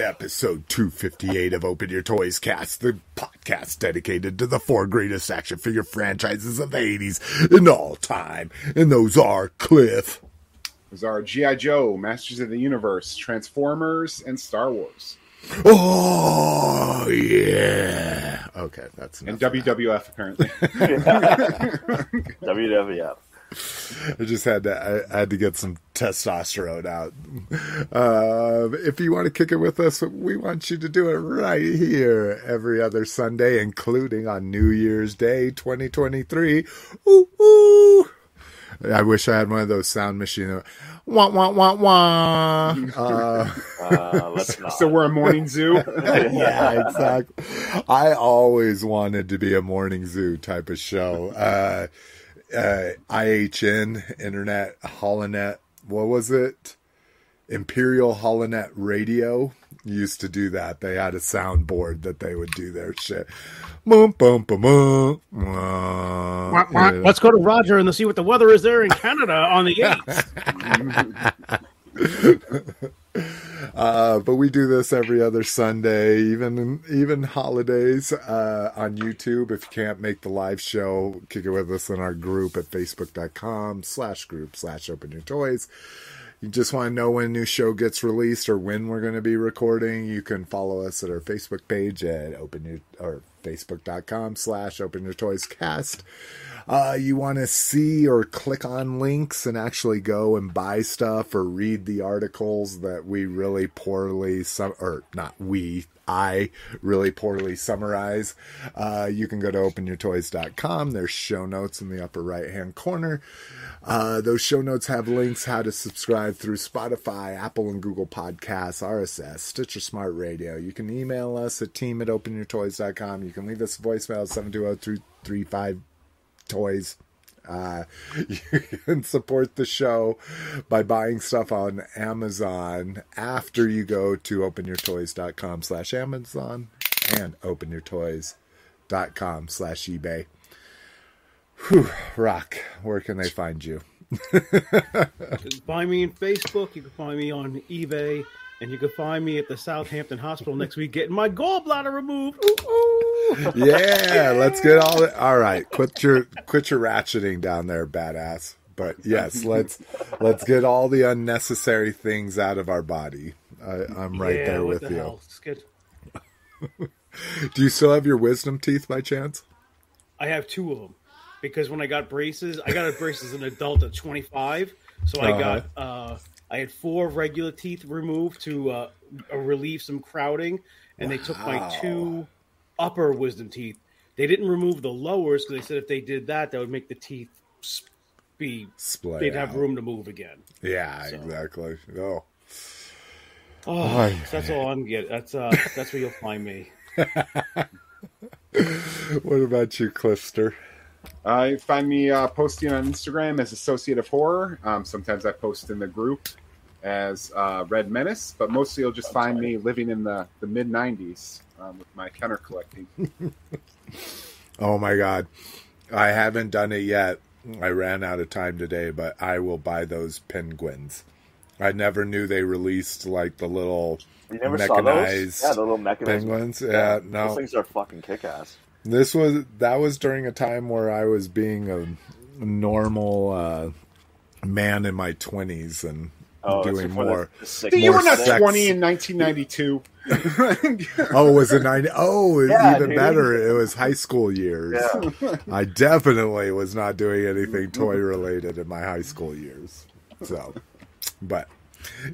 to episode 258 of Open Your Toys Cast, the podcast dedicated to the four greatest action figure franchises of the 80s in all time. And those are Cliff. Those are G.I. Joe, Masters of the Universe, Transformers, and Star Wars. Oh, yeah. Okay, that's And enough that. WWF, apparently. WWF. I just had to I had to get some testosterone out. Uh, if you want to kick it with us, we want you to do it right here every other Sunday, including on New Year's Day, 2023. Ooh, ooh. I wish I had one of those sound machines. Wah wah wah wah. Uh, Uh, let's not. so we're a morning zoo. yeah, exactly. I always wanted to be a morning zoo type of show. Uh, IHN, Internet, Holonet, what was it? Imperial Holonet Radio used to do that. They had a soundboard that they would do their shit. Let's go to Roger and see what the weather is there in Canada on the 8th. Uh, but we do this every other Sunday, even even holidays uh, on YouTube. If you can't make the live show, kick it with us in our group at facebook.com slash group slash open your toys. You just want to know when a new show gets released or when we're going to be recording, you can follow us at our Facebook page at open your or facebook.com slash open your toys cast. Uh, you want to see or click on links and actually go and buy stuff or read the articles that we really poorly, sum- or not we, I really poorly summarize. Uh, you can go to openyourtoys.com. There's show notes in the upper right hand corner. Uh, those show notes have links how to subscribe through Spotify, Apple and Google Podcasts, RSS, Stitcher Smart Radio. You can email us at team at openyourtoys.com. You can leave us a voicemail at 720 toys. Uh, you can support the show by buying stuff on Amazon after you go to openyourtoys.com slash Amazon and openyourtoys.com slash eBay. Whew, Rock, where can they find you? You can find me on Facebook. You can find me on eBay. And you can find me at the Southampton Hospital next week getting my gallbladder removed. Ooh, ooh. Yeah, let's get all the, all right. Quit your quit your ratcheting down there, badass. But yes, let's let's get all the unnecessary things out of our body. I, I'm right Yeah, there with the you. hell? It's good. Do you still have your wisdom teeth by chance? I have two of them because when I got braces, I got a braces as an adult at 25. So I Uh-huh. got uh, I had four regular teeth removed to uh, relieve some crowding, and they took my two upper wisdom teeth. They didn't remove the lowers because they said if they did that, that would make the teeth be Splay they'd have room to move again. Yeah, So. exactly. Oh, Oh, Aye. so that's all I'm getting. That's uh, that's where you'll find me. what about you, Clifster? Uh, you find me uh, posting on Instagram as Associate of Horror. Um, sometimes I post in the group as uh, Red Menace, but mostly you'll just find me living in the, the mid 90s um, with my Kenner collecting. Oh my god. I haven't done it yet. I ran out of time today, but I will buy those penguins. I never knew they released like the little You never saw those? mechanized Yeah, the little mechanized penguins. Yeah, no. Those things are fucking kick ass. This was that was during a time where I was being a normal uh, man in my twenties and Oh, doing before the- more. the sick- you were not sex. 20 in 1992. Oh, was it ninety? Oh, Yeah, even dude. better. It was high school years. Yeah. I definitely was not doing anything toy related in my high school years. So, but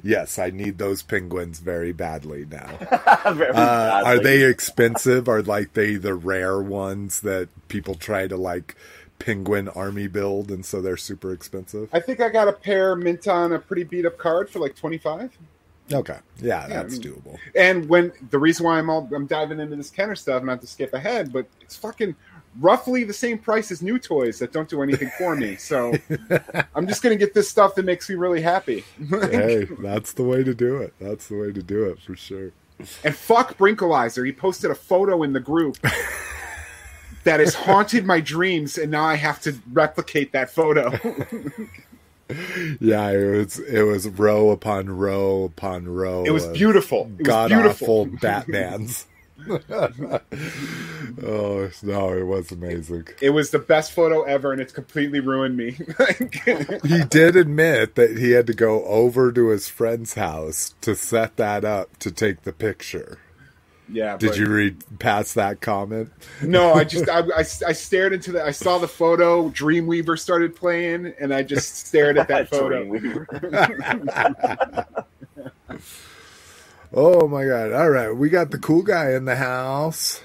yes, I need those penguins very badly now. Very Uh, are they expensive? Are like they the rare ones that people try to like penguin army build, and so they're super expensive? I think I got a pair mint on a pretty beat up card for like 25. Okay, yeah, Yeah, that's I mean- doable. And when the reason why I'm all I'm diving into this Kenner stuff, not to skip ahead, but it's fucking roughly the same price as new toys that don't do anything for me. So I'm just gonna get this stuff that makes me really happy. hey, that's the way to do it. That's the way to do it for sure. And fuck Brinkalizer. He posted a photo in the group that has haunted my dreams, and now I have to replicate that photo. Yeah, it was it was row upon row upon row. It was beautiful. It was God beautiful. awful Batmans. Oh no, it was amazing. It was the best photo ever, and it's completely ruined me. He did admit that he had to go over to his friend's house to set that up to take the picture. yeah. Did but- you read past that comment? No, I just I, I, I stared into the. I saw the photo. Dreamweaver started playing, and I just stared at that photo. Oh my god. All right, we got the cool guy in the house.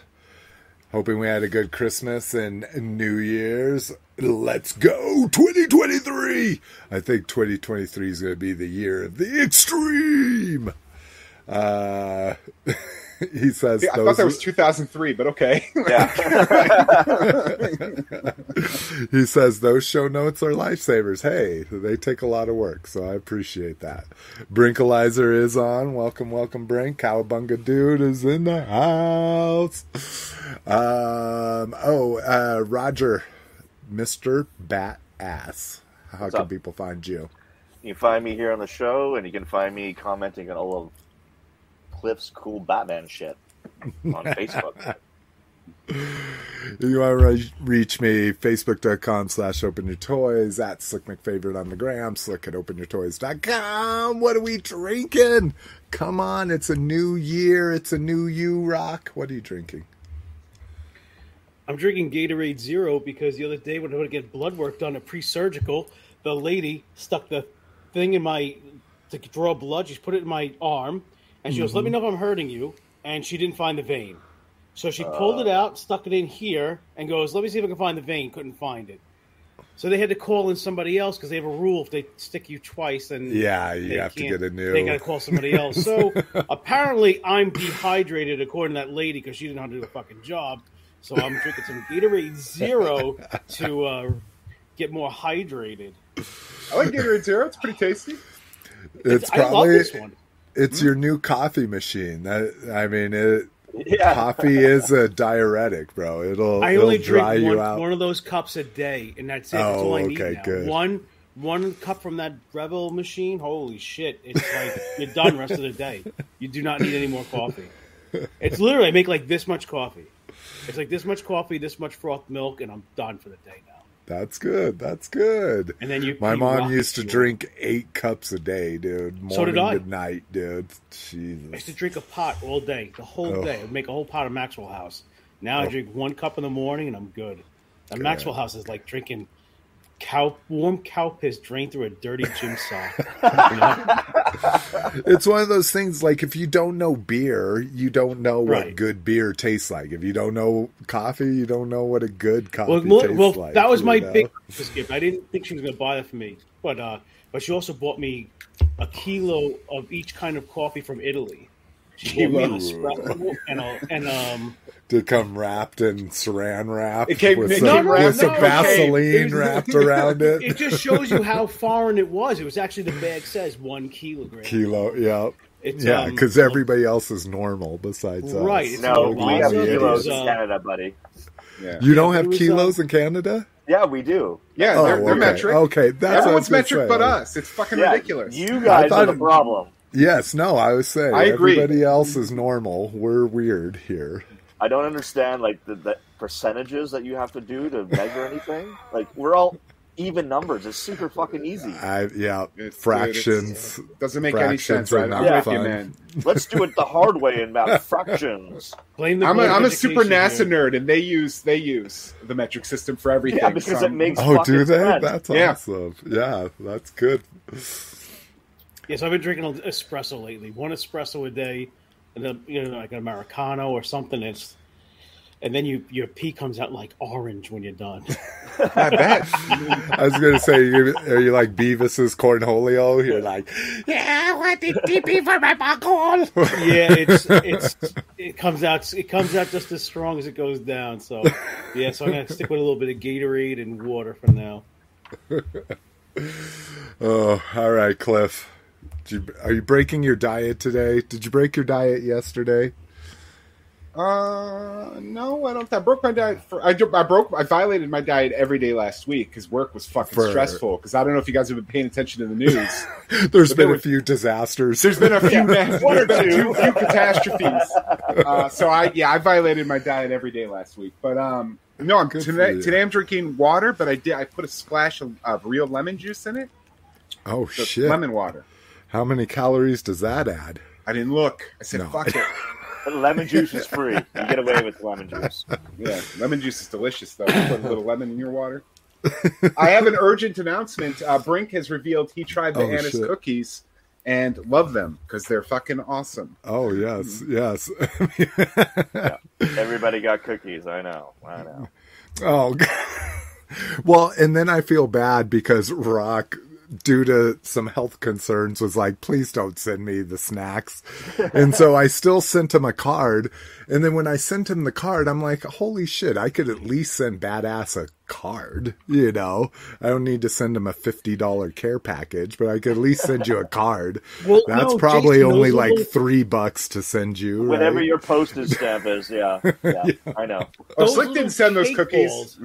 Hoping we had a good Christmas and New Year's. Let's go 2023. I think 2023 is going to be the year of the extreme. Uh he says Yeah, I thought that was 2003, but okay. yeah. he says those show notes are lifesavers. Hey, they take a lot of work, so I appreciate that. Brinkalizer is on. Welcome, welcome, Brink. Cowabunga dude is in the house. Um, oh, uh, Roger, Mister Bat Ass. How What's can up? people find you? You can find me here on the show, and you can find me commenting on all of Cliff's cool Batman shit on Facebook. If You want to re- reach me, facebook.com slash open your toys, at Slick McFavorite on the gram, slick at openyourtoys.com. What are we drinking? Come on, it's a new year. It's a new you, Rock. What are you drinking? I'm drinking Gatorade Zero because the other day when I went to get blood work done at pre-surgical, the lady stuck the thing in my to draw blood. She put it in my arm, and she goes, "Let me know if I'm hurting you." And she didn't find the vein, so she pulled it out, stuck it in here, and goes, "Let me see if I can find the vein." Couldn't find it, so they had to call in somebody else because they have a rule if they stick you twice, and Yeah, you have to get a new. They got to call somebody else. So apparently, I'm dehydrated according to that lady because she didn't know how to do the fucking job. So I'm drinking some Gatorade Zero to uh, get more hydrated. I like Gatorade Zero. It's pretty tasty. it's I love probably this one. it's hmm? your new coffee machine. That I mean, it, Yeah. coffee is a diuretic, bro. It'll I it'll only dry drink you one, out. one of those cups a day, and that's it. That's Oh, all I oh, need okay, now. good. One one cup from that Revel machine. Holy shit! It's like you're done rest of the day. You do not need any more coffee. It's literally I make like this much coffee. It's like this much coffee, this much frothed milk, and I'm done for the day now. That's good. That's good. And then you. My you mom used to drink eight cups a day, dude. Morning So did I. to night, dude. Jesus. I used to drink a pot all day, the whole Oh. day. I'd make a whole pot of Maxwell House. Now I Oh. drink one cup in the morning and I'm good. And Good. Maxwell House is like drinking cow warm cow piss drained through a dirty gym sock. You know? It's one of those things like if you don't know beer, you don't know what Right. good beer tastes like. If you don't know coffee, you don't know what a good coffee Well, tastes well, like. that was my know? big gift. I didn't think she was going to buy that for me, but uh, but she also bought me a kilo of each kind of coffee from Italy. She gave me a and a, and um. Did come wrapped in saran wrap It came- with it some, came with wrapped- some no, Vaseline came- wrapped around it. It just shows you how foreign it was. It was actually the bag says one kilogram. Kilo, yeah. It's, Yeah, um, because everybody else is normal besides us. Right, No, like we have Lonzo, kilos there's, in uh, Canada, buddy. Yeah. You don't have was, kilos uh, in Canada? Yeah, we do. Yeah, Oh, they're, they're okay. metric. Okay, that's what Everyone's gonna metric say. but us. It's fucking Yeah, ridiculous. You guys thought are the problem. Yes, no, I was saying I agree. everybody else is normal. We're weird here. I don't understand like the, the percentages that you have to do to measure anything. Like we're all even numbers. It's super fucking easy. I yeah, It's- fractions. Doesn't make any sense, right? not I'm with fun. you, man. Let's do it the hard way and about fractions. Blame the I'm a, board of I'm a super NASA here. nerd, and they use they use the metric system for everything. Yeah, because so it makes Oh, fucking do they? sense. That's awesome. Yeah, that's good. Yes, I've been drinking espresso lately. One espresso a day, and then you know, like an americano or something. It's and then you your pee comes out like orange when you're done. I bet. I was gonna say, you, are you like Beavis's cornholio? You're like, yeah, I want the TP for my bunghole. yeah, it's it's it comes out it comes out just as strong as it goes down. So yeah, so I'm gonna stick with a little bit of Gatorade and water for now. oh, all right, Cliff. You, are you breaking your diet today? Did you break your diet yesterday? Uh, no, I don't. I broke my diet for. I, I broke. I violated my diet every day last week because work was fucking For- stressful. Because I don't know if you guys have been paying attention to the news. There's been there a few disasters. There's been a few, One or there's been a two. few catastrophes. Uh, so I, yeah, I violated my diet every day last week. But um, no, I'm Good today. Today I'm drinking water, but I did. I put a splash of, of real lemon juice in it. oh So shit! lemon water. How many calories does that add? I didn't look. I said, No. "Fuck it." But lemon juice is free. You get away with lemon juice. Yeah, lemon juice is delicious, though. You put a little lemon in your water. I have an urgent announcement. Uh, Brink has revealed he tried the Oh, Anna's shit. cookies and loved them because they're fucking awesome. Oh yes, yes. Everybody got cookies. I know. I know. oh, g- well, and then I feel bad because Rock, due to some health concerns, was like, "Please don't send me the snacks," and so I still sent him a card. And then when I sent him the card, I'm like, "Holy shit! I could at least send Badass a card." You know, I don't need to send him a fifty dollar care package, but I could at least send you a card. Well, That's no, probably Jason, only like little- three bucks to send you. Whatever right? your postage stamp is, yeah, yeah, I know. Oh, Those Slick didn't send those cookies.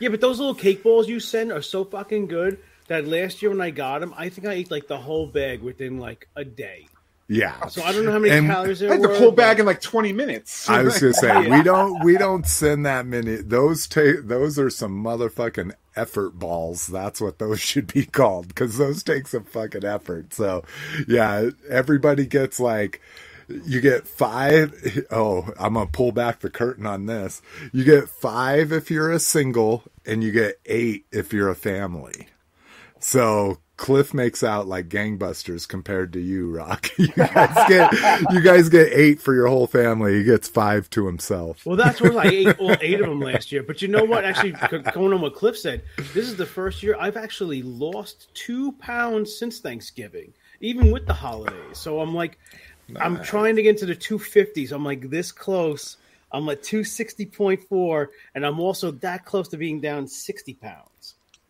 yeah, but those little cake balls you send are so fucking good that last year when I got them, I think I ate like the whole bag within like a day. yeah. So I don't know how many And- calories I there had the were. whole but- bag in like 20 minutes. I was gonna say we don't we don't send that many. Those take those are some motherfucking effort balls. That's what those should be called because those take some fucking effort. So yeah, everybody gets like. You get five oh I'm gonna pull back the curtain on this. You get five if you're a single, and you get eight if you're a family. So Cliff makes out like gangbusters compared to you, Rock. You guys get you guys get eight for your whole family. He gets five to himself. Well, that's what I ate all eight of them last year. But you know what? Actually, going on what Cliff said, this is the first year I've actually lost two pounds since Thanksgiving, even with the holidays. So I'm like, I'm trying to get into the 250s. I'm like this close. I'm at 260.4, and I'm also that close to being down 60 pounds.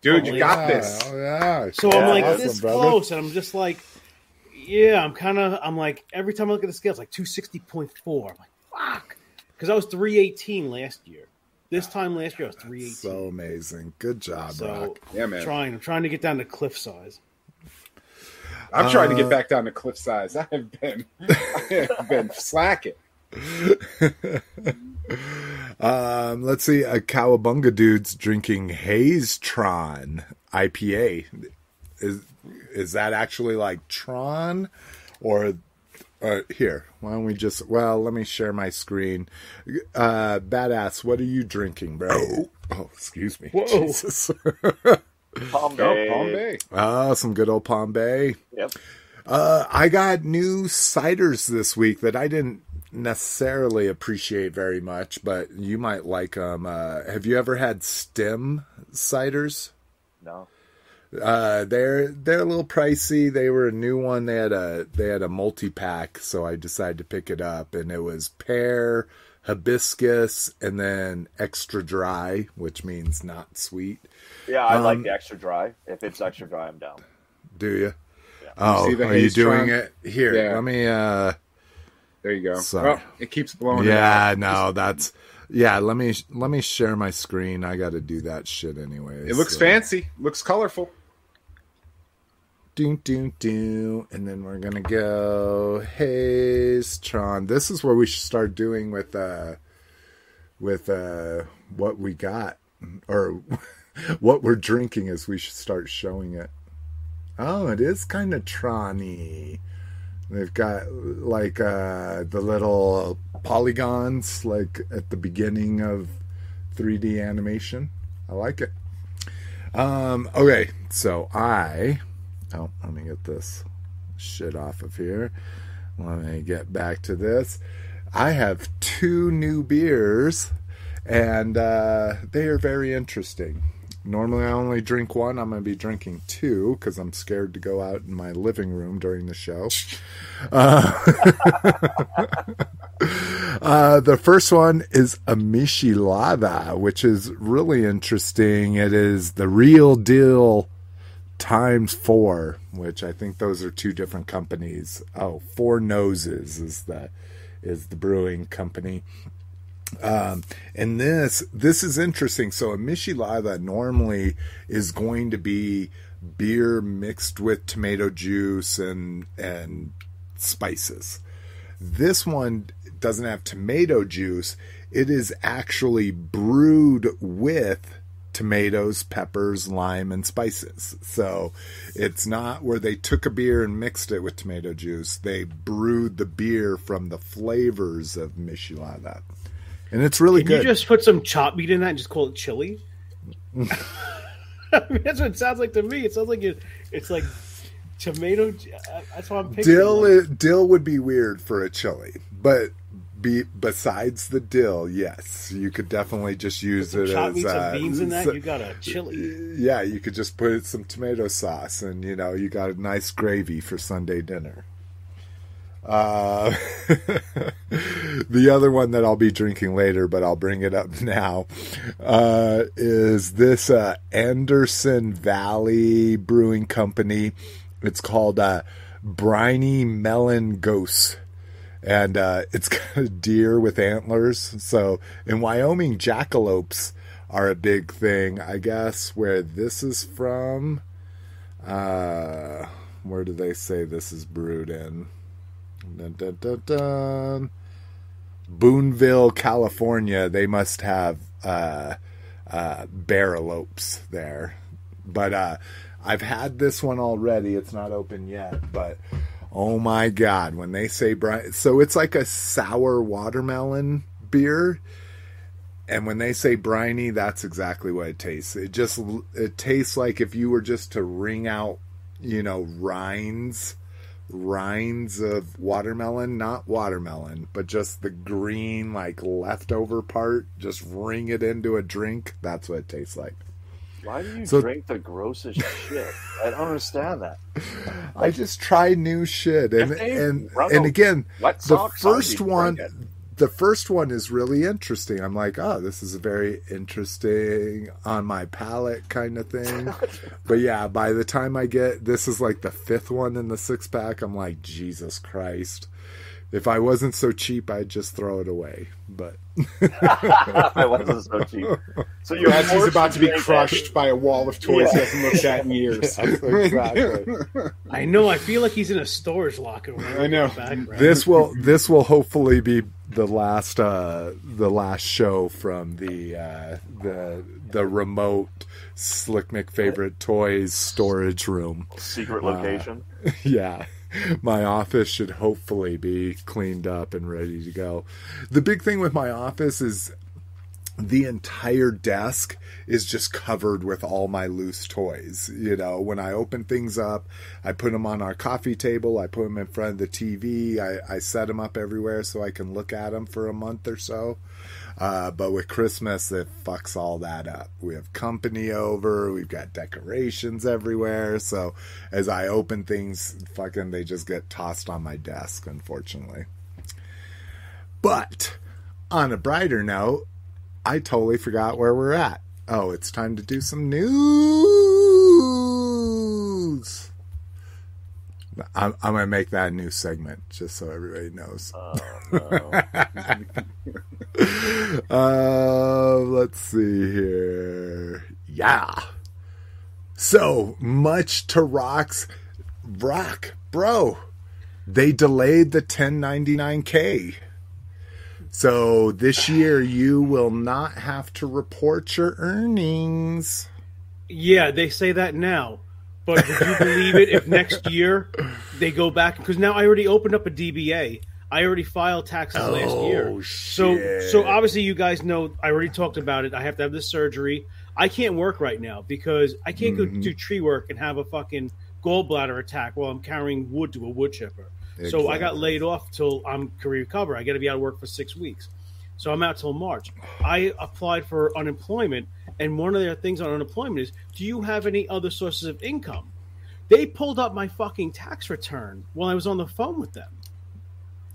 Dude, you Oh, got yeah, this. oh, yeah. So Yeah, I'm like awesome, this brother. close, and I'm just like, yeah, I'm kind of, I'm like, every time I look at the scale, it's like 260.4. I'm like, fuck. Because I was 318 last year. This time last year, I was 318. So amazing. Good job, So, Rock. Yeah, man. trying, I'm trying to get down to cliff size. I'm trying to Uh, get back down to cliff size. I have been, I have been slacking. Um, let's see. A Cowabunga dude's drinking Haze Tron IPA. Is is that actually like Tron, or uh, here? Why don't we just? Well, let me share my screen. Uh, badass, what are you drinking, bro? Oh, excuse me. Whoa. Jesus. Palm Oh, Bay. Palm Bay. Ah, some good old Palm Bay. Yep. Uh, I got new ciders this week that I didn't necessarily appreciate very much, but you might like them. Uh, have you ever had stem ciders? No. Uh, they're they're a little pricey. They were a new one. They had a they had a multi pack, so I decided to pick it up, and it was pear, hibiscus, and then extra dry, which means not sweet. Yeah, I like Um, the extra dry. If it's extra dry, I'm down. Do you? Yeah. Oh, see the are you doing Tron? it here? Yeah. Let me. uh There you go. Sorry. It keeps blowing. Yeah, no, that's yeah. Let me let me share my screen. I got to do that shit anyway. It looks fancy. Looks colorful. Do do do, and then we're gonna go Haze Tron. This is where we should start doing with uh with uh what we got or what we're drinking. Is we should start showing it. Oh, it is kind of Tron-y. They've got like uh the little polygons like at the beginning of 3D animation. I like it. Um okay, so I oh, let me get this shit off of here. Let me get back to this. I have two new beers and uh they are very interesting. Normally, I only drink one. I'm going to be drinking two because I'm scared to go out in my living room during the show. Uh, uh, the first one is a Michelada, which is really interesting. It is the real deal times four, which I think those are two different companies. Oh, Four Noses is the is the brewing company. Um, and this this is interesting. So a Michelada normally is going to be beer mixed with tomato juice and and spices. This one doesn't have tomato juice. It is actually brewed with tomatoes, peppers, lime, and spices. So it's not where they took a beer and mixed it with tomato juice. They brewed the beer from the flavors of Michelada. And it's really Can good. you just put some chop meat in that and just call it chili? I mean, that's what it sounds like to me. It sounds like it, it's like tomato. That's what I'm picturing. dill like, dill would be weird for a chili, but be besides the dill, yes, you could definitely just use it as uh, beans in that. so- You got a chili. yeah, you could just put some tomato sauce, and you know you got a nice gravy for Sunday dinner. Uh, the other one that I'll be drinking later, but I'll bring it up now, uh, is this uh, Anderson Valley Brewing Company. It's called uh, Briny Melon Gose and uh, it's got a deer with antlers. So in Wyoming, jackalopes are a big thing, I guess. Where this is from, uh, where do they say this is brewed in? Dun, dun, dun, dun. Boonville, California. They must have uh, uh, barrelopes there, but uh, I've had this one already. It's not open yet, but oh my god, when they say briny, so it's like a sour watermelon beer. And when they say briny, that's exactly what it tastes. It just it tastes like if you were just to wring out, you know, rinds, rinds of watermelon, not watermelon, but just the green like leftover part, just wring it into a drink. That's what it tastes like. Why do you So- drink the grossest shit? I don't understand that. I just try new shit, and they and and again, the first one, the first one is really interesting. I'm like, oh, this is a very interesting on my palate kind of thing. but yeah, by the time I get this is like the fifth one in the six pack, I'm like, Jesus Christ. If I wasn't so cheap, I'd just throw it away. But it. I wasn't so cheap. So you're As he's about to be forced crushed by a wall of toys he hasn't looked at in years. exactly. I know. I feel like he's in a storage locker. I know. look in the background. this will this will hopefully be the last uh the last show from the uh the the remote Slick McFavorite toys storage room Secret location. yeah my office should hopefully be cleaned up and ready to go the big thing with my office is the entire desk is just covered with all my loose toys. You know, when I open things up, I put them on our coffee table, I put them in front of the TV, I, I set them up everywhere so I can look at them for a month or so. Uh, but with Christmas, it fucks all that up. We have company over, we've got decorations everywhere. So as I open things, fucking, they just get tossed on my desk, unfortunately. But on a brighter note, I totally forgot where we're at. Oh, it's time to do some news. I'm, I'm going to make that a new segment just so everybody knows. Oh, no. Uh, let's see here. Yeah. So much to rocks. Rock, bro. They delayed the 1099K. So this year you will not have to report your earnings. Yeah, they say that now. But would you believe it if next year they go back? Because now I already opened up a DBA. I already filed taxes last year. Oh, So, shit. so obviously you guys know I already talked about it. I have to have this surgery. I can't work right now because I can't Mhm. go do tree work and have a fucking gallbladder attack while I'm carrying wood to a wood chipper. So I got laid off till I'm can recover. I got to be out of work for six weeks. So I'm out till March. I applied for unemployment, and one of their things on unemployment is, do you have any other sources of income? They pulled up my fucking tax return while I was on the phone with them.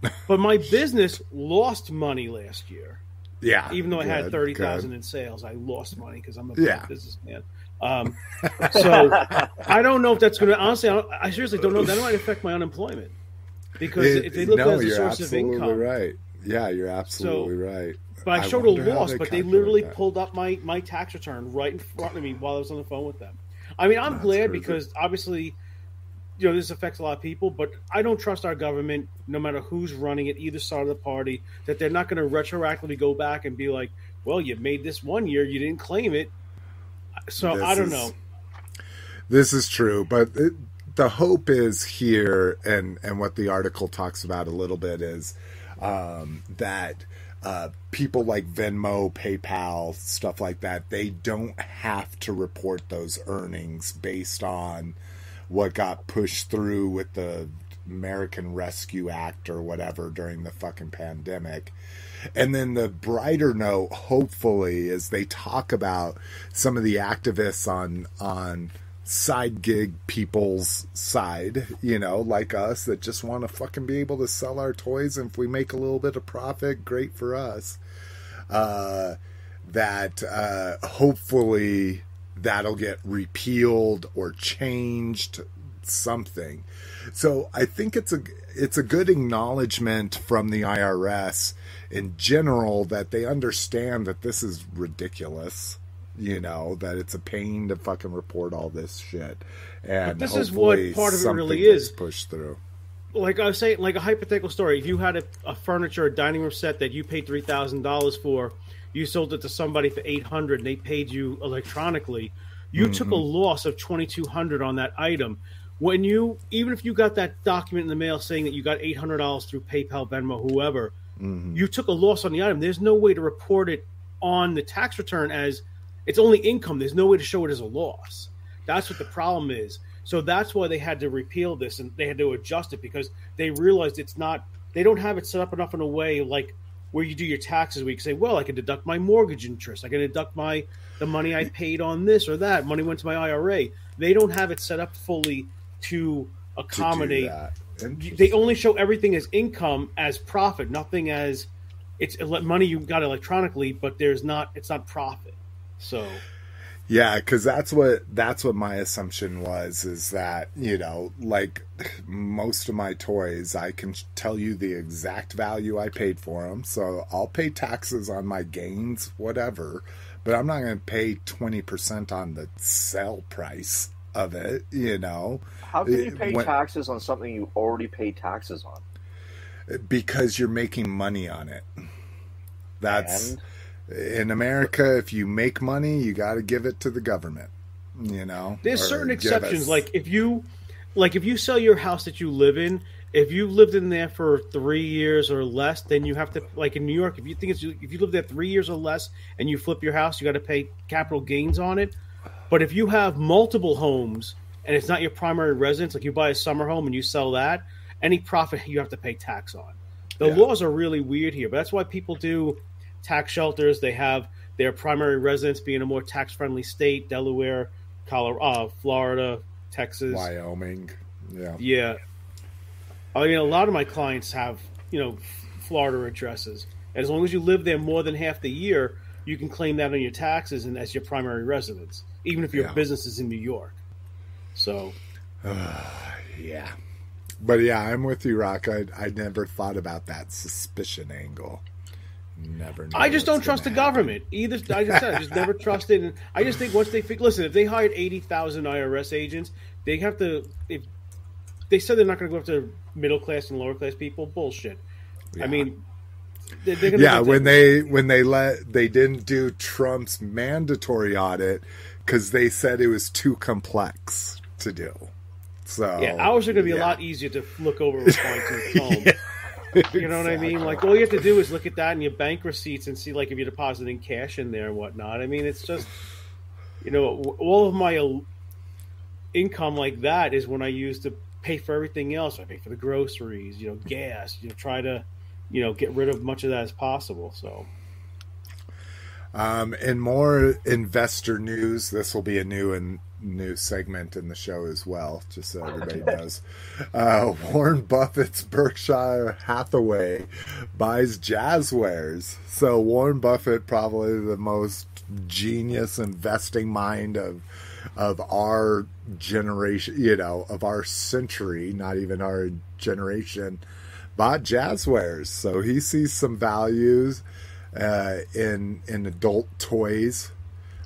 But my business lost money last year, Yeah. even though I had good, thirty thousand in sales. I lost money because I'm a Yeah. businessman. Um, so I don't know if that's going to honestly. I, I seriously don't know. That might affect my unemployment. because It- if they look no, at it as a source of income. right. Yeah, you're absolutely right. But I, I showed a loss, they but they literally that. pulled up my, my tax return right in front of me while I was on the phone with them. I mean, I'm That's glad crazy. because obviously, you know, this affects a lot of people, but I don't trust our government, no matter who's running it, either side of the party, that they're not going to retroactively go back and be like, well, you made this one year, you didn't claim it. So This I don't is- know. This is true, but it, the hope is here, and and what the article talks about a little bit is um, that uh, people like Venmo, PayPal, stuff like that, they don't have to report those earnings based on what got pushed through with the American Rescue Act or whatever during the fucking pandemic. And then the brighter note, hopefully, is they talk about some of the activists on on side gig people's side, you know, like us that just want to fucking be able to sell our toys. And if we make a little bit of profit, great for us. Uh, that uh, hopefully that'll get repealed or changed something. So I think it's a it's a good acknowledgement from the IRS in general that they understand that this is ridiculous. You know that it's a pain to fucking report all this shit, and But this is what part of it really is. pushed through. like I was saying, like a hypothetical story. If you had a, a furniture, a dining room set that you paid three thousand dollars for, you sold it to somebody for eight hundred, and they paid you electronically. You took a mm-hmm. loss of twenty two hundred on that item. When you, even if you got that document in the mail saying that you got eight hundred dollars through PayPal, Venmo, whoever, mm-hmm. you took a loss on the item. There's no way to report it on the tax return as it's only income. There's no way to show it as a loss. That's what the problem is. So that's why they had to repeal this and they had to adjust it because they realized it's not. They don't have it set up enough in a way like where you do your taxes. Where you can say, "Well, I can deduct my mortgage interest. I can deduct my the money I paid on this or that. Money went to my IRA." They don't have it set up fully to to accommodate that. they only show everything as income as profit nothing as it's money you got electronically but there's not it's not profit so Yeah, because that's what that's what my assumption was is that you know, like most of my toys, I can tell you the exact value I paid for them. So I'll pay taxes on my gains, whatever, but I'm not going to pay twenty percent on the sell price of it. You know, How can you pay when- taxes on something you already paid taxes on? because you're making money on it. That's And in America. If you make money, you got to give it to the government. You know, there's certain exceptions us- like if you like if you sell your house that you live in if you lived in there for three years or less then you have to like in new york if you think it's if you live there three years or less and you flip your house you got to pay capital gains on it but if you have multiple homes and it's not your primary residence like you buy a summer home and you sell that any profit you have to pay tax on the Yeah. laws are really weird here but that's why people do tax shelters they have their primary residence being a more tax friendly state delaware colorado uh, florida texas Wyoming. Yeah. yeah. I mean, a lot of my clients have, you know, Florida addresses. And as long as you live there more than half the year, you can claim that on your taxes and as your primary residence, even if your Yeah. business is in New York. So, Yeah. But yeah, I'm with you, Rock. I, I never thought about that suspicion angle. Never. I just don't trust the happen. government. Either I just said I just never trusted. And I just think once they fig- listen, if they hired eighty thousand IRS agents, they have to. If they said they're not going to go after middle class and lower class people, bullshit. Yeah. I mean, they're, they're Yeah, when they when they let they didn't do Trump's mandatory audit because they said it was too complex to do. So Yeah, ours are going to be a lot easier to look over with fine tooth comb. You know what I mean? Like all you have to do is look at that and your bank receipts and see like if you're depositing cash in there and whatnot. I mean, it's just you know all of my income like that is when I use to pay for everything else. I pay for the groceries, you know, gas. You know, try to you know get rid of much of that as possible. So Um, and more investor news. This will be a new and new segment in the show as well, just so everybody knows. Uh, Warren Buffett's Berkshire Hathaway buys Jazwares. So Warren Buffett, probably the most genius investing mind of of our generation, you know, of our century, not even our generation, bought Jazwares. So he sees some values uh, in in adult toys.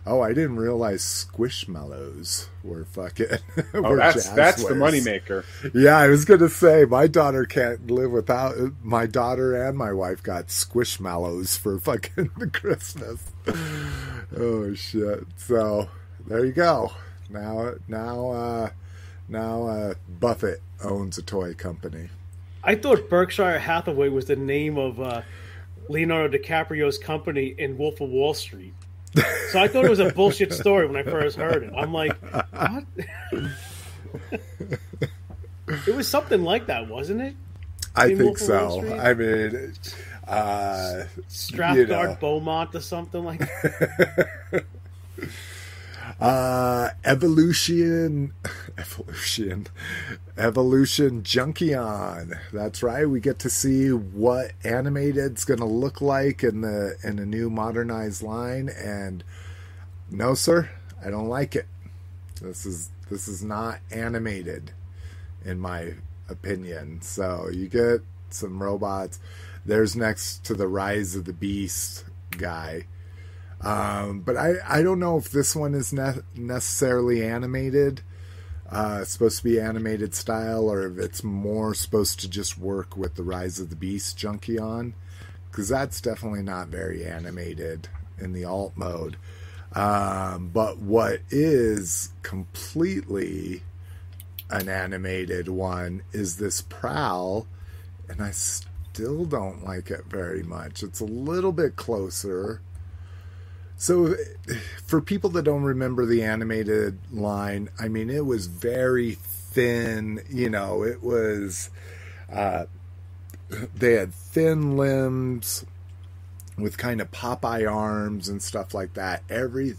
Oh, I didn't realize Squishmallows were fucking. Oh, were that's that's the moneymaker. Yeah, I was gonna say my daughter can't live without. My daughter and my wife got Squishmallows for fucking Christmas. Oh shit! So there you go. Now, now, uh, now, uh, Buffett owns a toy company. I thought Berkshire Hathaway was the name of uh, Leonardo DiCaprio's company in Wolf of Wall Street. So I thought it was a bullshit story when I first heard it. I'm like, what? it was something like that, wasn't it? I In think Wolf of Wall so. I mean, uh, Strathgard You know. Beaumont or something like that. uh, evolution, evolution, evolution Junkion. That's right. We get to see what animated's going to look like in the in a new modernized line. And no, sir, I don't like it. This is this is not animated, in my opinion. So you get some robots. There's next to the Rise of the Beast guy. Um, but I, I don't know if this one is ne- necessarily animated, uh, supposed to be animated style, or if it's more supposed to just work with the Rise of the Beast Junkion, because that's definitely not very animated in the alt mode. Um, but what is completely an animated one is this Prowl, and I still don't like it very much. It's a little bit closer. So, for people that don't remember the animated line, I mean, it was very thin. You know, it was. Uh, they had thin limbs with kind of Popeye arms and stuff like that. Every,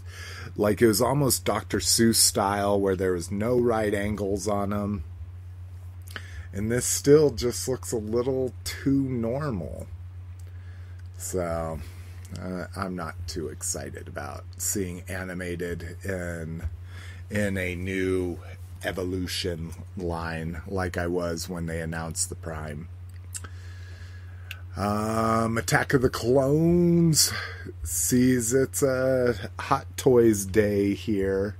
like, it was almost Dr. Seuss style where there was no right angles on them. And this still just looks a little too normal. So, uh, I'm not too excited about seeing animated in in a new evolution line like I was when they announced the Prime. Um, Attack of the Clones sees it's a Hot Toys Day here.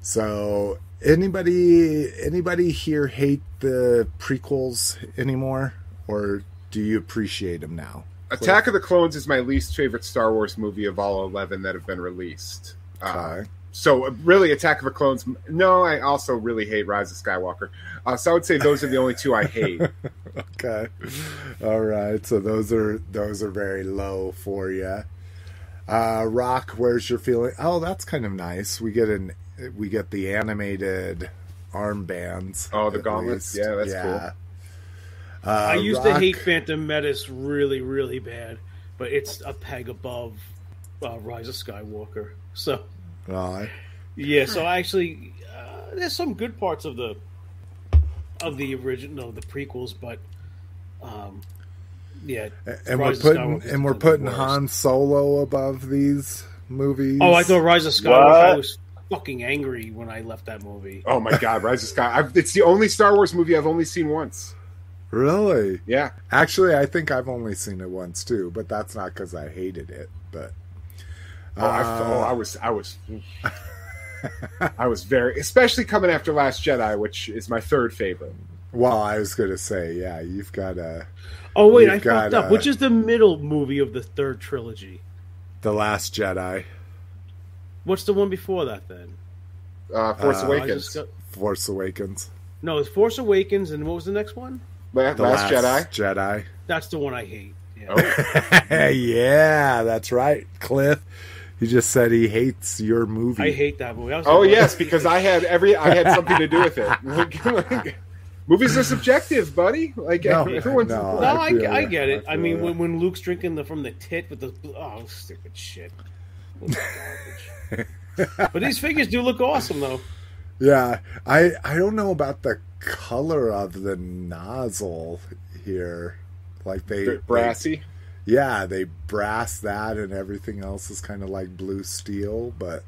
So, anybody anybody here hate the prequels anymore, or do you appreciate them now? Attack of the Clones is my least favorite Star Wars movie of all eleven that have been released. Uh, so really, Attack of the Clones. No, I also really hate Rise of Skywalker. Uh, so I would say those are the only two I hate. Okay. All right. So those are those are very low for you. Uh, Rock, where's your feeling? Oh, that's kind of nice. We get an we get the animated armbands. Oh, the gauntlets? least. Yeah, that's cool. Uh, I used to hate Phantom Menace really, really bad, but it's a peg above uh, Rise of Skywalker. So Uh, yeah, so actually, uh, there's some good parts of the of the original, the prequels, but um, yeah. and we're putting and we're putting worst. Han Solo above these movies. Oh, I thought Rise of Skywalker. I What? was fucking angry when I left that movie. Oh my God, Rise of Sky! I've, it's the only Star Wars movie I've only seen once. Really. Yeah, Actually, I think I've only seen it once too, but that's not because I hated it. But Oh, I, Uh, oh, I was, I was, I was very, especially coming after Last Jedi, which is my third favorite. Well, I was going to say, yeah, you've got a. Oh wait, You've I fucked up. Which is the middle movie of the third trilogy? The Last Jedi, What's the one before that then? Uh, Force Uh, Awakens, Sky- Force Awakens, No, it's Force Awakens, and what was the next one? La- The Last, Jedi. Jedi. That's the one I hate. Yeah. Oh, yeah, that's right, Cliff. He just said he hates your movie. I hate that movie. Oh like, yes, because I had every, I had something to do with it. Like, like, movies are subjective, buddy. Like No, everyone's. no. No, I I, feel I, get it. I I, mean, ya. when, when Luke's drinking the from the tit with the oh stupid shit. But these figures do look awesome, though. Yeah, I I don't know about the color of the nozzle here. Like they, Bit brassy. they- yeah, they brass that, and everything else is kind of like blue steel. But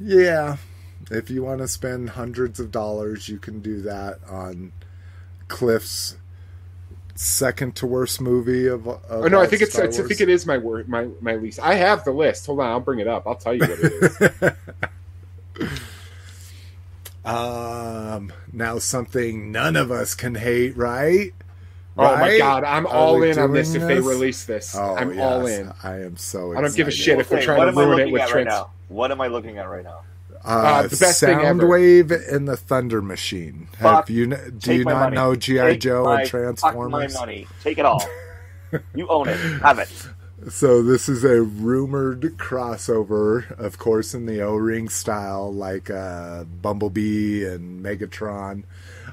yeah, if you want to spend hundreds of dollars, you can do that on Cliff's second to worst movie of. of Oh no, I think it's, it's I think it is my word my my least. I have the list. Hold on, I'll bring it up. I'll tell you what it is. Um, now something none of us can hate, right? Oh my god, I'm Are all in on this doing if they release this. Oh, I'm all in. I am so. I don't give a excited. shit if they're trying to ruin it with at right? What am I looking at right now? Uh, the best thing ever. Soundwave and the Thunder Machine. Fuck. Have you? Do you not money. know GI Take Joe my, and fuck Transformers? my money. Take it all. you own it. Have it. So this is a rumored crossover, of course, in the O-ring style, like uh, Bumblebee and Megatron.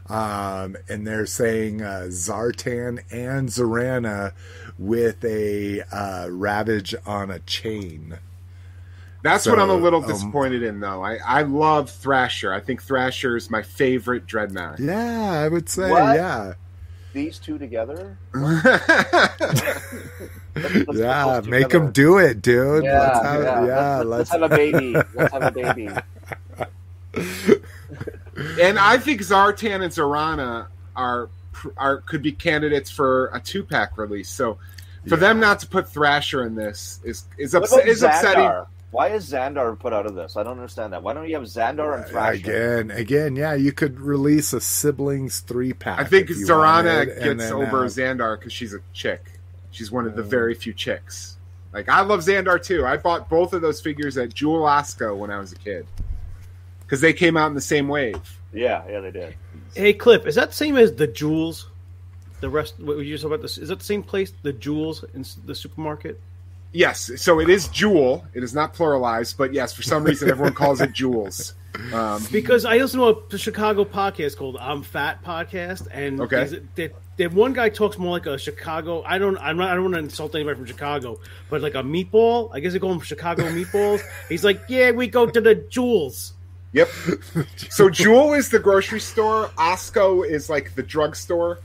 Um, and they're saying uh, Zartan and Zarana with a uh, Ravage on a chain. That's So, what I'm a little um, disappointed in, though. I, I love Thrasher. I think Thrasher is my favorite Dreadnok. Yeah, I would say, What? yeah, These two together. Let's- let's yeah. Make together. them do it, dude. Yeah, let's have, yeah. yeah, let's, have a baby. Let's have a baby. and I think Zartan and Zarana are are could be candidates for a two pack release. So for them not to put Thrasher in this is is, about is upsetting. Zandar? Why is Zandar put out of this? I don't understand that. Why don't you have Zandar and uh, Thrasher? Again, again, yeah, you could release a siblings three pack. I think if Zarana wanted, gets then over have- Zandar because she's a chick. She's one of the mm. very few chicks. Like I love Zandar too. I bought both of those figures at Jewel Osco when I was a kid because they came out in the same wave. Yeah, yeah, they did. Hey, Clip, is that same as the Jewels? The rest, what were you just about this? Is that the same place, the Jewels in the supermarket? Yes, so it is Jewel. It is not pluralized, but yes, for some reason everyone calls it Jewels. Um, Because I listen to a Chicago podcast called "I'm Fat" podcast, and Okay. there, there- one guy talks more like a Chicago. I don't, I'm not, I don't want to insult anybody from Chicago, but like a meatball. I guess they call them Chicago meatballs. He's like, yeah, we go to the Jewels. Yep. So Jewel is the grocery store. Osco is like the drugstore.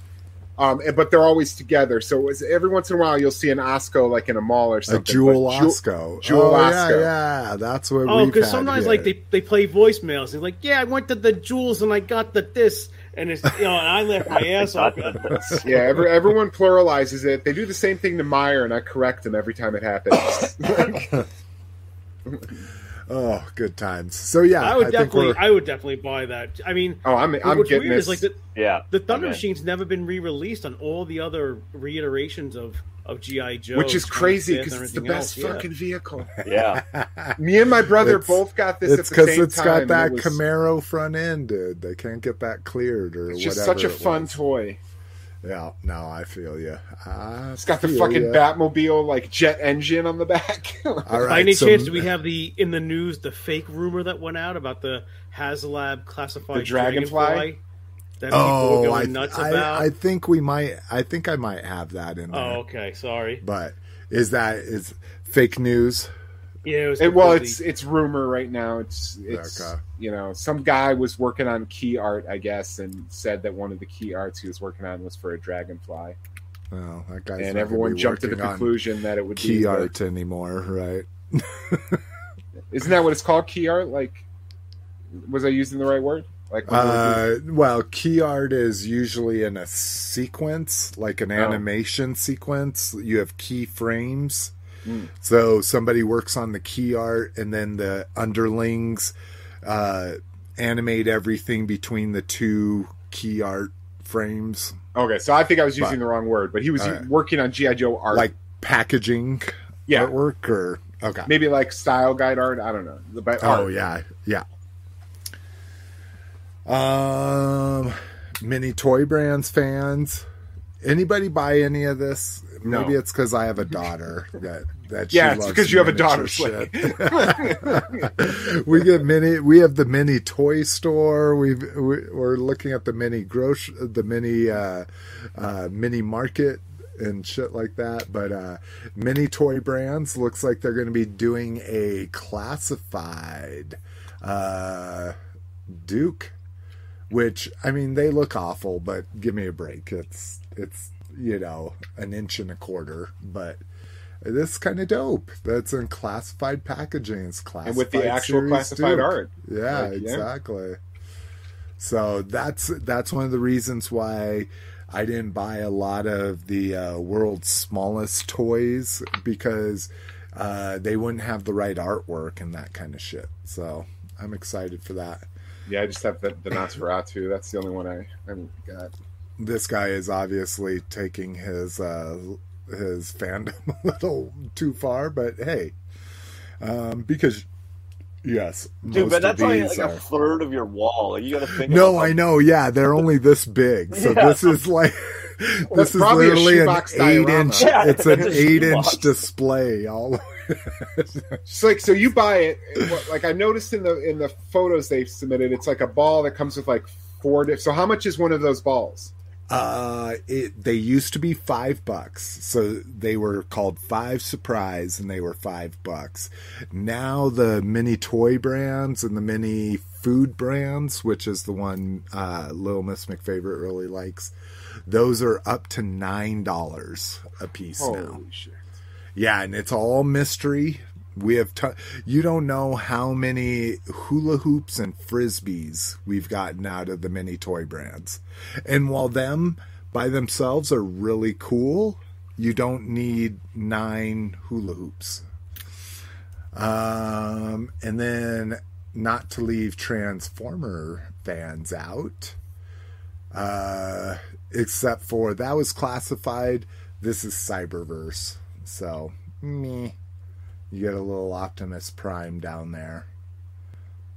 Um, and- but they're always together. So it's, every once in a while, you'll see an Osco like in a mall or a something. Jewel But Jewel- Osco. Jewel oh, Osco. Yeah, yeah, that's what. Oh, we've because sometimes here. like they, they play voicemails. He's like, yeah, I went to the Jewels and I got the this, and it's you know, and I left my ass off. Yeah, every, everyone pluralizes it. They do the same thing to Meijer, and I correct them every time it happens. Oh, good times. So yeah, I would I definitely, we're- I would definitely buy that. I mean, oh, I'm, I'm what's getting weird this. is like the, Yeah. the Thunder Okay. Machine's never been re-released on all the other reiterations of of GI Joe, which is crazy because it's the best else, yeah. fucking vehicle. Yeah. Me and my brother It's- both got this it's because same it's time. got that it was- Camaro front end, dude. They can't get that cleared or It's just such a fun was. toy. Yeah, no, I feel you. It's got the fucking Batmobile like jet engine on the back. All By any so- chance, do we have the in the news the fake rumor that went out about the HasLab classified The Dragonfly? Dragonfly that Oh, going I, nuts I, about? I think we might. I think I might have that in oh, there. oh, okay, sorry. But is that is fake news? Yeah, it was It, well, completely- it's it's rumor right now. It's it's Okay. you know some guy was working on key art, I guess, and said that one of the key arts he was working on was for a dragonfly, Oh, that guy's and everyone jumped to the conclusion that it would be key the- art anymore, right? Isn't that what it's called? Key art? Like, was I using the right word? Like, Uh, well, key art is usually in a sequence, like an Oh. animation sequence. You have key frames. Mm. So somebody works on the key art, and then the underlings uh, animate everything between the two key art frames, okay, so I think I was using But- the wrong word, but he was right. working on GI Joe art, like packaging yeah, artwork, or okay. maybe like style guide art. I don't know, but Oh art. yeah, yeah. Um, mini toy brands fans. Anybody buy any of this? No. Maybe it's because I have a daughter that that she Yeah, it's because you have a daughter, shit. we get mini. We have the mini toy store. We've we, we're looking at the mini gross, the mini uh, uh, mini market and shit like that. But uh, mini toy brands looks like they're going to be doing a classified uh, Duke, which I mean they look awful, but give me a break. It's it's you know an inch and a quarter, but this kind of dope. That's in classified packaging. It's classified and with the actual classified art. Yeah, Like, yeah. exactly. So that's that's one of the reasons why I didn't buy a lot of the uh, world's smallest toys because uh, they wouldn't have the right artwork and that kind of shit. So I'm excited for that. Yeah, I just have the, the Nosferatu. That's the only one I, I haven't got. This guy is obviously taking his uh, his fandom a little too far, but hey, um, because yes, Dude, most but of that's only these like a third of your wall. Like, you got to think. No, about I know. Yeah, they're only this big. So Yeah. this is like That's this is literally an eight diorama. inch. Yeah, it's an eight shoebox. inch display. All So like, so you buy it. Like I noticed in the in the photos they've submitted, it's like a ball that comes with like four. Diff- so how much is one of those balls? Uh, it they used to be five bucks, so they were called Five Surprise, and they were five bucks. Now the mini toy brands and the mini food brands, which is the one uh, Little Miss McFavorite really likes, those are up to nine dollars a piece now. Shit! Yeah, and it's all mystery. We have t- you don't know how many hula hoops and frisbees we've gotten out of the mini toy brands. And while them by themselves are really cool, you don't need nine hula hoops. Um, and then not to leave Transformer fans out, uh, except for that was classified. This is Cyberverse, so me. You get a little Optimus Prime down there,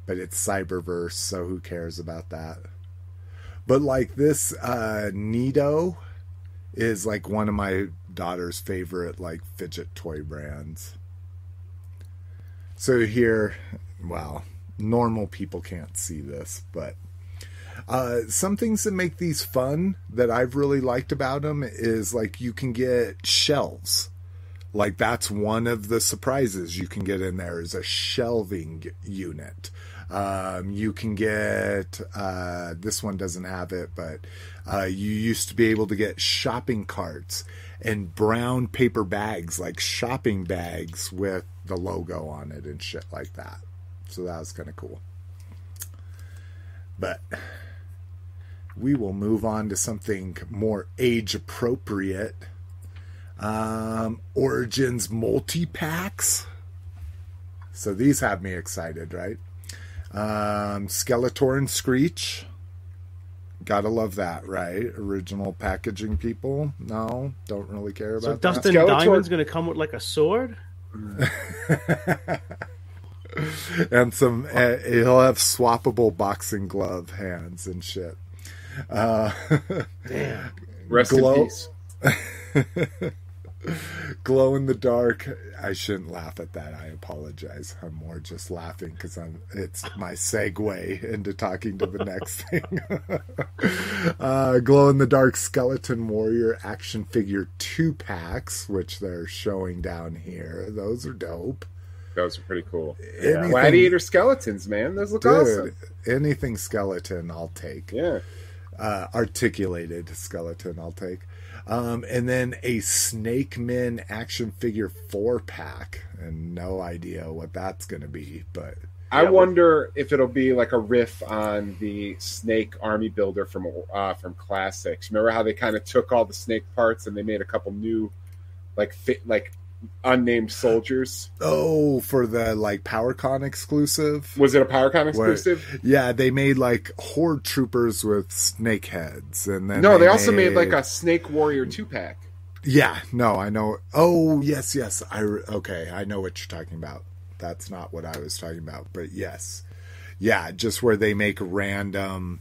but it's Cyberverse, so who cares about that? But like this, uh, NeeDoh is like one of my daughter's favorite like fidget toy brands. So here, well, normal people can't see this, but uh, some things that make these fun that I've really liked about them is like you can get shelves. Like that's one of the surprises you can get in there is a shelving unit. Um, you can get uh, this one doesn't have it, but uh, you used to be able to get shopping carts and brown paper bags, like shopping bags with the logo on it and shit like that. So that was kind of cool. But we will move on to something more age appropriate. Um, Origins multi packs. So these have me excited, right? Um, Skeletor and Screech. Gotta love that, right? Original packaging people. No, don't really care So about that. Dustin Skeletor- Diamond's going to come with like a sword. and some uh, he'll have swappable boxing glove hands and shit. Uh, Damn. Rest Glow- in peace. glow in the dark. I shouldn't laugh at that. I apologize. I'm more just laughing because I'm. It's my segue into talking to the next thing. uh, glow in the dark skeleton warrior action figure two packs, which they're showing down here. Those are dope. Those are pretty cool. Anything- Gladiator skeletons, man. Those look Dude, awesome. anything skeleton, I'll take. Yeah. uh, articulated skeleton I'll take. Um, and then a Snake Men action figure four pack, and no idea what that's going to be, but I Yeah, wonder if it'll be like a riff on the Snake Army Builder from uh, from Classics. Remember how they kind of took all the Snake parts and they made a couple new, like fit like unnamed soldiers. oh, for the like PowerCon exclusive. Was it a PowerCon Where- exclusive? Yeah, they made like horde troopers with snake heads, and then No, they also made like a Snake Warrior two pack. Yeah, no, I know. Oh, yes, yes. I okay, I know what you're talking about. That's not what I was talking about, but yes, yeah, just where they make random.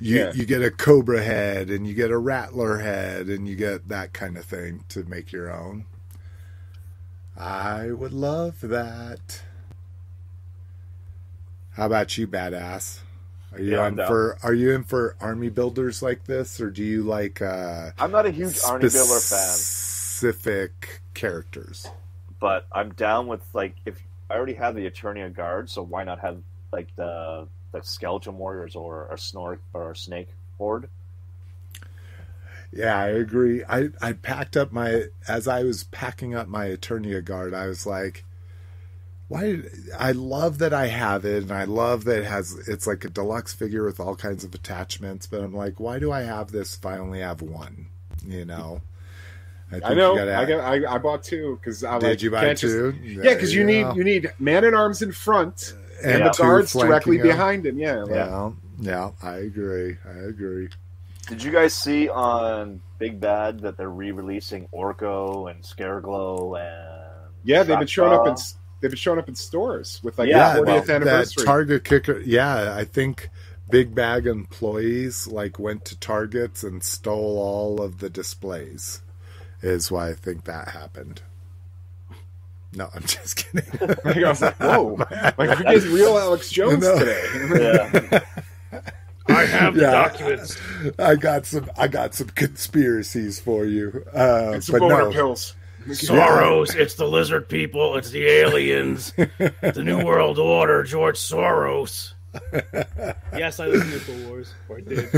You Yeah. you get a cobra head and you get a rattler head and you get that kind of thing to make your own. I would love that. How about you, badass? Are you Yeah, on for? Are you in for army builders like this, or do you like? uh I'm not a huge army builder fan, specific characters. but I'm down with like if I already have the Eternia Guard, so why not have like the the Skeleton Warriors or a Snork or a Snake Horde? Yeah, I agree. I, I packed up my as I was packing up my Eternia guard, I was like, why I love that I have it and I love that it has it's like a deluxe figure with all kinds of attachments, but I'm like, why do I have this if I only have one? You know? I, think know. you I got. I, I bought two because I did like, you buy can't just- two? yeah, because you need know. you need man at arms in front and Yeah. the guards directly 'em. behind him. Yeah, like, Yeah, yeah, I agree. I agree. Did you guys see on Big Bad that they're re-releasing Orko and Scareglow and yeah. They've been showing up in they've been showing up in stores with like Yeah, the well, 40th that anniversary. Target kicker. Yeah, I think Big Bad employees like went to Targets and stole all of the displays. Is why I think that happened. No, I'm just kidding. Like, I was like, whoa, like we're getting real Alex Jones No. today. Yeah. I have the Yeah. documents. I got some. I got some conspiracies for you. Uh, It's but some no, pills. Soros, it's the lizard people, it's the aliens, the New World Order, George Soros. yes, I listened to the Wars. Or I did.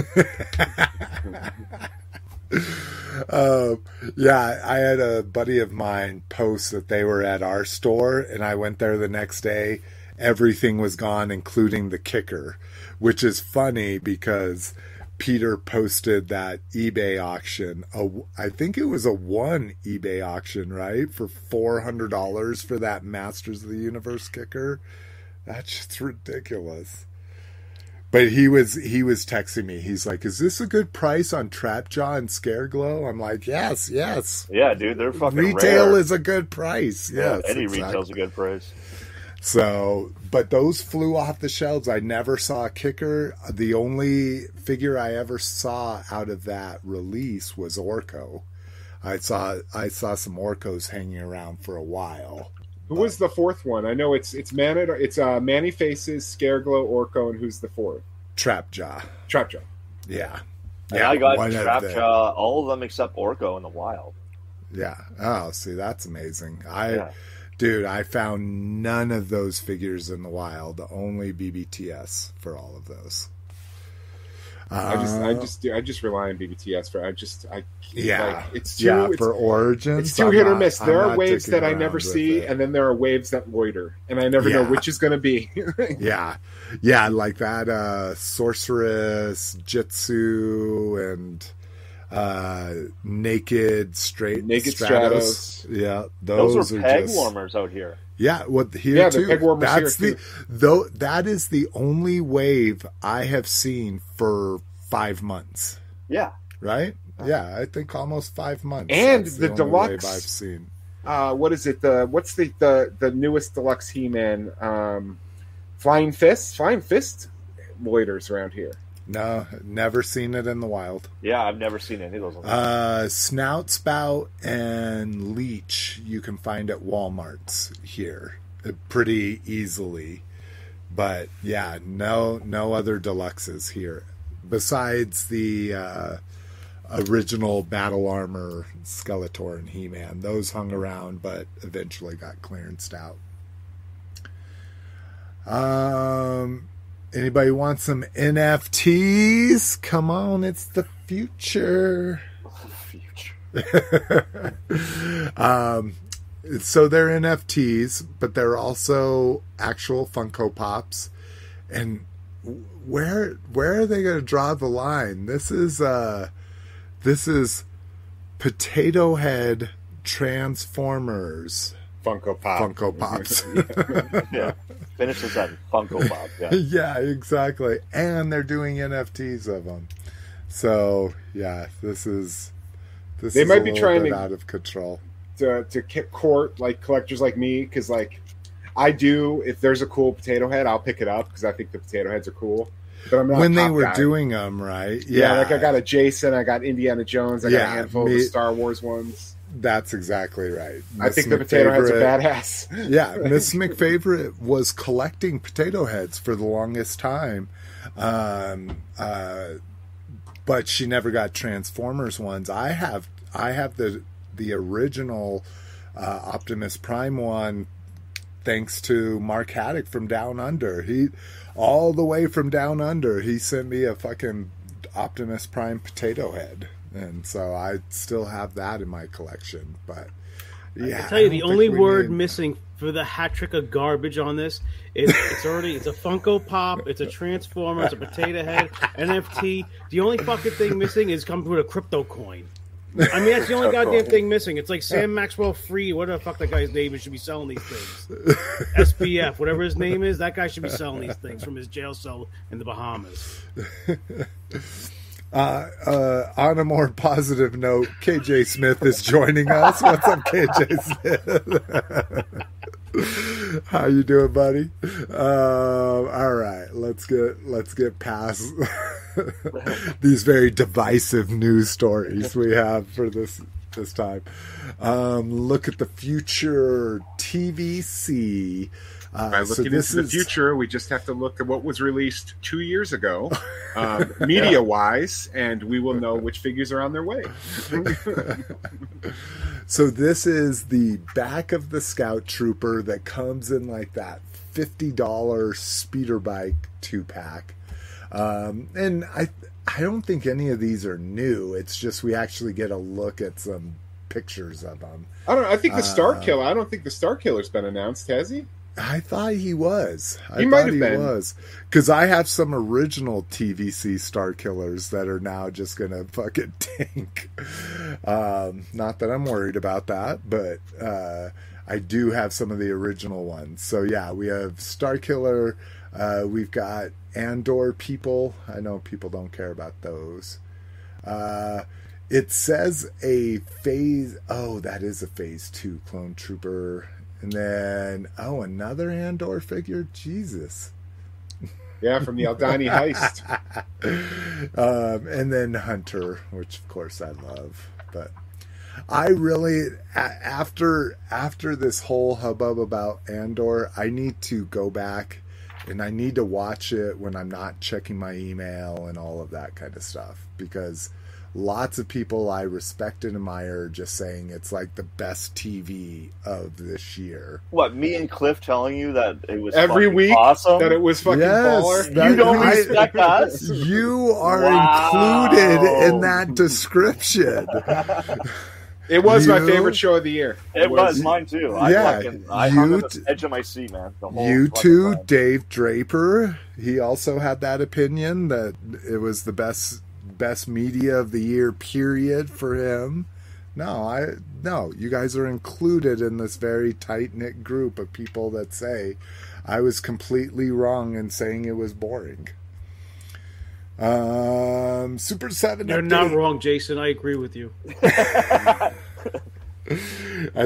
Um, yeah, I had a buddy of mine post that they were at our store, and I went there the next day. Everything was gone, including the kicker, which is funny because Peter posted that eBay auction. A, I think it was a one eBay auction, right? For $400 for that Masters of the Universe kicker. That's just ridiculous. But he was he was texting me. He's like, "Is this a good price on Trapjaw and Scareglow?" I'm like, "Yes, yes. yeah, dude, they're fucking Retail rare. is a good price. yeah, Yes, any exactly. retail's a good price. So, but those flew off the shelves. I never saw a kicker. The only figure I ever saw out of that release was Orko. I saw I saw some Orkos hanging around for a while. Who was the fourth one? I know it's it's Man it's uh, Man-E-Faces, Scareglow, Orko, and who's the fourth? Trapjaw. Trapjaw. Yeah. Yeah, I got one the- Trapjaw, all of them except Orko in the wild. Yeah. Oh, see, that's amazing. I, Yeah. Dude, I found none of those figures in the wild. Only BBTS for all of those. I just I Uh, just I just rely on BBTS for I just I yeah, like, it's too yeah it's, for origins. it's too I'm hit or not- miss. I'm There are waves that I never see, it. and then there are waves that loiter, and I never know which is going to be. yeah, yeah, like that. Uh, sorceress, jitsu, and uh, naked straight Naked stratos. Yeah, Those, those, are peg just, warmers out here. Yeah, what here Yeah, too. peg warmers That's here, the though that is the only wave I have seen for five months. Yeah. Right? Yeah, I think almost five months. And That's the only deluxe- wave I've seen. uh, what is it? The what's the the the newest deluxe He Man? Um, Flying Fist. Flying Fist loiters around here. No, never seen it in the wild. Yeah, I've never seen any of those. Uh, Snout Spout and Leech you can find at Walmart's here uh, pretty easily. But yeah, no no other deluxes here besides the uh, original Battle Armor Skeletor and He Man. Those hung around, but eventually got clearanced out. Um, anybody want some NFTs? Come on, it's the future. Future. um, so they're NFTs, but they're also actual Funko Pops. And where where are they going to draw the line? This is uh, this is Potato Head Transformers Funko Pop. Funko Pops. Yeah. Finishes that Funko Pop. Yeah. yeah, exactly. And they're doing NFTs of them. So yeah, this is this They is might a be trying to- out of control. to to court like collectors like me because like I do if there's a cool potato head I'll pick it up because I think the potato heads are cool. But I'm not when they were guy. doing them, right? yeah, like I got a Jason, I got Indiana Jones, I got a handful me- of the Star Wars ones. That's exactly right. I Miss think the potato heads are McFavorite- badass. yeah, Miss McFavorite was collecting potato heads for the longest time, um, uh, but she never got Transformers ones. I have, I have the the original uh, Optimus Prime one, thanks to Mark Haddock from Down Under. He, all the way from Down Under, he sent me a fucking Optimus Prime potato head. And so I still have that in my collection. But yeah, I tell you, the only word need- missing for the hat trick of garbage on this is it's already it's a Funko Pop, it's a Transformer, it's a Potato Head, NFT. The only fucking thing missing is come with a crypto coin. I mean, that's the only goddamn thing missing. It's like Sam Maxwell Free, whatever the fuck that guy's name is, should be selling these things. SPF, whatever his name is, that guy should be selling these things from his jail cell in the Bahamas. Uh, uh, on a more positive note, KJ Smith is joining us. What's up, KJ Smith? How you doing, buddy? Um, all right, let's get let's get past these very divisive news stories we have for this this time. Um, look at the future TVC. Uh, By so looking this into the is- future, we just have to look at what was released two years ago, um, media wise, and we will know which figures are on their way. So this is the back of the Scout Trooper that comes in like that fifty dollar speeder bike two pack, um, and I I don't think any of these are new. It's just we actually get a look at some pictures of them. I don't. I think the Star Uh, Killer. I don't think the Star Killer's been announced, has he? I thought he was. I He might thought have he been. was because I have some original TVC Star Killers that are now just gonna fucking tank. Um, not that I'm worried about that, but uh, I do have some of the original ones. So yeah, we have Star Killer. Uh, we've got Andor people. I know people don't care about those. Uh, it says a phase. Oh, that is a phase two clone trooper. And then, oh, another Andor figure. Jesus. Yeah, from the Aldhani heist. um, and then Hunter, which of course I love. But I really, a- after after this whole hubbub about Andor, I need to go back and I need to watch it when I'm not checking my email and all of that kind of stuff because lots of people I respect and admire just saying it's like the best TV of this year. What me and Cliff telling you that it was Every fucking week awesome. that it was fucking Yes, baller. that- you don't I- respect us. You are Wow. included in that description. It was my favorite show of the year. It was mine too. I Yeah, fucking I hung you on the edge of my seat, man. The whole You fucking too, time. Dave Draper. He also had that opinion that it was the best best media of the year period for him. No, I no, you guys are included in this very tight knit group of people that say I was completely wrong in saying it was boring. Um, Super Seven. You're update. not wrong, Jason. I agree with you. I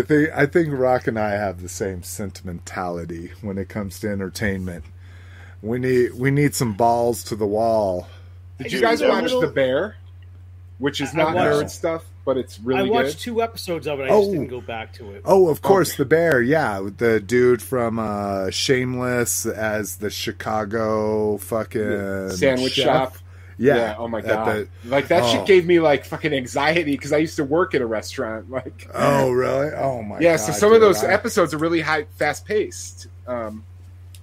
think I think Rock and I have the same sentimentality when it comes to entertainment. We need we need some balls to the wall. Did you guys watch little- The Bear? Which is I not watched- nerd stuff, but it's really I watched good. two episodes of it. I Oh. just didn't go back to it. Oh, of course, Okay. the bear. Yeah, the dude from uh, Shameless as the Chicago fucking Sandwich chef. shop. Yeah. Oh my god. the- like that oh. shit gave me like fucking anxiety because I used to work at a restaurant. Like oh, really? Oh my. yeah. God, so some of those I- episodes are really high, fast paced. Um,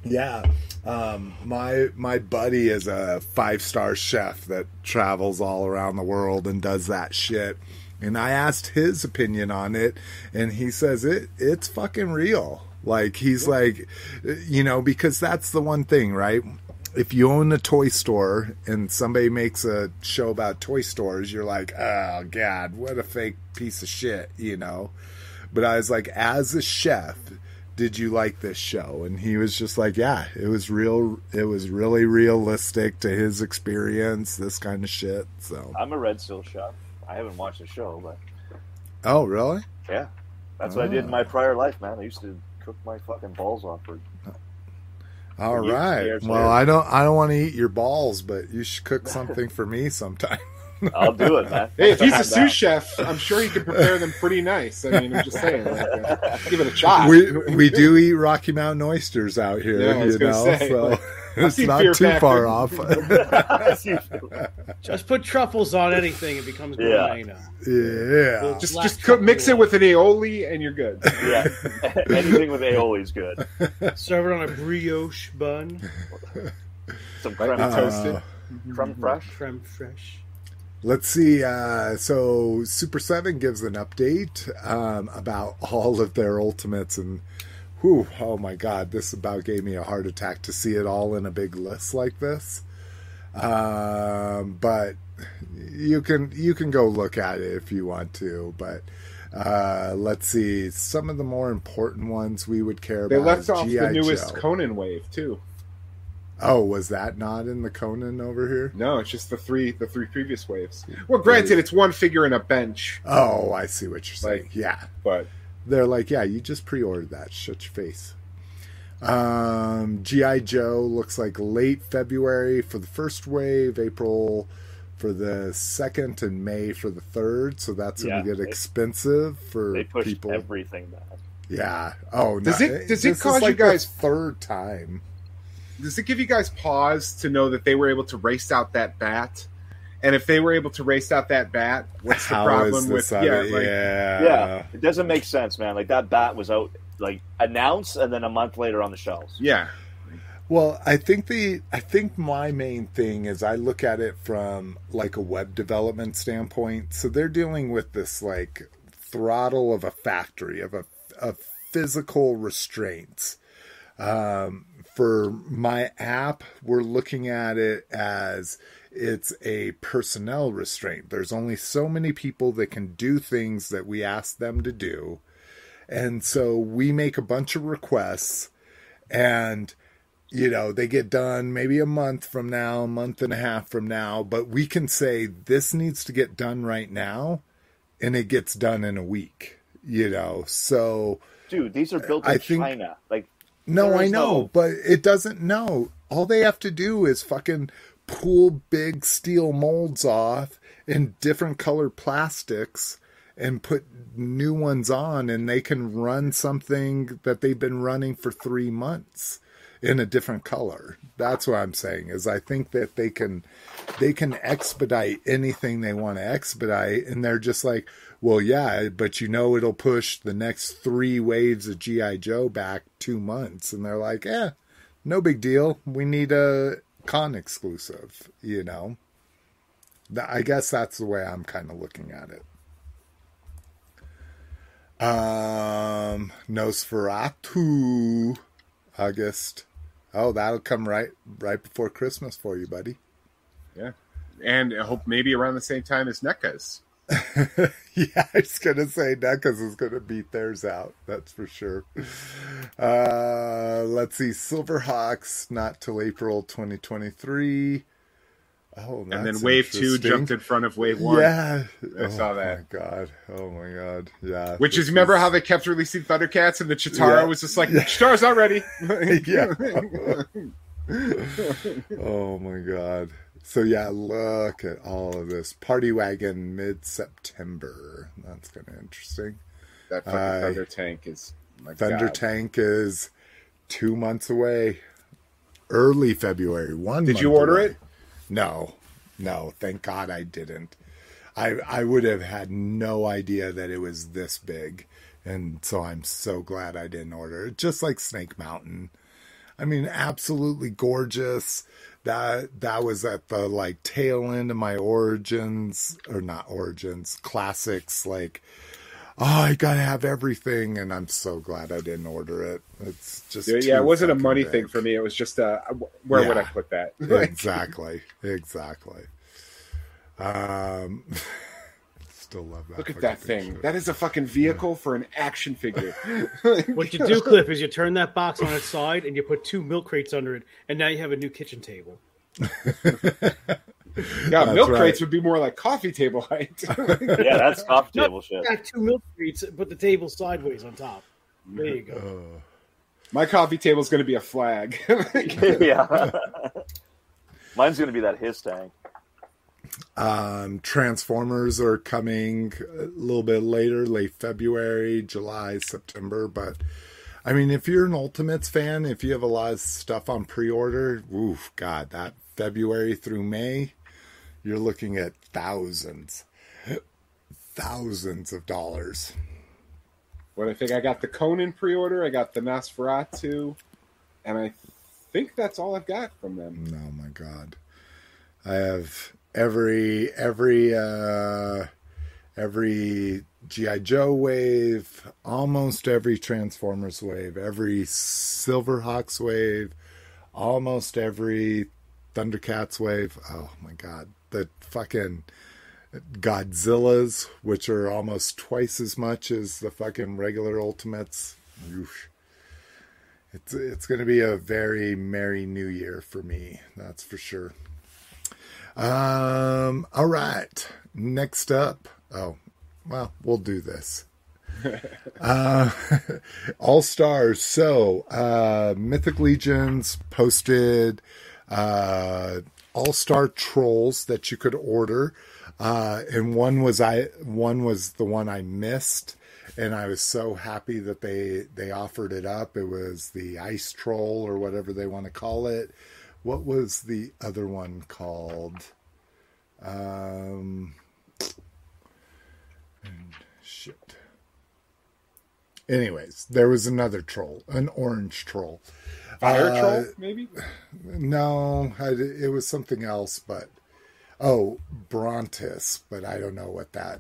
Yeah. Um, my my buddy is a five star chef that travels all around the world and does that shit. And I asked his opinion on it, and he says it it's fucking real. Like he's like, you know, because that's the one thing, right? If you own a toy store and somebody makes a show about toy stores, you're like, oh god, what a fake piece of shit, you know. But I was like, as a chef, did you like this show? And he was just like, yeah, it was real. It was really realistic to his experience, this kind of shit. So, I'm a Red Seal chef. I haven't watched the show, but oh, really? yeah, that's what I did in Ah. my prior life, man. I used to cook my fucking balls off for. All right. years Well. I don't, I don't want to eat your balls, but you should cook something for me sometime. I'll do it, man. hey, if he's a sous chef, I'm sure he can prepare them pretty nice. I mean, I'm just saying, like, uh, give it a shot. we we do eat Rocky Mountain oysters out here, Yeah, you know, say, so like, it's not Fear too far off. Just put truffles on anything; it becomes Yeah. gourmet now. yeah. just Black just cook, mix it with an aioli, and you're good. yeah, anything with aioli is good. Serve it on a brioche bun, Some Like creme, the toasted. Uh, creme fraiche. creme fraiche. Let's see. Uh, so Super Seven gives an update um, about all of their ultimates, and whew, oh my god, this about gave me a heart attack to see it all in a big list like this. Um, but you can you can go look at it if you want to. But uh, let's see some of the more important ones we would care They about. They left off the newest Joe. Conan wave too. Oh, was that not in the Conan over here? No, it's just the three the three previous waves. Well, granted, it's one figure in a bench, Oh, I see what you're saying. Like- yeah. but They're like, yeah, you just pre-ordered that. Shut your face. Um, GI Joe looks like late February for the first wave, April for the second, and May for the third. So that's Yeah, going to get they- expensive for They pushed people. everything back. Yeah. Oh, Does no, it- does it, it is cause you like the guys- third time? Does it give you guys pause to know that they were able to race out that bat? And if they were able to race out that bat, what's the How problem with this? yeah, like, yeah. yeah, it doesn't make sense, man. Like that bat was out, like announced, and then a month later on the shelves. yeah, Well, I think the I think my main thing is I look at it from like a web development standpoint. So they're dealing with this like throttle of a factory of a of physical restraints. Um, for my app, we're looking at it as it's a personnel restraint. There's only so many people that can do things that we ask them to do. And so we make a bunch of requests and you know they get done maybe a month from now a month and a half from now but we can say this needs to get done right now and it gets done in a week you know so Dude, these are built in I think- China. Like, no i know no- but it doesn't know. All they have to do is fucking pull big steel molds off in different colored plastics and put new ones on and they can run something that they've been running for three months in a different color. That's what i'm saying is i think that they can they can expedite anything they want to expedite and they're just like well yeah but you know it'll push the next three waves of gi joe back two months. And they're like eh no big deal. We need a con exclusive you know? I guess that's the way i'm kind of looking at it. Um nosferatu august oh that'll come right right before christmas for you buddy yeah, and I hope maybe around the same time as NECA's. yeah, I was gonna say NECA's is gonna beat theirs out. That's for sure. Uh, let's see, Silverhawks not till April 2023. Oh, And then Wave Two jumped in front of Wave One. Yeah, I saw that. Oh, my god! Oh my god! Yeah. Which is remember is- how they kept releasing Thundercats and the Cheetara Yeah. was just like Yeah. Cheetara's not ready. yeah. oh my god. So yeah, look at all of this. Party Wagon mid September. That's kind of interesting. that fucking I- Thunder Tank is my Thunder God. Tank is two months away. Early February. One. Did you order away. it? No, no. Thank God I didn't. I I would have had no idea that it was this big, and so I'm so glad I didn't order it. Just like Snake Mountain. I mean, absolutely gorgeous. That that was at the like tail end of my origins or not origins classics. Like, oh, I gotta have everything, and I'm so glad I didn't order it. It's just Yeah, too it wasn't a money big. thing for me. It was just uh, where would I put that? Like, exactly, exactly. Um, still love that. Look at that thing. shit. That is a fucking vehicle for an action figure. What you do, Cliff, is you turn that box on its side and you put two milk crates under it, and now you have a new kitchen table. Yeah, That's milk right. crates would be more like coffee table height. Yeah, that's coffee table shit. Got two milk crates, put the table sideways on top. There you go. Uh, My coffee table is going to be a flag. yeah. Mine's gonna be that his tank. Um, Transformers are coming a little bit later, late February, July, September. But I mean, if you're an Ultimates fan, if you have a lot of stuff on pre-order, oof, God, that February through May, you're looking at thousands, thousands of dollars. what I think I got the Conan pre-order, I got the Nosferatu, and I think that's all I've got from them. Oh my God, I have every every uh, every GI Joe wave, almost every Transformers wave, every Silverhawks wave, almost every Thundercats wave. Oh my god, the fucking Godzillas, which are almost twice as much as the fucking regular Ultimates. Oof. It's it's going to be a very merry new year for me, that's for sure. Um, all right. Next up. Oh, well, we'll do this. uh, All Stars. So, uh, Mythic Legions posted uh, All Star Trolls that you could order, uh, and one was I one was the one I missed, and I was so happy that they they offered it up. It was the Ice Troll or whatever they want to call it. What was the other one called? Um, shit. Anyways, there was another troll, an orange troll. Fire Uh, troll, maybe. No, I, it was something else, but oh, Brontis, but I don't know what that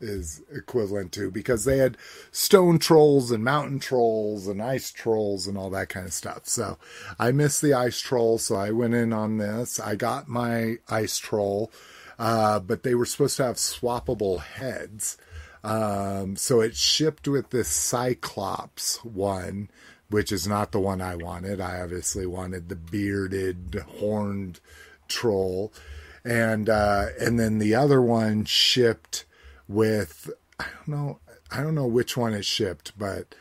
is equivalent to because they had stone trolls and mountain trolls and ice trolls and all that kind of stuff. So I missed the ice troll, so I went in on this. I got my ice troll, uh, but they were supposed to have swappable heads. Um, so it shipped with this Cyclops one, which is not the one I wanted. I obviously wanted the bearded, horned troll, and uh, and then the other one shipped with I don't know I don't know which one it shipped, but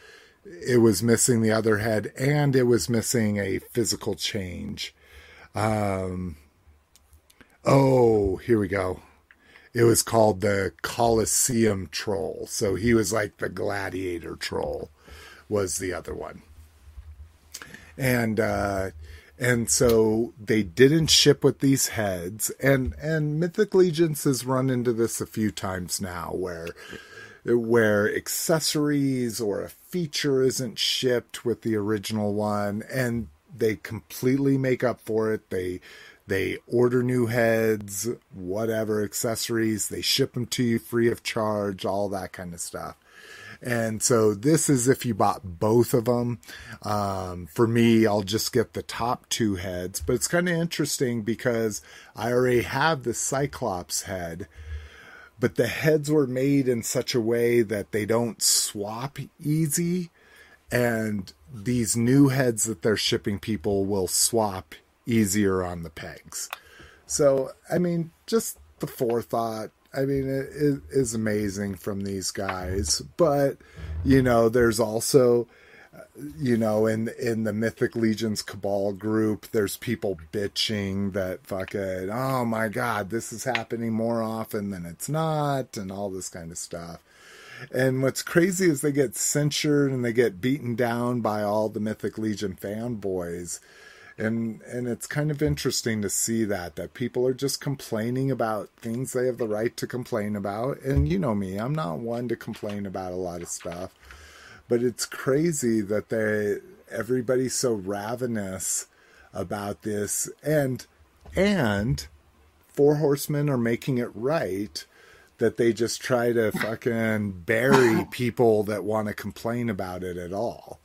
it was missing the other head and it was missing a physical change. Um, oh, here we go. It was called the Colosseum Troll. So he was like the gladiator troll was the other one. And uh and so they didn't ship with these heads and and Mythic Legions has run into this a few times now where where accessories or a feature isn't shipped with the original one and they completely make up for it. They they order new heads, whatever accessories, they ship them to you free of charge, all that kind of stuff. And so this is if you bought both of them. Um, for me, I'll just get the top two heads, but it's kind of interesting because I already have the Cyclops head, but the heads were made in such a way that they don't swap easy. And these new heads that they're shipping people will swap easier on the pegs. So, I mean, just the forethought. I mean, it, it is amazing from these guys. But, you know, there's also, uh, you know, in in the Mythic Legions Cabal group, there's people bitching that fucking, oh my god, this is happening more often than it's not, and all this kind of stuff. And what's crazy is they get censured and they get beaten down by all the Mythic Legion fanboys and and it's kind of interesting to see that that people are just complaining about things they have the right to complain about. And you know me i'm not one to complain about a lot of stuff. But it's crazy that they everybody's so ravenous about this. And and four horsemen are making it right that they just try to fucking bury people that want to complain about it at all.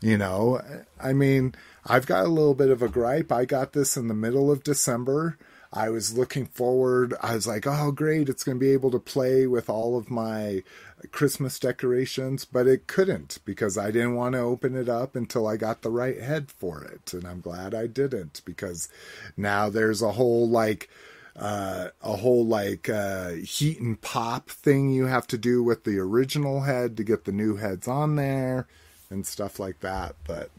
You know? I mean I've got a little bit of a gripe. I got this in the middle of December. I was looking forward. I was like, oh, great. It's going to be able to play with all of my Christmas decorations, but it couldn't because I didn't want to open it up until I got the right head for it. And I'm glad I didn't because now there's a whole like, uh, a whole like uh, heat and pop thing you have to do with the original head to get the new heads on there and stuff like that. But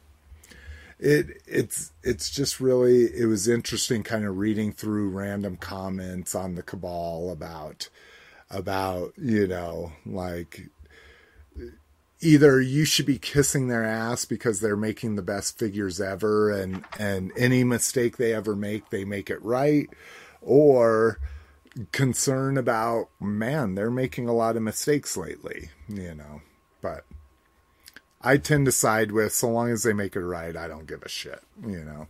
it it's it's just really it was interesting kind of reading through random comments on the cabal about about you know like either you should be kissing their ass because they're making the best figures ever and and any mistake they ever make they make it right or concern about man they're making a lot of mistakes lately you know I tend to side with so long as they make it right, I don't give a shit, you know.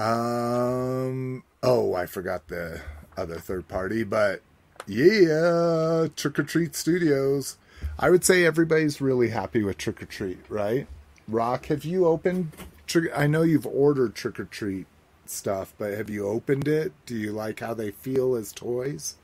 Um oh, I forgot the other third party, but yeah, Trick or Treat Studios. I would say everybody's really happy with Trick or Treat, right? Rock, have you opened? Trick, I know you've ordered Trick or Treat stuff, but have you opened it? Do you like how they feel as toys?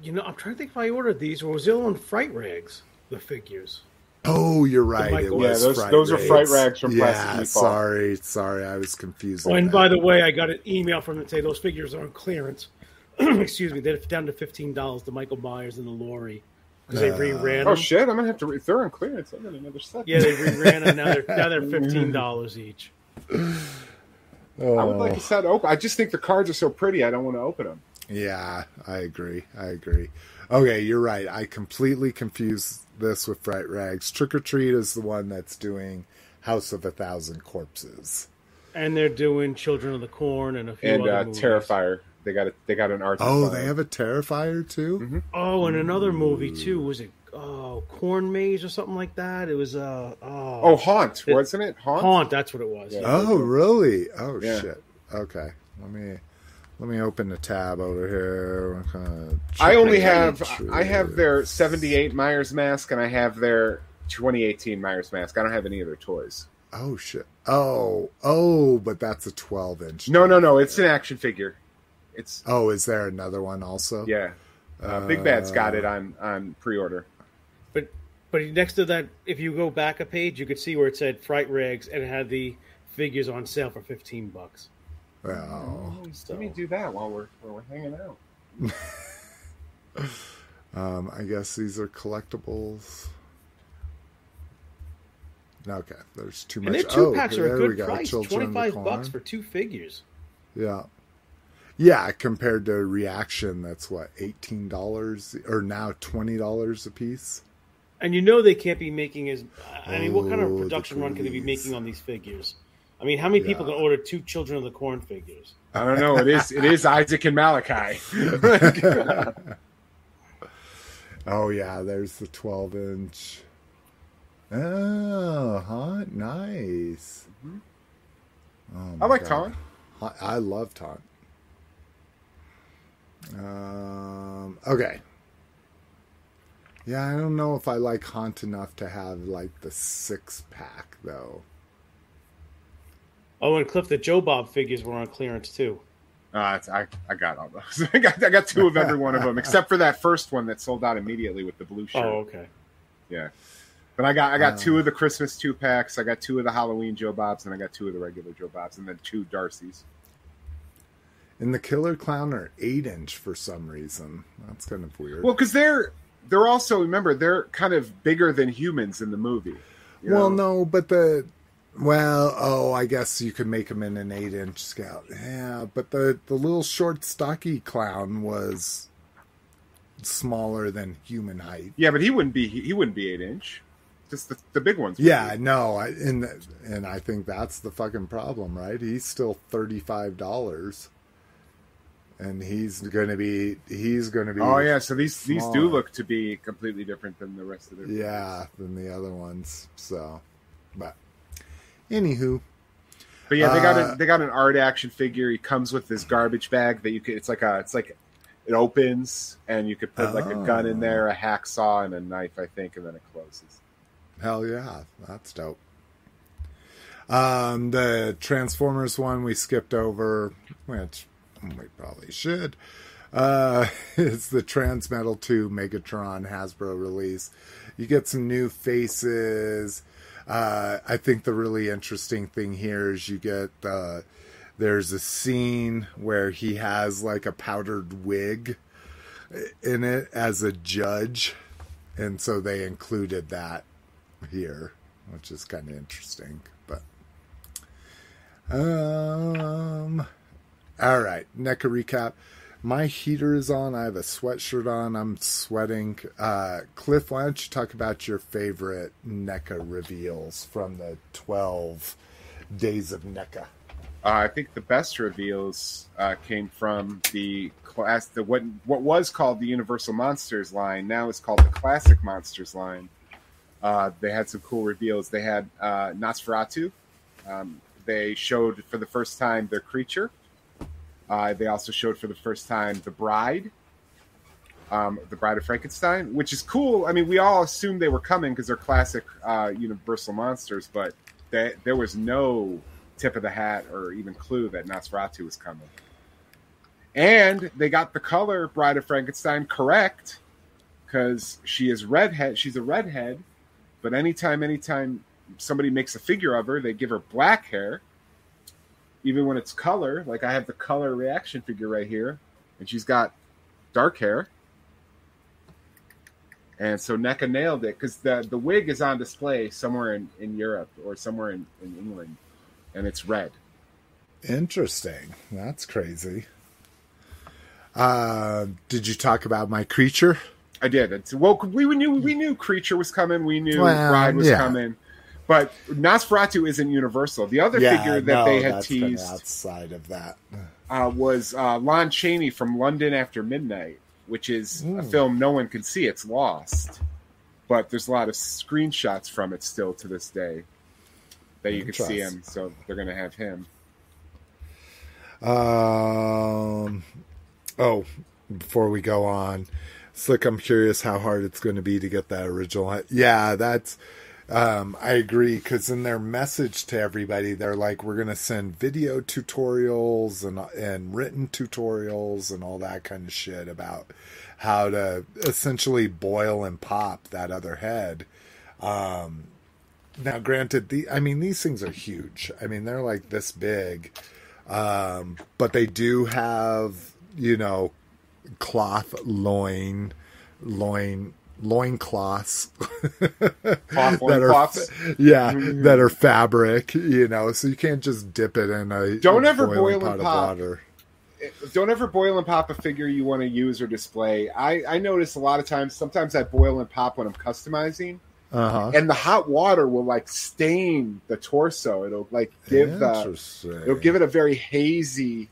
You know, I'm trying to think if I ordered these or was it on Fright Rags, the figures. Oh, you're right. It was Yeah, those- those are Fright Rags. Rags from Yeah, Plastic Meatball. sorry, sorry, I was confused. Oh, and by the way, I got an email from them saying those figures are on clearance. Excuse me, they're down to fifteen dollars. The Michael Myers and the Lori because they Uh, reran. Oh them. shit! I'm gonna have to. Re- if they're on clearance, I got another set. Yeah, they reran them. Now they're now they're fifteen dollars each. I would like a set open. I just think the cards are so pretty. I don't want to open them. Yeah, I agree. I agree. Okay, you're right. I completely confused this with Fright Rags. Trick or Treat is the one that's doing House of a Thousand Corpses. And they're doing Children of the Corn and a few And other uh, movies. Terrifier. They got a, They got an art. Oh, they have a Terrifier too. Mm-hmm. Oh, and another movie too. Was it oh Corn Maze or something like that? It was uh oh, Oh, Haunt, It- wasn't it? Haunt. Haunt. That's what it was. Yeah. Oh, really? Oh Yeah. shit. Okay, let me let me open the tab over here. Kind of I only have. Treat? I have their '78 Myers mask, and I have their 2018 Myers mask. I don't have any of their toys. Oh shit. Oh oh, but that's a 12 inch. No, no, no. It's an action figure. It's Oh, is there another one also? yeah. Uh, Big Bad's got it on on pre-order. But but next to that, if you go back a page, you could see where it said Fright Rags and it had the figures on sale for fifteen bucks. Oh. Let me do that while we're while we're hanging out. Um, I guess these are collectibles. Okay, there's too much. And their two oh, packs are a good price, twenty five bucks for two figures. Yeah, yeah. Compared to Reaction, that's what eighteen dollars or now twenty dollars a piece. And you know they can't be making as. I mean, what kind Oh, of production run can they be making on these figures? I mean, how many people can order two Children of the Corn figures? I don't know. It is it is Isaac and Malachi. Oh yeah, there's the twelve inch. Oh, hot, nice. Oh, I like God. Taunt. I, I love taunt. Um, okay. Yeah, I don't know if I like Haunt enough to have like the six pack though. Oh, and Cliff, the Joe Bob figures were on clearance too. Uh, it's, I I got all those. I got I got two of every one of them, except for that first one that sold out immediately with the blue shirt. Oh, okay. Yeah. But I got I got Uh. two of the Christmas two packs. I got two of the Halloween Joe Bobs, and I got two of the regular Joe Bobs, and then two Darcy's. And the Killer Clown are eight inch for some reason. That's kind of weird. Well, because they're they're also remember they're kind of bigger than humans in the movie. you Well, know? no, but the well, oh, I guess you could make him in an eight-inch scale. Yeah, but the the little short, stocky clown was smaller than human height. Yeah, but he wouldn't be he wouldn't be eight inch. Just the, the big ones. Yeah, be. no, I, and and I think that's the fucking problem, right? He's still thirty-five dollars, and he's gonna be he's gonna be Oh yeah, so these these do look to be completely different than the rest of their. yeah than the other ones. So, but anywho, But yeah, they got Uh, a, they got an art action figure. He comes with this garbage bag that you could. It's like a. It's like it opens and you could put like a gun in Oh. there, a hacksaw, and a knife, I think, and then it closes. Hell yeah, that's dope. Um, the Transformers one we skipped over, which we probably should. Uh, it's the Transmetal 2 Megatron Hasbro release. You get some new faces. Uh, I think the really interesting thing here is you get uh, there's a scene where he has like a powdered wig in it as a judge, and so they included that here, which is kind of interesting. But um, all right, NECA recap. My heater is on. I have a sweatshirt on. I'm sweating. Uh, Cliff, why don't you talk about your favorite NECA reveals from the 12 days of NECA? Uh, I think the best reveals uh, came from the class, the what what was called the Universal Monsters line. Now it's called the Classic Monsters line. Uh, they had some cool reveals. They had uh, Nosferatu. Um, they showed for the first time their creature, Uh, they also showed for the first time the Bride, um, the Bride of Frankenstein, which is cool. I mean, we all assumed they were coming because they're classic uh, Universal monsters, but they, there was no tip of the hat or even clue that Nosferatu was coming. And they got the color Bride of Frankenstein correct because she is redhead. She's a redhead, but anytime, anytime somebody makes a figure of her, they give her black hair. Even when it's color, like I have the color reaction figure right here, and she's got dark hair. And so NECA nailed it because the, the wig is on display somewhere in, in Europe or somewhere in, in England, and it's red. Interesting. That's crazy. Uh, did you talk about my creature? I did. It's, well, we knew we knew Creature was coming. We knew Well, Bride was yeah. coming, but Nosferatu isn't Universal. The other figure that no, they had teased outside of that. uh, was uh, Lon Chaney from London After Midnight, which is a Mm. film no one can see. It's lost, but there's a lot of screenshots from it still to this day that you can see him. So they're going to have him. Um. Oh, before we go on, Slick, I'm curious how hard it's going to be to get that original. Yeah, that's. Um, I agree because in their message to everybody, they're like, "We're going to send video tutorials and and written tutorials and all that kind of shit about how to essentially boil and pop that other head." Um, now, granted, the I mean these things are huge. I mean they're like this big, um, but they do have you know cloth loin, loin loin cloths that are loincloths? yeah that are fabric. You know, so you can't just dip it in a Don't ever boil and pot of pop. water. Don't ever boil and pop a figure you want to use or display. I, I notice a lot of times. Sometimes I boil and pop when I'm customizing, Uh huh. and the hot water will like stain the torso. It'll like give the it'll give it a very hazy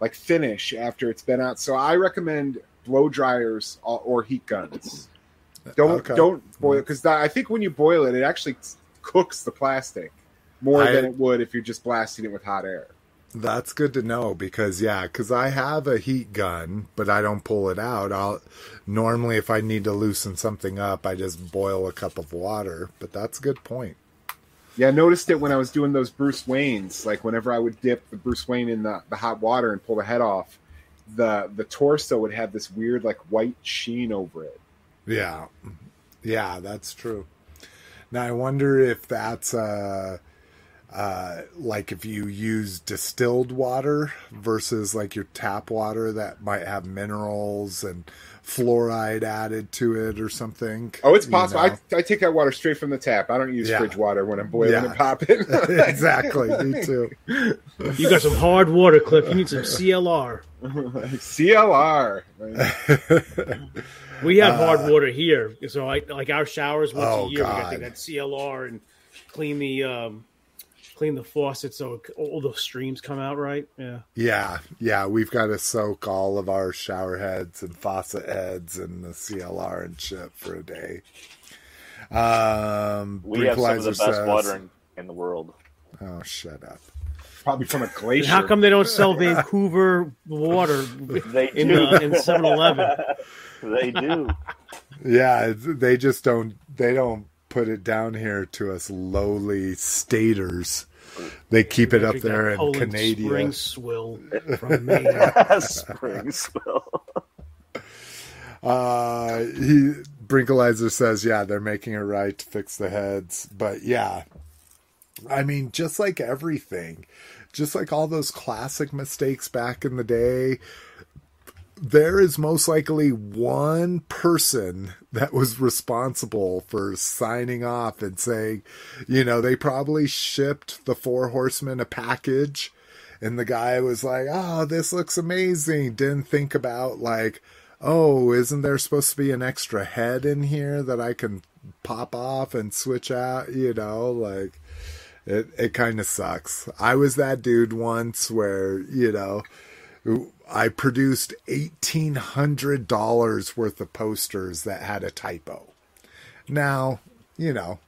like finish after it's been out. So I recommend blow dryers or, heat guns. Uh, don't Okay. don't boil mm-hmm. because I think when you boil it, it actually cooks the plastic more I- than it would if you're just blasting it with hot air. That's good to know because yeah, because I have a heat gun, but I don't pull it out. I'll normally if I need to loosen something up, I just boil a cup of water. But that's a good point. Yeah, I noticed it when I was doing those Bruce Waynes. Like whenever I would dip the Bruce Wayne in the, the hot water and pull the head off, the the torso would have this weird like white sheen over it. Yeah, yeah, that's true. Now I wonder if that's uh, uh, like if you use distilled water versus like your tap water that might have minerals and fluoride added to it or something. Oh, it's you possible. know? I, I take that water straight from the tap. I don't use Yeah. fridge water when I'm boiling Yeah. and popping. exactly. Me too. You got some hard water, Cliff. You need some CLR. CLR. We have hard water here, so I like our showers once Oh, a year. We got to God. take that CLR and clean the um, clean the faucet so all the streams come out right. Yeah, Yeah, yeah, we've got to soak all of our shower heads and faucet heads and the CLR and shit for a day. Um, We have some of the best says- water in, in the world. Oh, shut up. Probably from a glacier. how come they don't sell Vancouver water They in do. the in 7-Eleven? they do. Yeah, they just don't. They don't put it down here to us lowly staters. They keep it up there in Poland Canada. Spring swill from Maine. Spring spill. Uh, he Brinkalizer says, yeah, they're making it right to fix the heads, but yeah, I mean, just like everything, just like all those classic mistakes back in the day, there is most likely one person that was responsible for signing off and saying, you know, they probably shipped the Four Horsemen a package. And the guy was like, oh, this looks amazing. Didn't think about, like, oh, isn't there supposed to be an extra head in here that I can pop off and switch out? You know, like, it, it kind of sucks. I was that dude once where, you know, I produced $1,800 worth of posters that had a typo. Now, you know,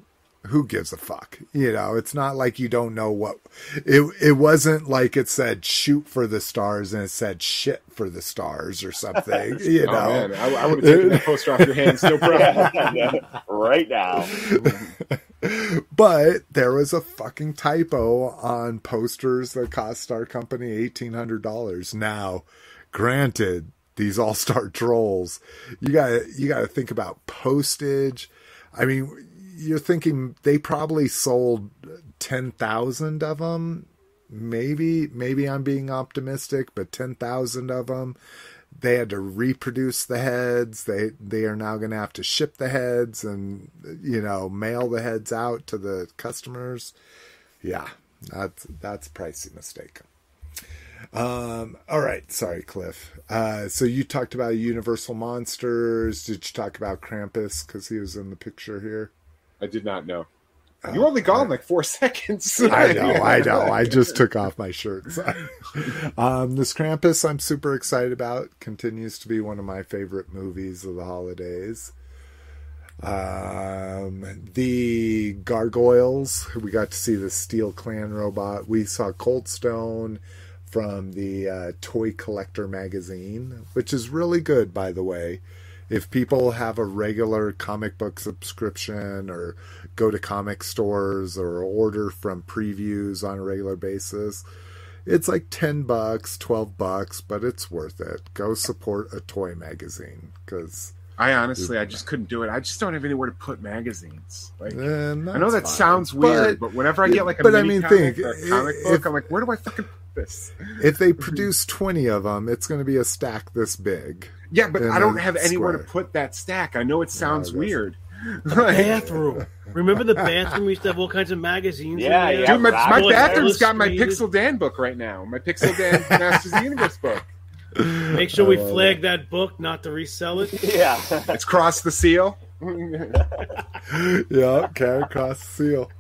who gives a fuck? You know, it's not like you don't know what it it wasn't like it said shoot for the stars and it said shit for the stars or something. You Oh, know. man, I, I would have taken that poster off your hands, no problem. right now. but there was a fucking typo on posters that cost our company eighteen hundred dollars. Now, granted, these all star trolls, you got you got to think about postage. I mean, you're thinking they probably sold ten thousand of them. Maybe, maybe I'm being optimistic, but ten thousand of them. They had to reproduce the heads. They they are now going to have to ship the heads and you know mail the heads out to the customers. Yeah, that's that's pricey mistake. Um, all right, sorry, Cliff. Uh, so you talked about Universal Monsters. Did you talk about Krampus because he was in the picture here? I did not know. You were only gone like four seconds. I know, I know. I just took off my shirt. Um, this Krampus, I'm super excited about. Continues to be one of my favorite movies of the holidays. Um, the Gargoyles, we got to see the Steel Clan robot. We saw Cold Stone from the uh, Toy Collector magazine, which is really good, by the way. If people have a regular comic book subscription or go to comic stores or order from previews on a regular basis, it's like 10 bucks, 12 bucks, but it's worth it. Go support a toy magazine because I honestly, I just couldn't do it. I just don't have anywhere to put magazines. Like, eh, I know that that's sounds weird, but, whenever I get like a but I mean, comic think, or a comic if- book, I'm like, where do I fucking this? if they produce 20 of them, it's going to be a stack this big. Yeah, but I don't a have anywhere square. to put that stack. I know it sounds I guess. weird. bathroom. Remember the bathroom? We used to have all kinds of magazines. Yeah, yeah. Dude, my, my bathroom's got my. Pixel Dan book right now. My Pixel Dan Masters of the Universe book. Make sure we oh. flag that book, not to resell it. Yeah. It's crossed the seal. yeah, carry across the seal.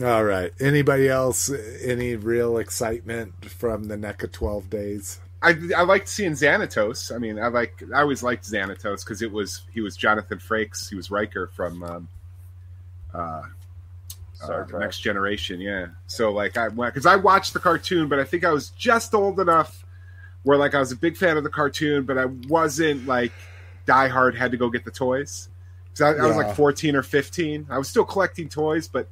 All right. Anybody else? Any real excitement from the NECA 12 days? I I liked seeing Xanatos. I mean, I like I always liked Xanatos because it was he was Jonathan Frakes. He was Riker from um, uh, Star uh, Next Generation. Yeah. So like I went because I watched the cartoon, but I think I was just old enough where like I was a big fan of the cartoon, but I wasn't like diehard. Had to go get the toys because I, I was like fourteen or fifteen. I was still collecting toys, but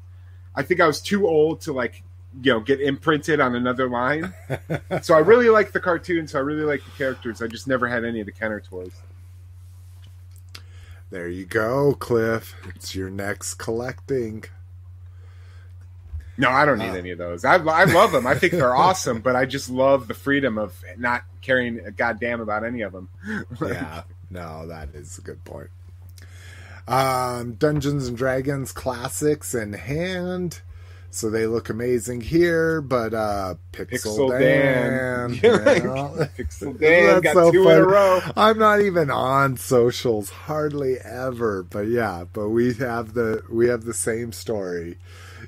I think I was too old to like you know get imprinted on another line. so I really like the cartoon. So I really like the characters. I just never had any of the Kenner toys. There you go, Cliff. It's your next collecting. No, I don't need Uh. any of those. I, I love them. I think they're awesome, but I just love the freedom of not caring a goddamn about any of them. Yeah, no, that is a good point. Um, Dungeons and Dragons classics in hand. So they look amazing here, but uh Pixel, Pixel Dan. Dan. yeah. Pixel Dan got so two in a row. I'm not even on socials hardly ever, but yeah, but we have the we have the same story.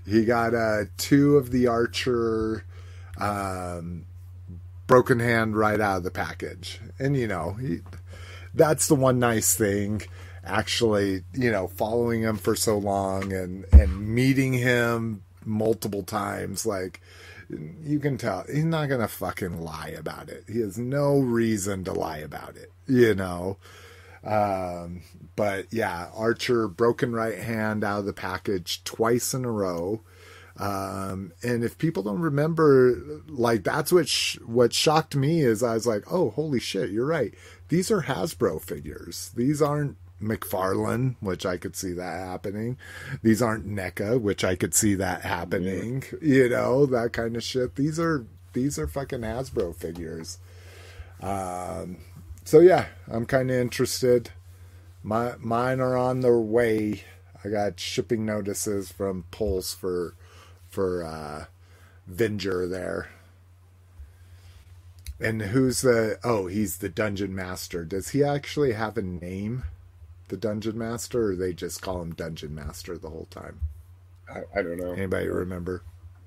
He got uh two of the archer um broken hand right out of the package. And you know, he, that's the one nice thing actually, you know, following him for so long and and meeting him multiple times like you can tell he's not gonna fucking lie about it. He has no reason to lie about it, you know. Um, but yeah, Archer broken right hand out of the package twice in a row. Um, and if people don't remember, like that's what sh- what shocked me is I was like, oh, holy shit, you're right. These are Hasbro figures. These aren't McFarlane, which I could see that happening. These aren't NECA, which I could see that happening. You know, that kind of shit. These are these are fucking Hasbro figures. Um, so yeah, I'm kind of interested. My mine are on their way. I got shipping notices from Pulse for for uh Venger there. And who's the oh, he's the dungeon master. Does he actually have a name? The dungeon master or they just call him dungeon master the whole time? I, I don't know. Anybody remember?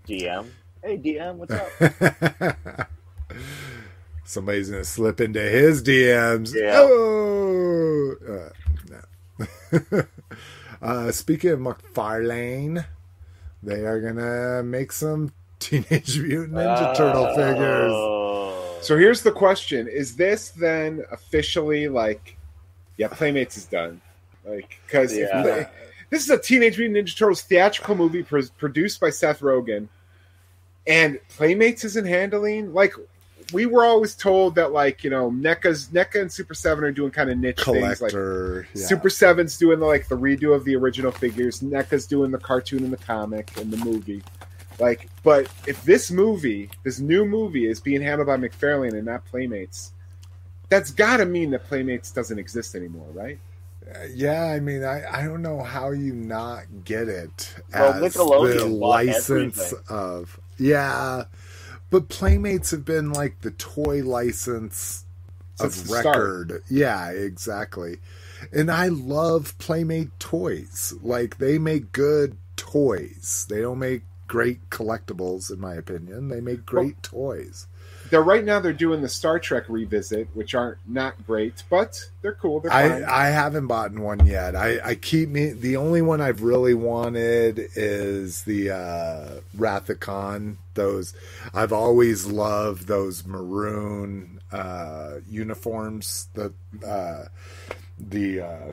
DM. Hey, DM, what's up? Somebody's gonna slip into his DMs. Yeah. Oh, uh, no. Uh, speaking of McFarlane, they are gonna make some Teenage Mutant Ninja Turtle figures. Oh. So here's the question: Is this then officially like, yeah, Playmates is done? Like, because Yeah. this is a Teenage Mutant Ninja Turtles theatrical movie pr- produced by Seth Rogen, and Playmates isn't handling like. We were always told that, like you know, NECA's NECA and Super Seven are doing kind of niche things, like yeah. Super Seven's doing the, like the redo of the original figures. NECA's doing the cartoon and the comic and the movie. Like, but if this movie, this new movie, is being handled by McFarlane and not Playmates, that's got to mean that Playmates doesn't exist anymore, right? Uh, yeah, I mean, I, I don't know how you not get it Well, as Nickelodeon the license everything. of yeah, but Playmates have been like the toy license Since of the start. record. Yeah, exactly. And I love Playmate toys. Like they make good toys. They don't make great collectibles, in my opinion. They make great toys. They're right now they're doing the Star Trek revisit, which aren't not great, but they're cool. They're. I, I haven't bought one yet. I, I keep me the only one I've really wanted is the uh Wrath of Khan. Those I've always loved those maroon uh uniforms the uh the uh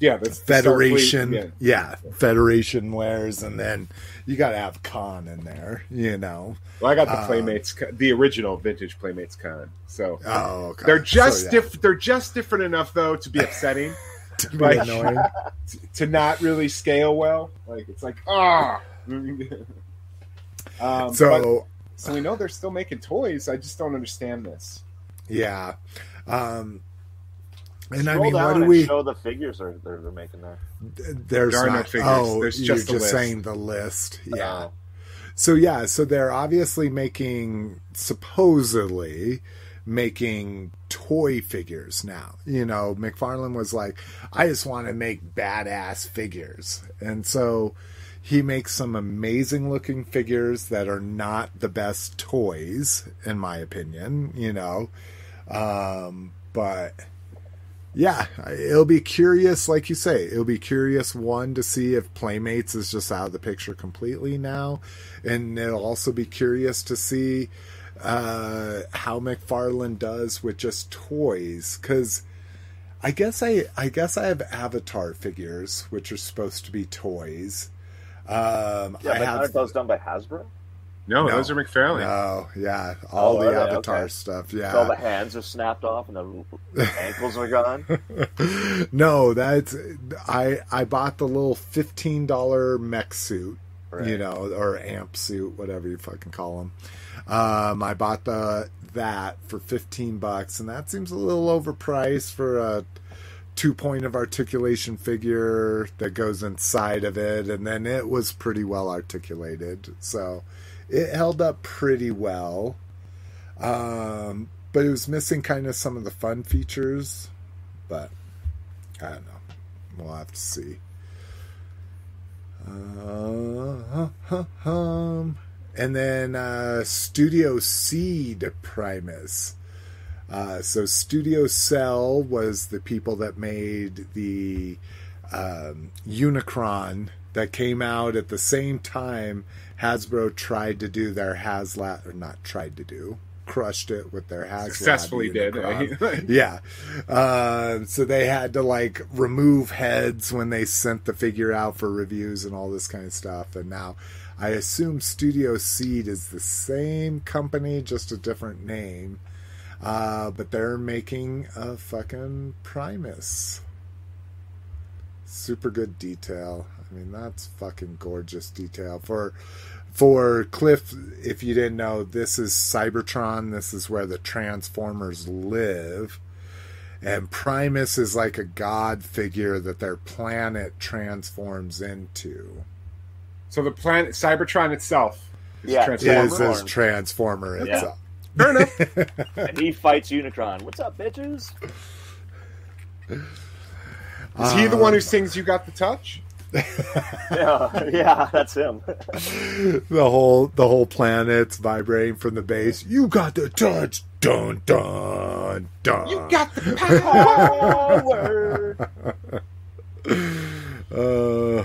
yeah, that's the Federation Starfleet, yeah. Federation wears and then you gotta have Khan in there, you know. Well, I got the Uh, Playmates, the original vintage Playmates Khan. So Oh okay. they're just So, yeah, diff- They're just different enough though to be upsetting. to be like- annoying. to not really scale well. Like it's like ah. um, but- So so we know they're still making toys. I just don't understand this. yeah. Um and I mean, down what do we? show the figures they're, they're, they're making there. There's There are no figures. Oh, There's you're just just list. saying the list. Yeah. Uh, So yeah, so they're obviously making supposedly making toy figures now. You know, McFarlane was like, I just want to make badass figures. And so he makes some amazing looking figures that are not the best toys, in my opinion, you know. Um, but yeah, it'll be curious, like you say, it'll be curious one to see if Playmates is just out of the picture completely now, and it'll also be curious to see uh, how McFarlane does with just toys, because I guess I I guess I have Avatar figures, which are supposed to be toys. Um, yeah, I have those done by Hasbro? No, No. those are McFarlane. no, yeah, all Oh, the? Avatar Okay. stuff, yeah. So all the hands are snapped off and the ankles are gone. no, that's I I bought the little fifteen dollar mech suit, Right. you know, or amp suit, whatever you fucking call them. Um, I bought the that for fifteen bucks, and that seems a little overpriced for a two point of articulation figure that goes inside of it, and then it was pretty well articulated, so it held up pretty well. Um, but it was missing kind of some of the fun features, but I don't know. We'll have to see. Uh, hum. And then uh, Studio Seed Primus. Uh, so Studio Cell was the people that made the um, Unicron that came out at the same time Hasbro tried to do their HasLab, or not tried to do, crushed it with their HasLab. Successfully did. Unicron. yeah. Uh, so they had to like remove heads when they sent the figure out for reviews and all this kind of stuff. And now I assume Studio Seed is the same company, just a different name. Uh, but they're making a fucking Primus. Super good detail. I mean, that's fucking gorgeous detail for for Cliff. If you didn't know, this is Cybertron. This is where the Transformers live, and Primus is like a god figure that their planet transforms into. So the planet Cybertron itself is Yeah. a Is transformer. his transformer Yeah. itself. Fair enough. and he fights Unicron. What's up, bitches? Is he the um, one who sings "You Got the Touch"? Yeah, yeah, that's him. the whole the whole planet's vibrating from the base. You got the touch, dun dun dun. You got the power. Power. Uh,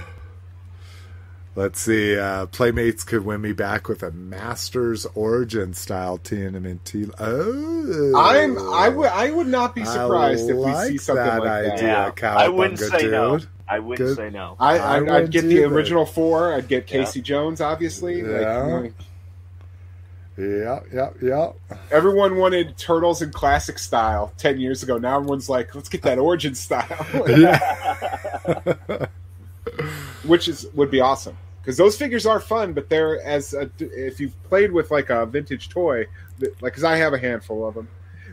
let's see. Uh, Playmates could win me back with a Masters Origin style TNMT. Oh, I'm I would I would not be I surprised if we see something that like that. Yeah, Cowabunga I wouldn't say no. dude. I wouldn't Good. say no. I, I I, wouldn't I'd get the either. original four. I'd get Yeah. Casey Jones, obviously. Yeah. Like, Yeah, yeah, yeah. everyone wanted Turtles in classic style ten years ago. Now everyone's like, let's get that Origin style, yeah. which is would be awesome because those figures are fun. But they're as a, if you've played with like a vintage toy, like because I have a handful of them,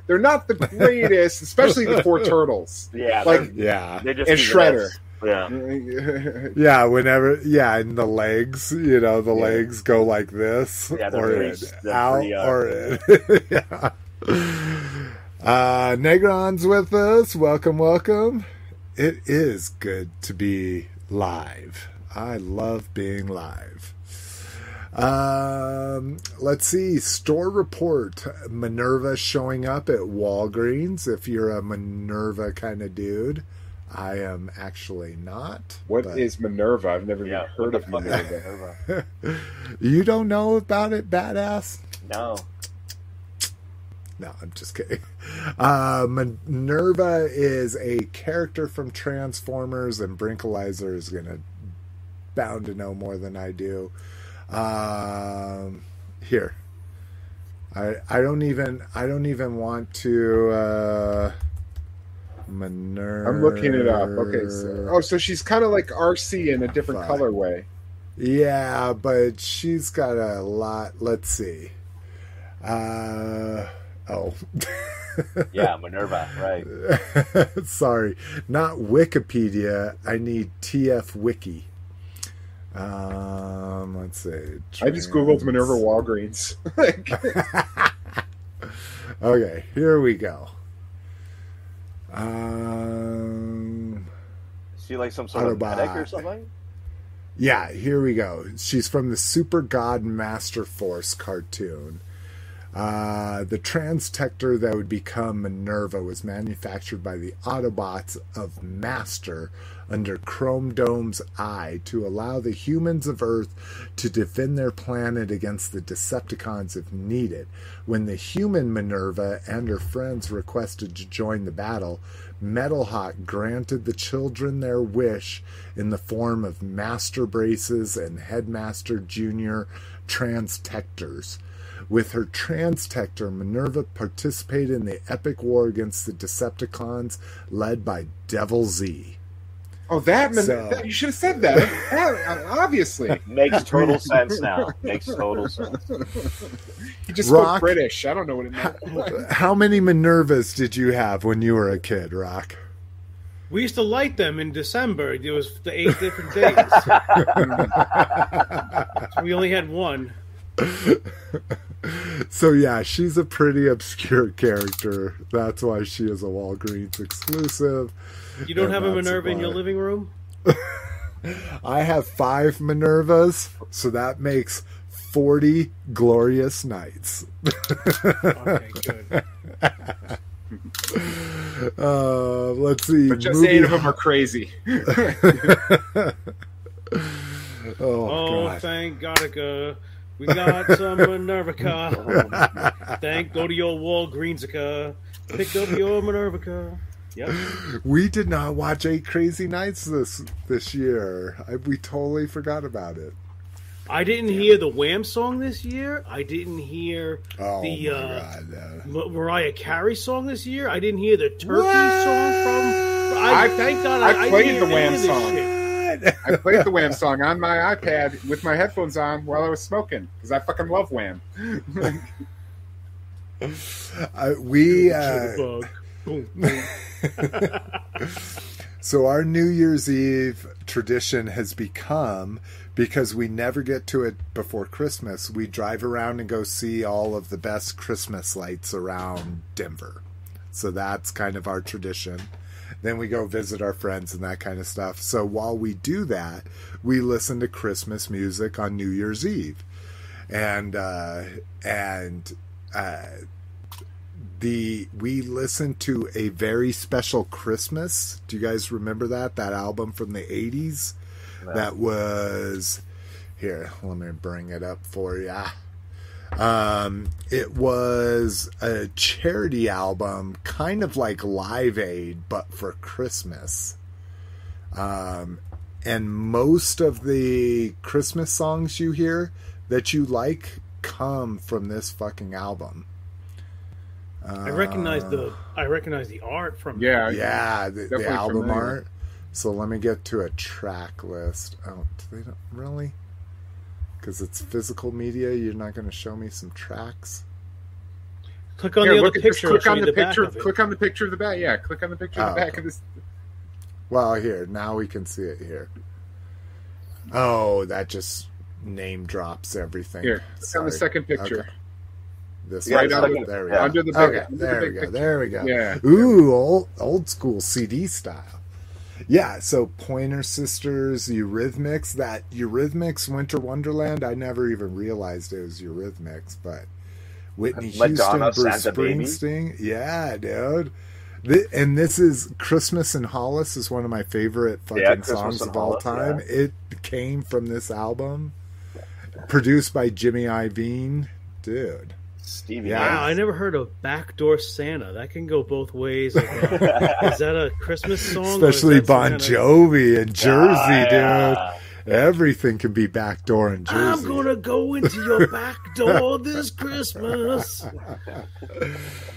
they're not the greatest, especially the four Turtles Yeah, Like- they're- yeah. they just and Shredder. this. Yeah, Yeah, whenever, yeah, and the legs, you know, the Yeah. legs go like this, Yeah, or pretty- in, they're out, pretty, uh, or in. yeah. Uh, Negron's with us. Welcome, welcome. It is good to be live. I love being live. Um, let's see. Store report: Minerva showing up at Walgreens. If you're a Minerva kind of dude, I am actually not. What but- is Minerva? I've never yeah. even heard of What the fuck Minerva. Minerva? you don't know about it, badass? No, No, I'm just kidding. Uh, Minerva is a character from Transformers, and Brinkalizer is gonna bound to know more than I do. Um, here, I I don't even I don't even want to. Uh, Minerva. I'm looking it up. Okay, so, oh, so she's kind of like RC in a different Fuck. colorway. Yeah, but she's got a lot. Let's see. Uh oh. yeah, Minerva, right? Sorry, not Wikipedia. I need TF Wiki. Um, let's see. I just googled Minerva Walgreens. Like, Okay, here we go. Um, Is she like some sort of Autobot. medic or something? yeah, here we go. She's from the Super God Master Force cartoon. Uh, the transtector that would become Minerva was manufactured by the Autobots of Master under Chrome Dome's eye to allow the humans of Earth to defend their planet against the Decepticons if needed. When the human Minerva and her friends requested to join the battle, Metalhawk granted the children their wish in the form of Master Braces and Headmaster Junior Transtectors. With her transtector, Minerva participated in the epic war against the Decepticons led by Devil Z. oh, that, Min- So- that- you should have said that. That- uh, Obviously, Makes total sense now. Makes total sense. he just Rock. spoke British. I don't know what it meant. How many Minervas did you have when you were a kid, Rock? We used to light them in December. It was the eight different days. we only had one. So yeah, she's a pretty obscure character. That's why she is a Walgreens exclusive. You don't And have a Minerva in your living room? I have five Minervas, so that makes forty glorious nights. Okay, good. Uh, let's see. But just movie- eight of them are crazy. Oh, Oh, God. thank Godica. We got some Minervica. Thank go to your Walgreensica. Pick up your Minervica. Yep. We did not watch Eight Crazy Nights this this year. I, we totally forgot about it. I didn't hear the Wham song this year. I didn't hear Oh the uh, god! uh, Mariah Carey song this year. I didn't hear the Turkey What? song from. I, I- thank God I I, played didn't the hear Wham song. I played the Wham song on my iPad with my headphones on while I was smoking because I fucking love Wham. Uh, we uh, Jitterbug. So our New Year's Eve tradition has become because we never get to it before Christmas. We drive around and go see all of the best Christmas lights around Denver. So that's kind of our tradition. Then we go visit our friends and that kind of stuff. So while we do that, we listen to Christmas music on New Year's Eve. And uh and uh the we listened to a very special Christmas. Do you guys remember that that album from the eighties? No. That was here. Let me bring it up for you. Um, it was a charity album, kind of like Live Aid, but for Christmas. Um, and most of the Christmas songs you hear that you like come from this fucking album. I recognize the uh, I recognize the art from Yeah, yeah, the, the album familiar. art. So let me get to a track list. Oh, do they don't really? Because it's physical media, you're not going to show me some tracks. Click on Here, the other look at picture. Click on show the you back picture. of. Click on the picture of the back. Yeah, click on the picture of Oh, the back okay. of this. Well, here now we can see it here. Oh, that just name drops everything. Here, click on the second picture. Okay. This Yeah, right under, there we yeah, go. under the big, okay, under the there we go. picture. There we go. Yeah. Ooh, old old school CD style. Yeah, so Pointer Sisters, Eurythmics, that Eurythmics Winter Wonderland, I never even realized it was Eurythmics, but Whitney Houston, Bruce Santa Baby. Springsteen. Yeah, dude. Th- And this is Christmas in Hollis is one of my favorite fucking Yeah, songs in of all Hollis, time. yeah. It came from this album, produced by Jimmy Iovine. Dude, Stevie. Yeah. Wow, I never heard of Backdoor Santa. That can go both ways. Of, uh, is that a Christmas song? especially Bon kind of- Jovi and Jersey, Yeah. dude. Everything can be backdoor in Jersey. I'm gonna go into your back door this Christmas,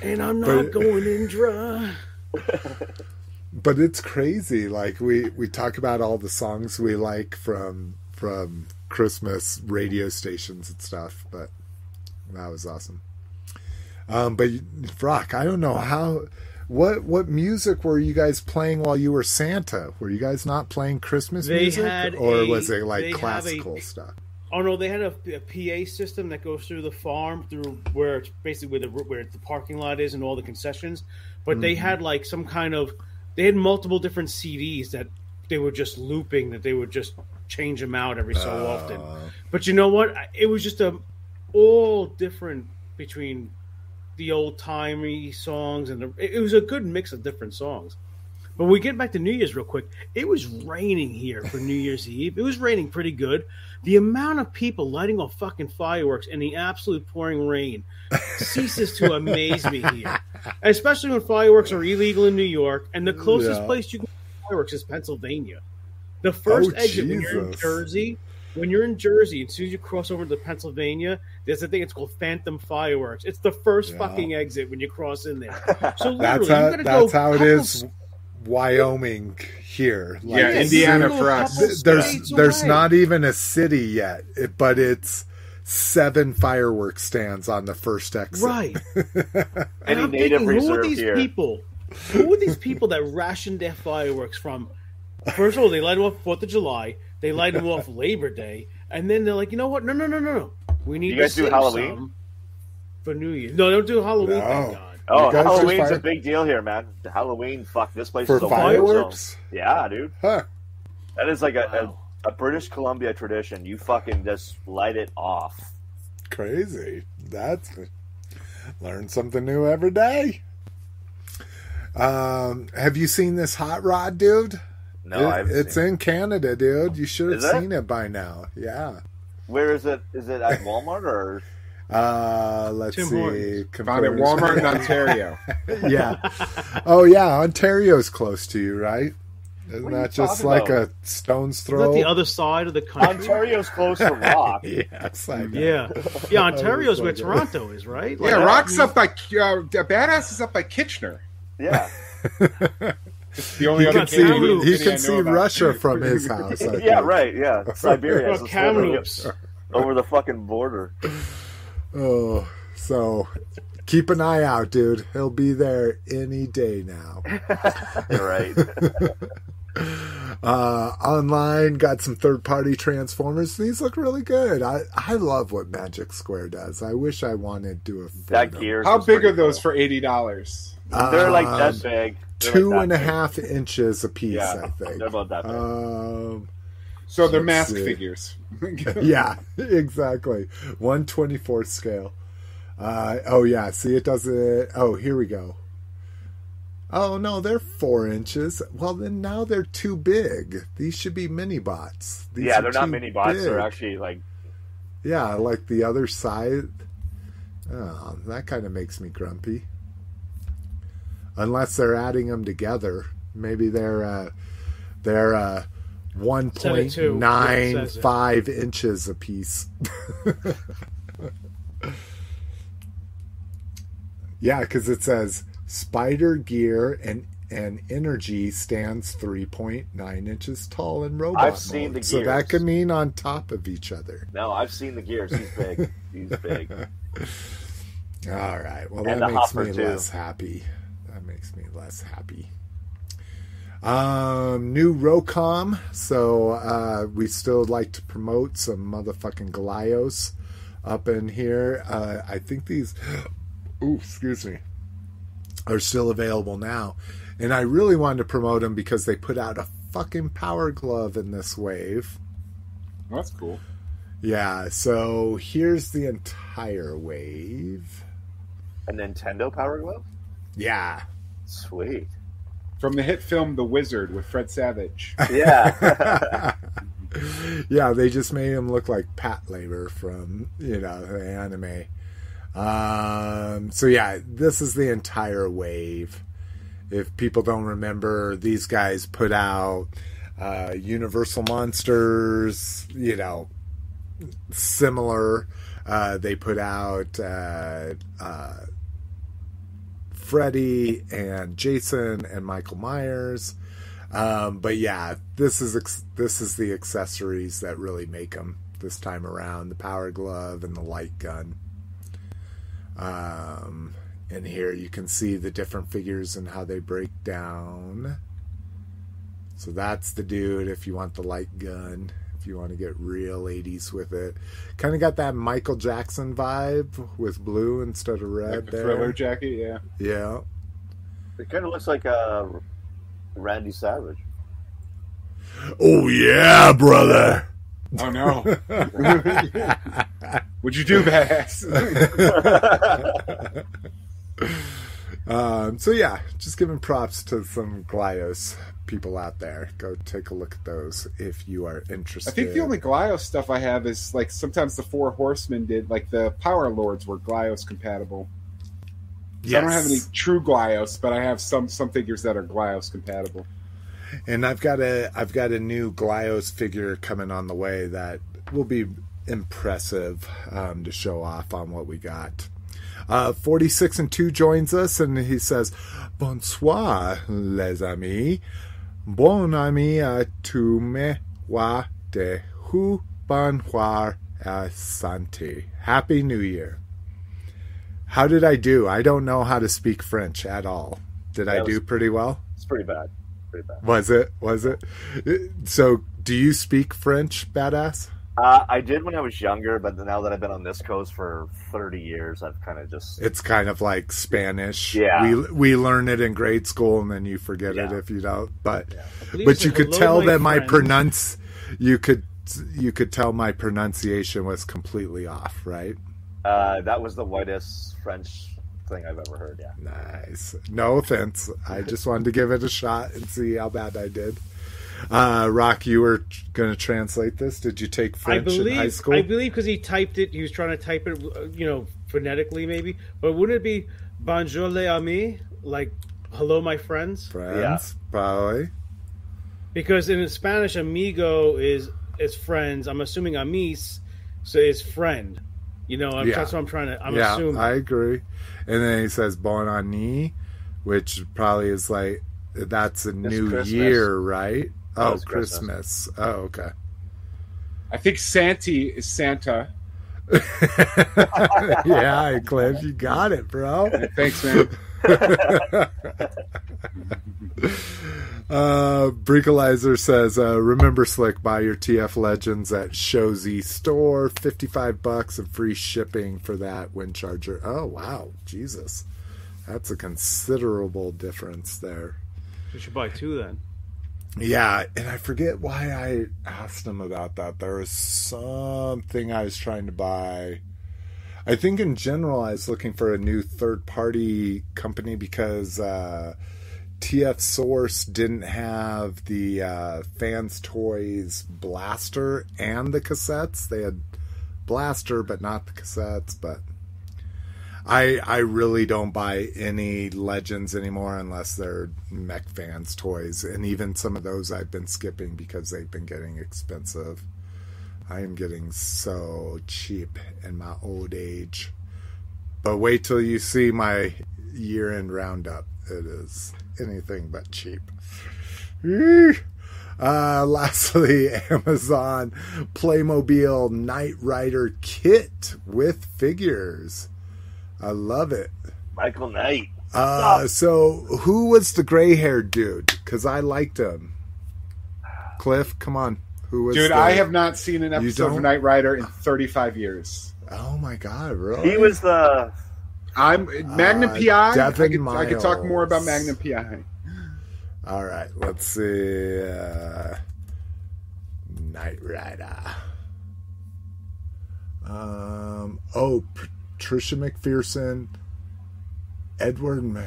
and I'm not But- going in dry. but it's crazy. Like we we talk about all the songs we like from from Christmas radio stations and stuff, but that was awesome. Um, but Brock, I don't know how. What what music were you guys playing while you were Santa? Were you guys not playing Christmas They music, had or a- was it like have a- classical stuff? Oh no, they had a, a PA system that goes through the farm, through where it's basically where the where the parking lot is and all the concessions. But they had like some kind of they had multiple different CDs that they were just looping that they would just change them out every so often. But you know what? It was just a all different between the old timey songs and the, it was a good mix of different songs. But when we get back to New Year's real quick, it was raining here for New Year's Eve. It was raining pretty good. The amount of people lighting off fucking fireworks in the absolute pouring rain ceases to amaze me here. Especially when fireworks are illegal in New York, and the closest Yeah. place you can get fireworks is Pennsylvania. The first Oh, exit when you're in Jersey, when you're in Jersey, as soon as you cross over to Pennsylvania, there's a thing. It's called Phantom Fireworks. It's the first Yeah. fucking exit when you cross in there. So That's literally, you how gotta that's go how it couple is. Wyoming here, Like, Yeah, Indiana for us. there's there's away. not even a city yet, but it's seven fireworks stands on the first exit. right. And Any I'm native thinking, who are these here? people? Who are these people that ration their fireworks from? First of all, they light them off Fourth of July. They light them off Labor Day, and then they're like, you know what? No, no, no, no, no. We need You guys to do Halloween? for New Year. No, don't do Halloween. Thank No. God. Oh, Halloween's just a big deal here, man. Halloween, fuck, this place For is a war zone. Yeah, dude. Huh. That is like a, Wow. a, a British Columbia tradition. You fucking just light it off. Crazy. That's learn something new every day. Um, have you seen this hot rod, dude? No, It- I haven't it's seen it. in Canada, dude. You should have seen it by now. Yeah. Where is it? Is it at Walmart or? Uh, let's Tim see. Hortons. Found at Walmart in Ontario. yeah. Oh yeah, Ontario's close to you, right? Isn't What are you that just like about? a stone's Is throw? that the other side of the country? Ontario's close to Rock. yes, I know. Yeah, yeah. Ontario's where. Toronto is, right? yeah, Like, Rock's up by uh, Badass is up by Kitchener. Yeah, It's the only He other can see he can know see about. Russia from his house. I yeah, think. right. Yeah, Siberia Well, is over, Kamloops. over the fucking border. Oh, so keep an eye out, dude. He'll be there any day now. You're right. Uh, online, got some third party transformers. These look really good. I, I love what Magic Square does. I wish I wanted to a That them. gear. How big are those for eighty dollars? They're like Um, that big. They're Two like and a half inches a piece, Yeah, I think. they're about that big. Um, So they're mask see. figures. yeah, exactly. One twenty fourth scale. Uh, oh yeah, see it doesn't. Oh, here we go. Oh no, they're four inches. Well, then now they're too big. These should be mini bots. These yeah, they're not mini bots. They're actually like Yeah, like the other side. Oh, that kind of makes me grumpy. Unless they're adding them together, maybe they're uh, they're uh, one point two. Yeah, it nine says it. five inches a piece. yeah, because it says spider gear and and energy stands three point nine inches tall in robot I've seen mode. the so that could mean on top of each other. no. I've seen the gears. He's big. He's big. All right. Well, And that makes me too. less happy. That makes me less happy. Um, new Rocom. So uh, we still like to promote some motherfucking Glyos up in here. Uh, I think these. Ooh, excuse me. Are still available now, and I really wanted to promote them because they put out a fucking Power Glove in this wave. That's cool. Yeah. So here's the entire wave. A Nintendo Power Glove. Yeah. Sweet. From the hit film The Wizard with Fred Savage. Yeah. yeah, they just made him look like Patlabor from you know the anime. Um, so yeah, this is the entire wave. If people don't remember, these guys put out uh, Universal Monsters. You know, similar. Uh, they put out uh, uh, Freddy and Jason and Michael Myers. Um, but yeah, this is ex- this is the accessories that really make them this time around: the power glove and the light gun. Um, and here you can see the different figures and how they break down. So that's the dude. If you want the light gun, if you want to get real 80s with it, kind of got that Michael Jackson vibe with blue instead of red. Like the there. thriller jacket, yeah. Yeah. it kind of looks like uh, Randy Savage. Oh yeah, brother. Oh no. What'd you do, badass? Um, so yeah, just giving props to some Glyos people out there. Go take a look at those if you are interested. I think the only Glyos stuff I have is like sometimes the Four Horsemen did, like the Power Lords were Glyos compatible. So I don't have any true Glyos, but I have some some figures that are Glyos compatible. and I've got a I've got a new Glyos figure coming on the way that will be impressive um, to show off on what we got. Uh, 46 and 2 joins us and he says, Bonsoir, les amis. Bon ami à tu me wa de hu à santé. Happy New Year. How did I do? I don't know how to speak French at all. Did I was- do pretty well? It's pretty bad. Pretty bad. Was it? Was it? So, do you speak French, badass? Uh, I did when I was younger, but now that I've been on this coast for 30 years, I've kind of just. It's kind of like Spanish. Yeah. We we learn it in grade school, and then you forget it if you don't. But believe but you could tell my that my pronounce you could you could tell my pronunciation was completely off. Right? Uh, that was the whitest French thing I've ever heard. Yeah. Nice. No offense. I just wanted to give it a shot and see how bad I did. Uh, Rock, you were going to translate this. Did you take I French in high school? I believe because he typed it, he was trying to type it, uh, you know, phonetically maybe. But wouldn't it be "Bonjour les amis," like "Hello, my friends"? Friends, probably. Because in Spanish, amigo is is friends. I'm assuming amis so is friend. You know, I'm, Yeah. that's what I'm trying to. I'm yeah, assuming. I agree. And then he says bon année, which probably is like that's a new Christmas. year, right? Oh, Christmas. Christmas. Oh, okay. I think Santi is Santa. yeah, Cliff, you got it, bro. Thanks, man. Uh, Brinkalizer says, uh, "Remember, Slick, buy your TF Legends at Shozy store. Fifty-five bucks and free shipping for that Windcharger. Oh wow, Jesus, that's a considerable difference there. you should buy two then. Yeah, and I forget why I asked him about that. There was something I was trying to buy. I think in general, I was looking for a new third party company because uh, TF Source didn't have the uh, Fans Toys blaster and the cassettes. They had blaster, but not the cassettes. But I I really don't buy any legends anymore unless they're Mech Fans toys, and even some of those I've been skipping because they've been getting expensive. I am getting so cheap in my old age. But wait till you see my year end roundup. It is anything but cheap. Uh, lastly, Amazon Playmobil Knight Rider kit with figures. I love it. Michael Knight. Uh, so who was the gray haired dude? Because I liked him. Cliff, come on. Who was Dude, the- I have not seen an episode of? Knight Rider in 35 years. Oh my god, really? He was the. I'm Magnum Uh, PI. I Devon could, I could talk more about Miles. Magnum PI. All right, let's see. Uh, Knight Rider. Um. Oh, Patricia McPherson, Edward Ma-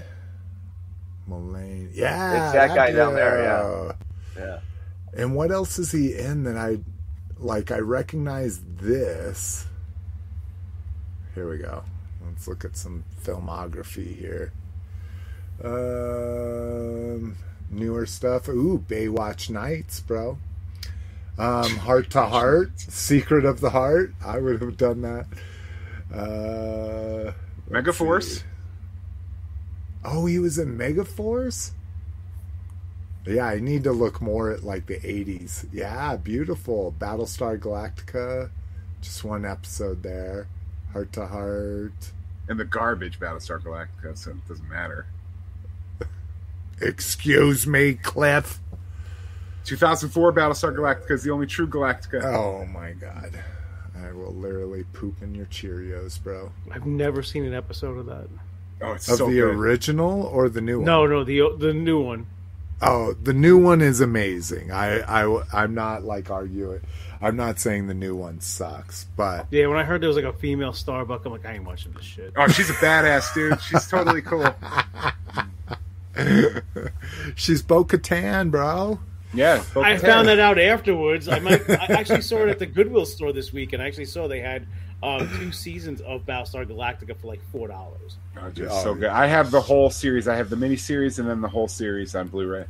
Mulhare. Yeah, It's that guy down there, dude. Yeah. And what else is he in that I like? I recognize this. Here we go. Let's look at some filmography here. Um, newer stuff. Ooh, Baywatch Nights, bro. Um, Heart to Heart, Secret of the Heart. I would have done that. Uh, Megaforce? see. Oh, he was in Megaforce. Yeah, I need to look more at like the 80s. Yeah, beautiful. Battlestar Galactica. Just one episode there. Heart to Heart. And the garbage Battlestar Galactica, so it doesn't matter. Excuse me, Cliff. 2004 Battlestar Galactica is the only true Galactica. Oh my god. I will literally poop in your Cheerios, bro. I've never seen an episode of that. Oh, it's Of so the good. original or the new one? No, no, the the new one. Oh, the new one is amazing. I, I, I'm not like arguing. I'm not saying the new one sucks, but Yeah, when I heard there was like a female Starbuck, I'm like, I ain't watching this shit. Oh, she's a badass, dude. She's totally cool. she's Bo Katan, bro. Yeah. I found that out afterwards. I might. I actually saw it at the Goodwill store this week, and I actually saw they had um, two seasons of Battlestar Galactica for like four dollars. Oh, dude, Oh, so good. I have the whole series. I have the mini series and then the whole series on Blu-ray.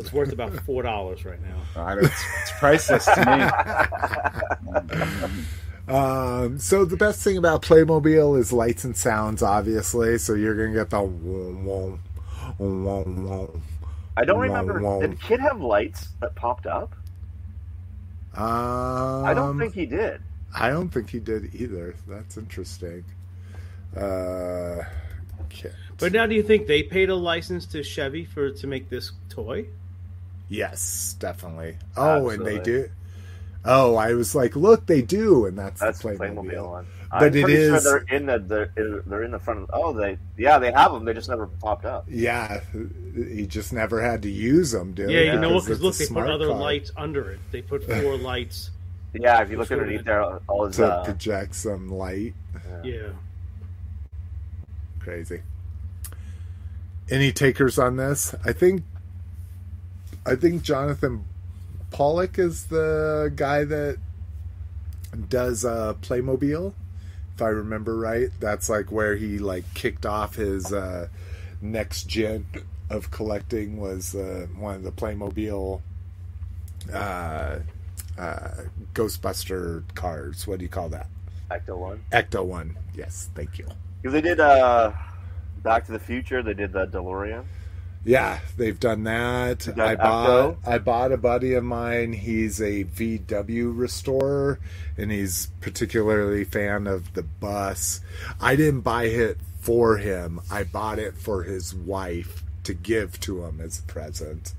It's worth about four dollars right now. I don't, it's, it's priceless to me. Um, so the best thing about Playmobil is lights and sounds, obviously. So you're gonna get the I don't Wah, remember. wah. Did KITT have lights that popped up? Um, I don't think he did. I don't think he did either. That's interesting. Uh, KITT. But now, do you think they paid a license to Chevy for to make this toy? yes, definitely. Oh, and they do. Oh, I was like, look, they do, and that's, That's the the Playmobil. Playmobil one. But I'm it pretty sure they're in the they're, they're in the front of. Oh, they yeah they have them. They just never popped up. Yeah, he just never had to use them, dude. Yeah, you know what? because Because look, they put other car lights under it. They put four lights. Yeah, if you look underneath there, all his to uh, project some light. Yeah. Crazy. Any takers on this? I think I think Jonathan Pollock is the guy that does uh Playmobil. If I remember right, that's like where he like kicked off his uh next gen of collecting was uh, one of the Playmobil uh uh Ghostbuster cars. What do you call that? Ecto one. Ecto one. Yes, thank you. Because they did uh, Back to the Future. They did the DeLorean. Yeah, they've done that. I bought Ecto? I bought a buddy of mine. He's a VW restorer and he's particularly fan of the bus. I didn't buy it for him. I bought it for his wife to give to him as a present.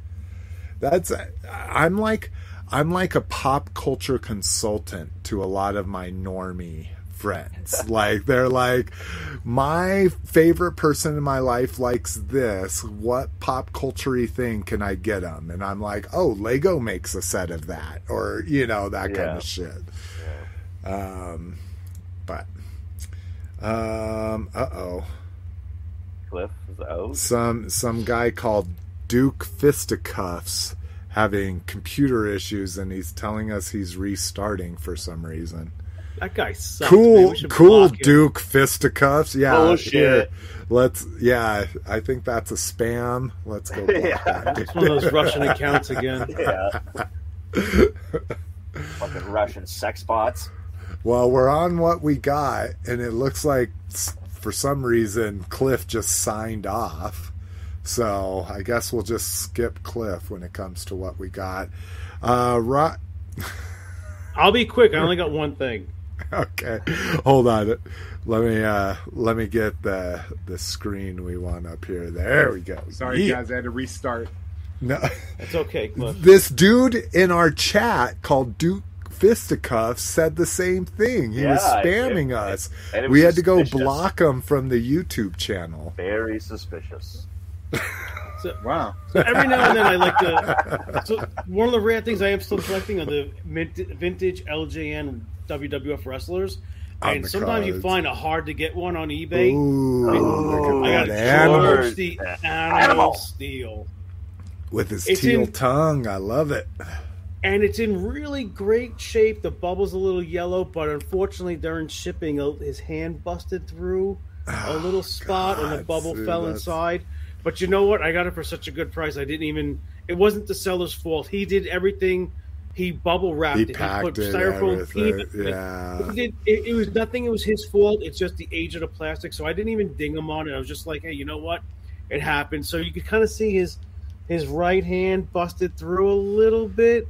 That's I'm like I'm like a pop culture consultant to a lot of my normie friends. like they're like my favorite person in my life likes this. What pop culture thing can I get them? And I'm like, "Oh, Lego makes a set of that." Or, you know, that kind of shit. Um but Um. Uh oh. Cliff is out. Some some guy called Duke Fisticuffs having computer issues, and he's telling us he's restarting for some reason. That guy sucks. cool, We cool, block him. Duke Fisticuffs. Yeah. Bullshit. here, let's. Yeah, I think that's a spam. Let's go. Yeah. that. It's one of those Russian accounts again. Yeah. Fucking Russian sex bots. Well, we're on what we got, and it looks like for some reason Cliff just signed off. So I guess we'll just skip Cliff when it comes to what we got. Uh, Ro- I'll be quick. I only got one thing. okay, hold on. Let me uh, let me get the the screen we want up here. There we go. Sorry, Yeah. guys, I had to restart. No. It's okay, Cliff. this dude in our chat called Duke Fisticuffs said the same thing. He was spamming it- us. and it we was had to go block him from the YouTube channel. Very suspicious. So, Wow. So every now and then I like to. So one of the rare things I am still collecting are the vintage LJN WWF wrestlers. On And the sometimes you find a hard to get one on eBay. Ooh, Ooh. look I got that animal George the Animal. Animal Steele. with his It's teal in- tongue. I love it. and it's in really great shape. The bubble's a little yellow, but unfortunately, during shipping, uh, his hand busted through a little spot, and the bubble dude, fell that's- inside. But you know what? I got it for such a good price. I didn't even. It wasn't the seller's fault. He did everything. He bubble wrapped He it. packed he put it, styrofoam everything. it. Yeah. He did. It, it was nothing. It was his fault. It's just the age of the plastic. So I didn't even ding him on it. I was just like, hey, you know what? It happened. So you could kind of see his his right hand busted through a little bit.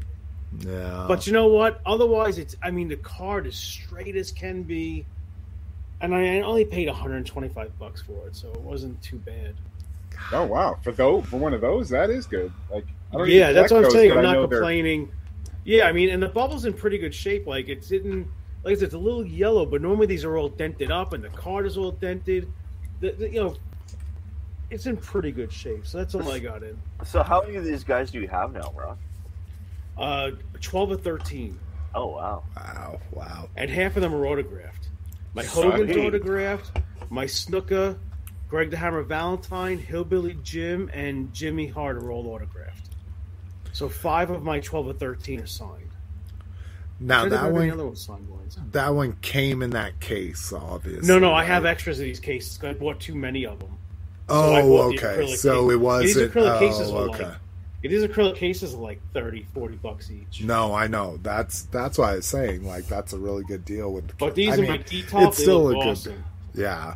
Yeah. But you know what? Otherwise, it's. I mean, the card is straight as can be, and I only paid 125 bucks for it, so it wasn't too bad. Oh wow, for those for one of those, that is good. Like, I don't Yeah, that's what I'm those, saying. I'm I know not they're- complaining. Yeah, I mean, and the bubble's in pretty good shape. Like it's in, like I said, it's a little yellow, but normally these are all dented up, and the card is all dented. The, the- you know, it's in pretty good shape. So that's all I got in. So how many of these guys do you have now, Rock? Uh, 12 or 13, Oh wow. wow. Wow. and half of them are autographed. My Sweet. Hogan's autographed. My Snuka, Greg the Hammer Valentine, Hillbilly Jim, and Jimmy Hart are all autographed. So five of my 12 or 13 are signed. Now that one, other one that one came in that case, obviously. No, no, I have extras of these cases. I bought too many of them. Oh, I bought the okay. So case. it wasn't. These acrylic cases oh, were okay. like- These acrylic cases are like 30, 40 bucks each. No, I know. That's that's why I was saying like that's a really good deal with. The, But these I are mean, my D-top. It's still a good. awesome. Yeah.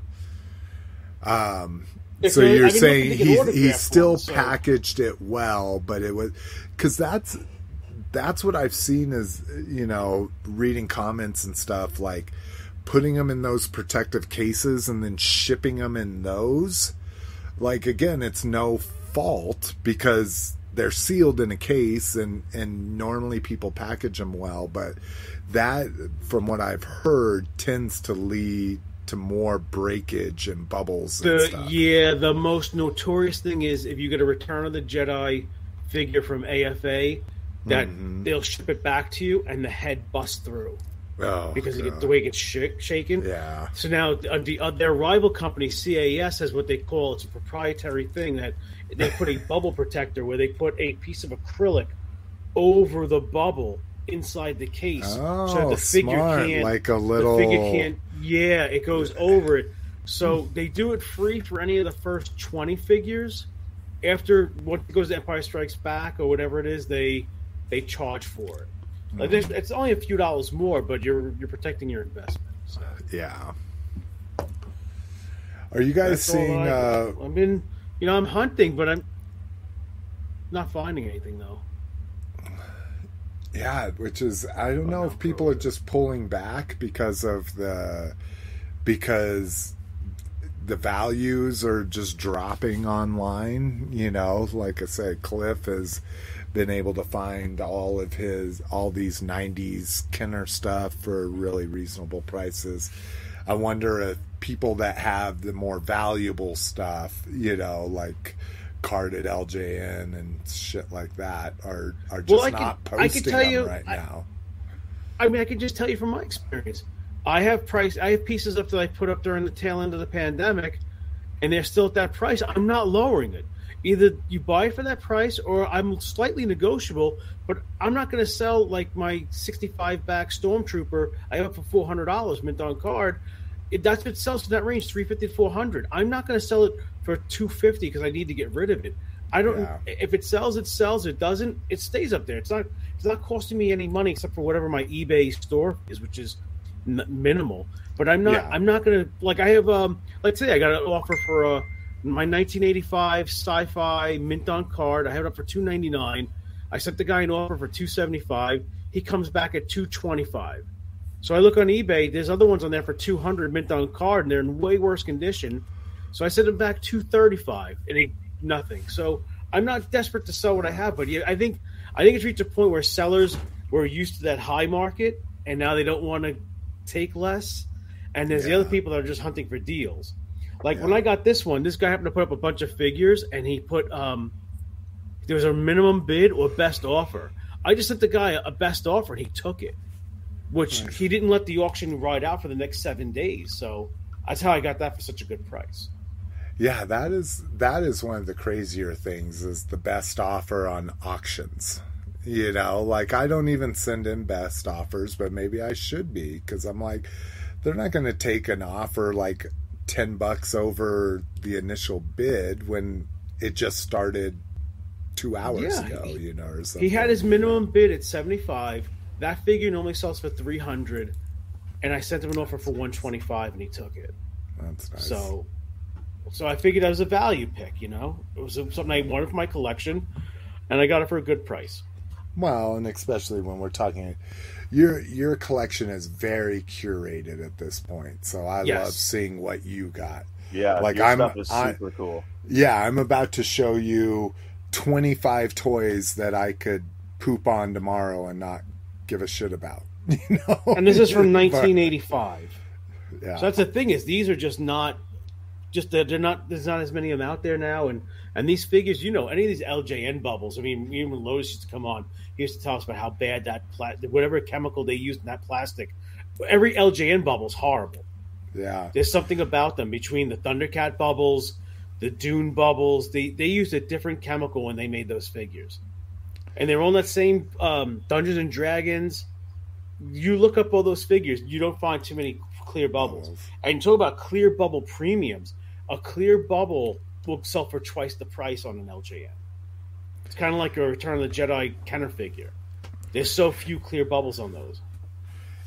Um. So they- you're saying he, to get he's autographed still ones, so- packaged it well, but it was because that's that's what I've seen is you know reading comments and stuff like putting them in those protective cases and then shipping them in those. Like again, it's no fault because they're sealed in a case and and normally people package them well, but that from what I've heard tends to lead to more breakage and bubbles and The, stuff. yeah, the most notorious thing is if you get a Return of the Jedi figure from AFA, that Mhm. they'll ship it back to you and the head busts through Oh, because it, the way it gets sh- shaken. yeah. So now uh, the uh, their rival company CAS has what they call it's a proprietary thing that they put a bubble protector where they put a piece of acrylic over the bubble inside the case, Oh, so the figure smart. can't like a the little. figure can't. Yeah, it goes over it. So they do it free for any of the first twenty figures. After what goes to Empire Strikes Back or whatever it is, they they charge for it. Like, there's- it's only a few dollars more, but you're you're protecting your investment. So. Yeah. Are you guys That's seeing? I Uh. I've been, you know, I'm hunting, but I'm not finding anything though. Yeah, which is I don't know if people are just pulling back because of the because the values are just dropping online. You know, like I said, Cliff has been able to find all of his all these '90s Kenner stuff for really reasonable prices. I wonder if people that have the more valuable stuff, you know, like carded LJN and shit like that, are are just Well, I not could posting tell them you- right I- now. I mean, I can just tell you from my experience. I have price. I have pieces up that I put up during the tail end of the pandemic, and they're still at that price. I'm not lowering it. Either you buy for that price, or I'm slightly negotiable. But I'm not going to sell like my 65 back Stormtrooper. I have it for four hundred dollars mint on card. It, that's what sells in that range, 350 400. I'm not going to sell it for 250 because I need to get rid of it. I don't. Yeah. If it sells, it sells. It doesn't, it stays up there. It's not. It's not costing me any money except for whatever my eBay store is, which is n- minimal. But I'm not. Yeah. I'm not gonna like. I have. Um. Let's say I got an offer for uh my 1985 sci-fi mint on card. I have it up for 299. I sent the guy an offer for 275. He comes back at 225. So I look on eBay. There's other ones on there for 200 mint on card, and they're in way worse condition. So I sent him back 235, and he nothing. So I'm not desperate to sell what I have, but yeah, I think I think it's reached a point where sellers were used to that high market, and now they don't want to take less. And there's the other people that are just hunting for deals. Like when I got this one, this guy happened to put up a bunch of figures, and he put um, there was a minimum bid or best offer. I just sent the guy a best offer, and he took it, which Nice. he didn't let the auction ride out for the next seven days. So that's how I got that for such a good price. Yeah, that is that is one of the crazier things is the best offer on auctions. You know, like I don't even send in best offers, but maybe I should be because I'm like, they're not going to take an offer like ten bucks over the initial bid when it just started two hours Yeah, ago. he- You know, or something. He had his minimum bid at 75. That figure normally sells for 300 and I sent him an offer for 125 and he took it. That's nice. So so I figured that was a value pick, you know. It was something I wanted for my collection and I got it for a good price. Well, and especially when we're talking, your your collection is very curated at this point. So I Yes. love seeing what you got. Yeah, Like, your I'm- stuff is I- super cool. Yeah, I'm about to show you 25 toys that I could poop on tomorrow and not give a shit about. You know, And this is from But- 1985. yeah, So that's the thing is these are just not just that they're not there's not as many of them out there now. And and these figures you know any of these LJN bubbles I mean even Lotus used to come on. He used to tell us about how bad that pla- whatever chemical they used in that plastic. Every LJN bubble is horrible. Yeah, there's something about them between the Thundercat bubbles the Dune bubbles. They they used a different chemical when they made those figures and they're on that same um, Dungeons and Dragons you look up all those figures you don't find too many clear bubbles and talk about clear bubble premiums. A clear bubble will sell for twice the price on an LJN. It's kind of like a Return of the Jedi Kenner figure. There's so few clear bubbles on those.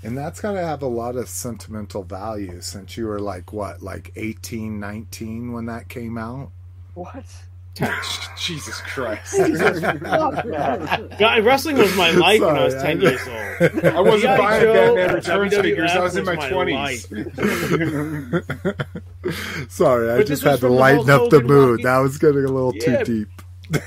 and that's got to have a lot of sentimental value since you were like what, like 18, 19 when that came out. What? Jesus Christ. God, wrestling was my life when I was 10 I- years old. I wasn't G.I. buying Joe, Batman Returns WWF figures. I was in my my 20s. Sorry, I But just had to from the lighten up the mood. That was getting a little Yeah. too deep.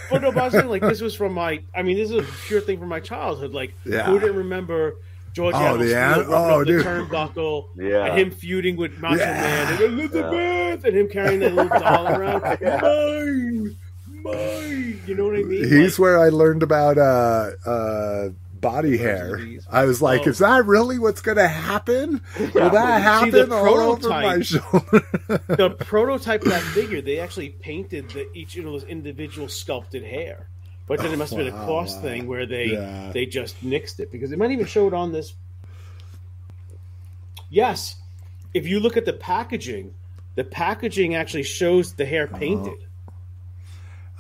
But no, but I was saying, like, this was from my, I mean, this is a pure thing from my childhood. Like, Yeah. who didn't remember George Oh, Animal the Steele oh, up the turnbuckle Yeah. and him feuding with Macho Yeah. Man and Elizabeth and him carrying that little doll around. Yeah. Mine, mine. You know what I mean? He's Like, where I learned about uh, uh, body hair. I was like, Oh. "Is that really what's going to happen? Will that happen the all over my prototype- shoulder?" the prototype of that figure, they actually painted the, each of those individual sculpted hair. But then it must have been a Wow, cost wow. thing where they Yeah. they just nixed it because they might even show it on this. Yes, if you look at the packaging, the packaging actually shows the hair oh. painted.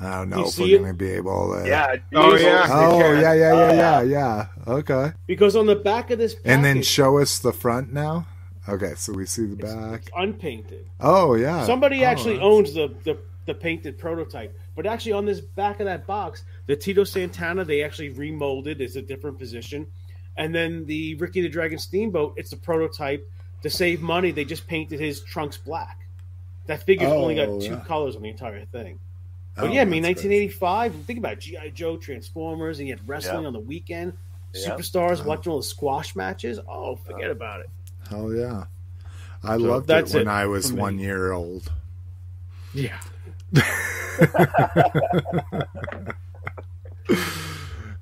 I don't know You if we're it? going to be able to. Yeah. Oh, yeah. Oh yeah, yeah, Oh, yeah, yeah. yeah, yeah. Okay. Because on the back of this, package, And then show us the front now. Okay, so we see the back. it's unpainted. Oh yeah. Somebody Oh, actually that's- owns the, the the painted prototype, but actually on this back of that box, the Tito Santana they actually remolded. It's a different position, and then the Ricky the Dragon Steamboat. It's a prototype. To save money, they just painted his trunks black. That figure's only got oh, two yeah. colors on the entire thing. Oh, But yeah, I mean, that's great. 1985. Think about GI Joe, Transformers, and you had wrestling Yeah. on the weekend. Yeah. Superstars watching all the squash matches. Oh, forget about it. Hell yeah. I So loved it when it I was for me. one year old. Yeah.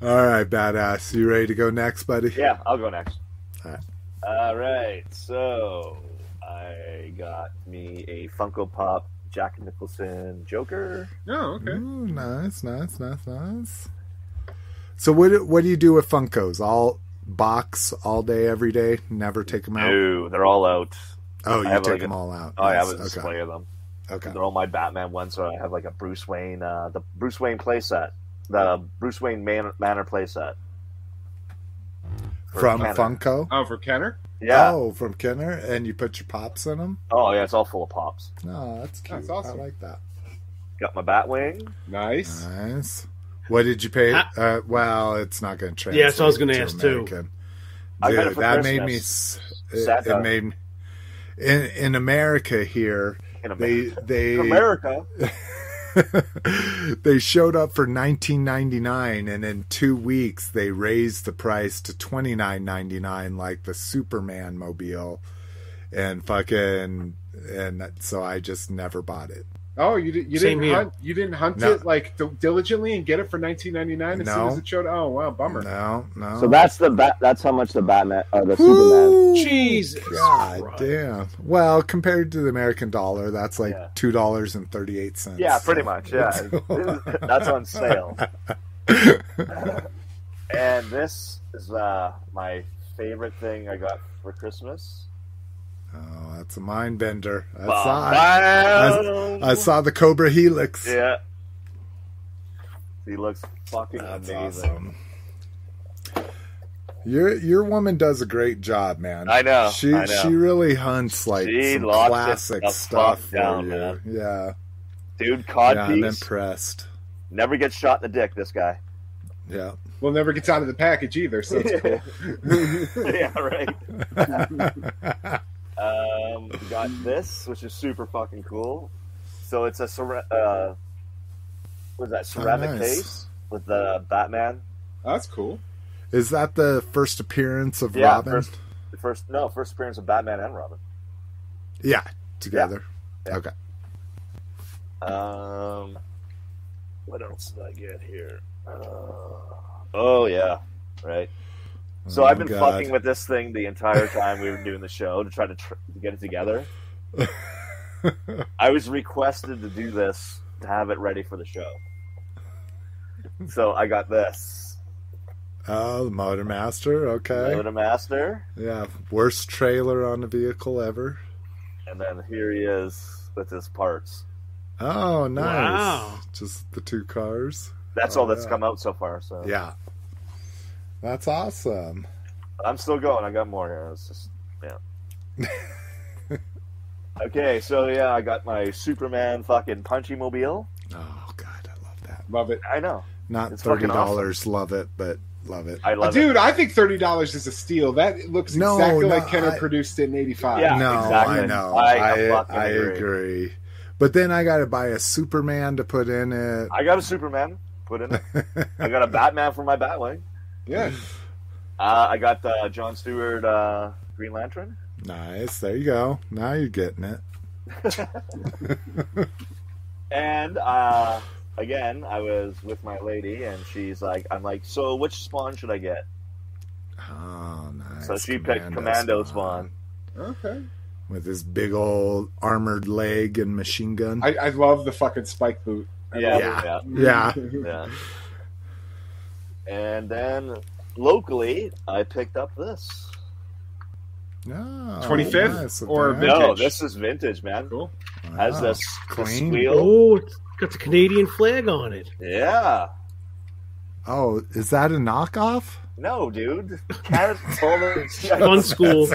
All right, badass. You ready to go next, buddy? Yeah, I'll go next. Alright. All right, so I got me a Funko Pop Jack Nicholson Joker. Oh, okay. Ooh, nice, nice, nice, nice. So what do- what do you do with Funkos? All box all day, every day. Never take them out. No, they're all out. Oh, you take like, them a- all out. Oh, I have Nice. a okay. of them. Okay. They're all my Batman ones. So I have like a Bruce Wayne, uh, the Bruce Wayne playset, the Bruce Wayne Man- Manor playset. From Kenner. Funko. Oh, for Kenner? Yeah. Oh, from Kenner, and you put your pops in them. Oh yeah, it's all full of pops. No, that's cute. That's awesome. I like that. Got my Batwing. Nice. Nice. What did you pay? Ah. Uh, well, it's not going to translate. Yeah, so I was gonna ask, too. American. I got it Dude, for that made me. Christmas. It, Santa. it made me- in in America here. In They America. they In America. they showed up for 19.99 and in 2 weeks they raised the price to 29.99 like the Superman mobile and fucking and so I just never bought it. Oh, you, did, you Same didn't here. hunt. You didn't hunt No. it like d- diligently and get it for nineteen ninety nine as soon No. as it showed. Oh wow, bummer. No, no. So that's the bat. That's how much the Batman or the Superman. Woo! Jesus God Christ. damn. Well, compared to the American dollar, that's like Yeah. two dollars and thirty eight cents. Yeah, pretty much. Yeah, that's on sale. and this is uh, my favorite thing I got for Christmas. Oh, that's a mind bender. I Bum, saw it. bum. I saw the Cobra Helix. Yeah. He looks fucking That's amazing. awesome. Your your woman does a great job, man. I know, She I know. she really hunts like She some classic stuff fuck for down, you. man. Yeah, Dude, cod yeah, I'm impressed. Never gets shot in the dick, this guy. Yeah. Well, never gets out of the package either, so it's cool. yeah, right. Um, we got this, which is super fucking cool. So it's a cera- uh, what is that ceramic nice. case with the Batman. That's cool. Is that the first appearance of Yeah, Robin? first, the first no first appearance of Batman and Robin. Yeah, together. Yeah. Okay. Um, what else did I get here? Uh, oh yeah, right. So Oh, I've been God. fucking with this thing the entire time we were doing the show to try to, tr- to get it together. I was requested to do this to have it ready for the show. So I got this. Oh, the Motor Master. Okay. Motor Master. Yeah, worst trailer on a vehicle ever. And then here he is with his parts. Oh, nice. Wow. Just the two cars. That's Oh, all that's yeah. come out so far. So Yeah. That's awesome. I'm still going. I got more here. It's just yeah. okay, so yeah, I got my Superman fucking punchy mobile. Oh God, I love that. Love it. I know. Not It's thirty fucking dollars. Love it, but love it. I love it. dude, I think thirty dollars is a steal. That looks No, exactly no, like Kenner I- produced it in '85. Yeah. no, exactly. I know. I I I agree. agree. But then I got to buy a Superman to put in it. I got a Superman put in it. I got a Batman for my Batwing. Yeah. Uh, I got the John Stewart uh, Green Lantern. nice. There you go. Now you're getting it. And uh, again, I was with my lady, and she's like, "I'm like, so which spawn should I get?" Oh, nice. So she picked Commando Spawn. Okay. with his big old armored leg and machine gun. I, I love the fucking spike boot. I Yeah, yeah. Yeah. yeah. And then locally, I picked up this. Ah, no, 25th nice. or Vintage. No, this is vintage, man. Cool. Has Wow. this, this clean. wheel. Oh, it's got the Canadian flag on it. Yeah. Oh, is that a knockoff? No, dude. Canada told Funskool.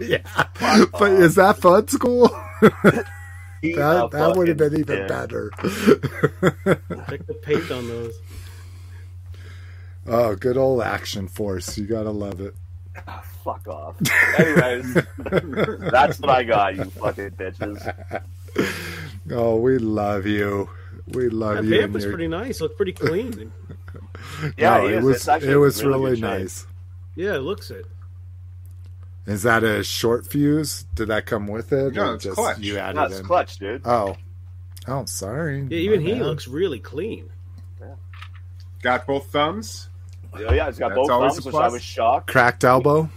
yeah, but is that Funskool? That uh, that would have been even dick. better. Check the paint on those. Oh, good old Action Force. You gotta love it. Ah, fuck off. Anyways, that's what I got, you fucking bitches. Oh, we love you. We love That you. and pamper's your- pretty nice. Looks pretty clean. Yeah, no, it it is. was it was really really, good shape. nice. Yeah, it looks it. Is that a Short-Fuze? Did that come with it? No, it's just clutch. You added That's in? clutch, dude. Oh, oh, sorry. Yeah, even My he bad. looks really clean. Yeah. Got both thumbs. Oh, yeah, it's got That's both thumbs, which. I was shocked. cracked elbow.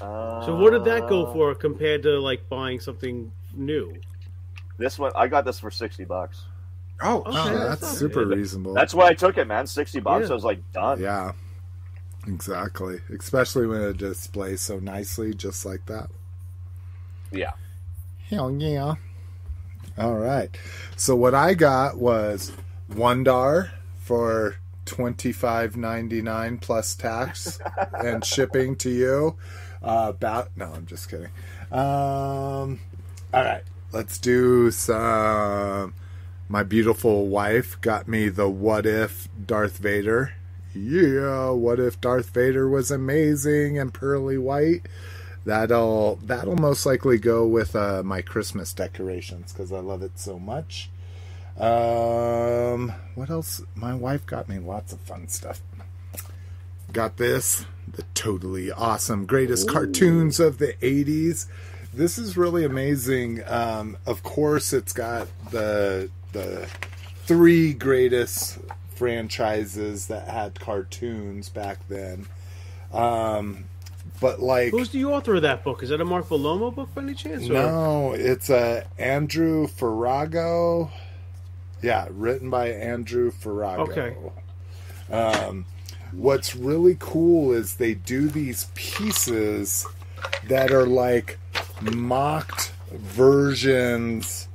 Uh, so what did that go for compared to like buying something new? This one, I got this for sixty bucks. Oh, Okay, Oh, shit. that's super bad. reasonable. That's why I took it, man. Sixty bucks. Yeah. I was like, done. yeah, exactly. Especially when it displays so nicely, just like that. Yeah. Hell yeah. All right. So what I got was one dar for twenty five ninety nine plus tax and shipping to you. Uh, about no, I'm just kidding. Um, all right, let's do some. My beautiful wife got me the what if Darth Vader. Yeah, what if Darth Vader was amazing and pearly white? That'll that'll most likely go with uh, my Christmas decorations because I love it so much. Um, what else? My wife got me lots of fun stuff. Got this, the totally awesome greatest cartoons of the '80s. This is really amazing. Um, of course, it's got the the three greatest franchises that had cartoons back then. Um, but like Who's the author of that book? Is that a Mark Bellomo book by any chance? Or? no, it's a Andrew Farago. Yeah, written by Andrew Farago. Okay. Um, what's really cool is they do these pieces that are like mocked versions.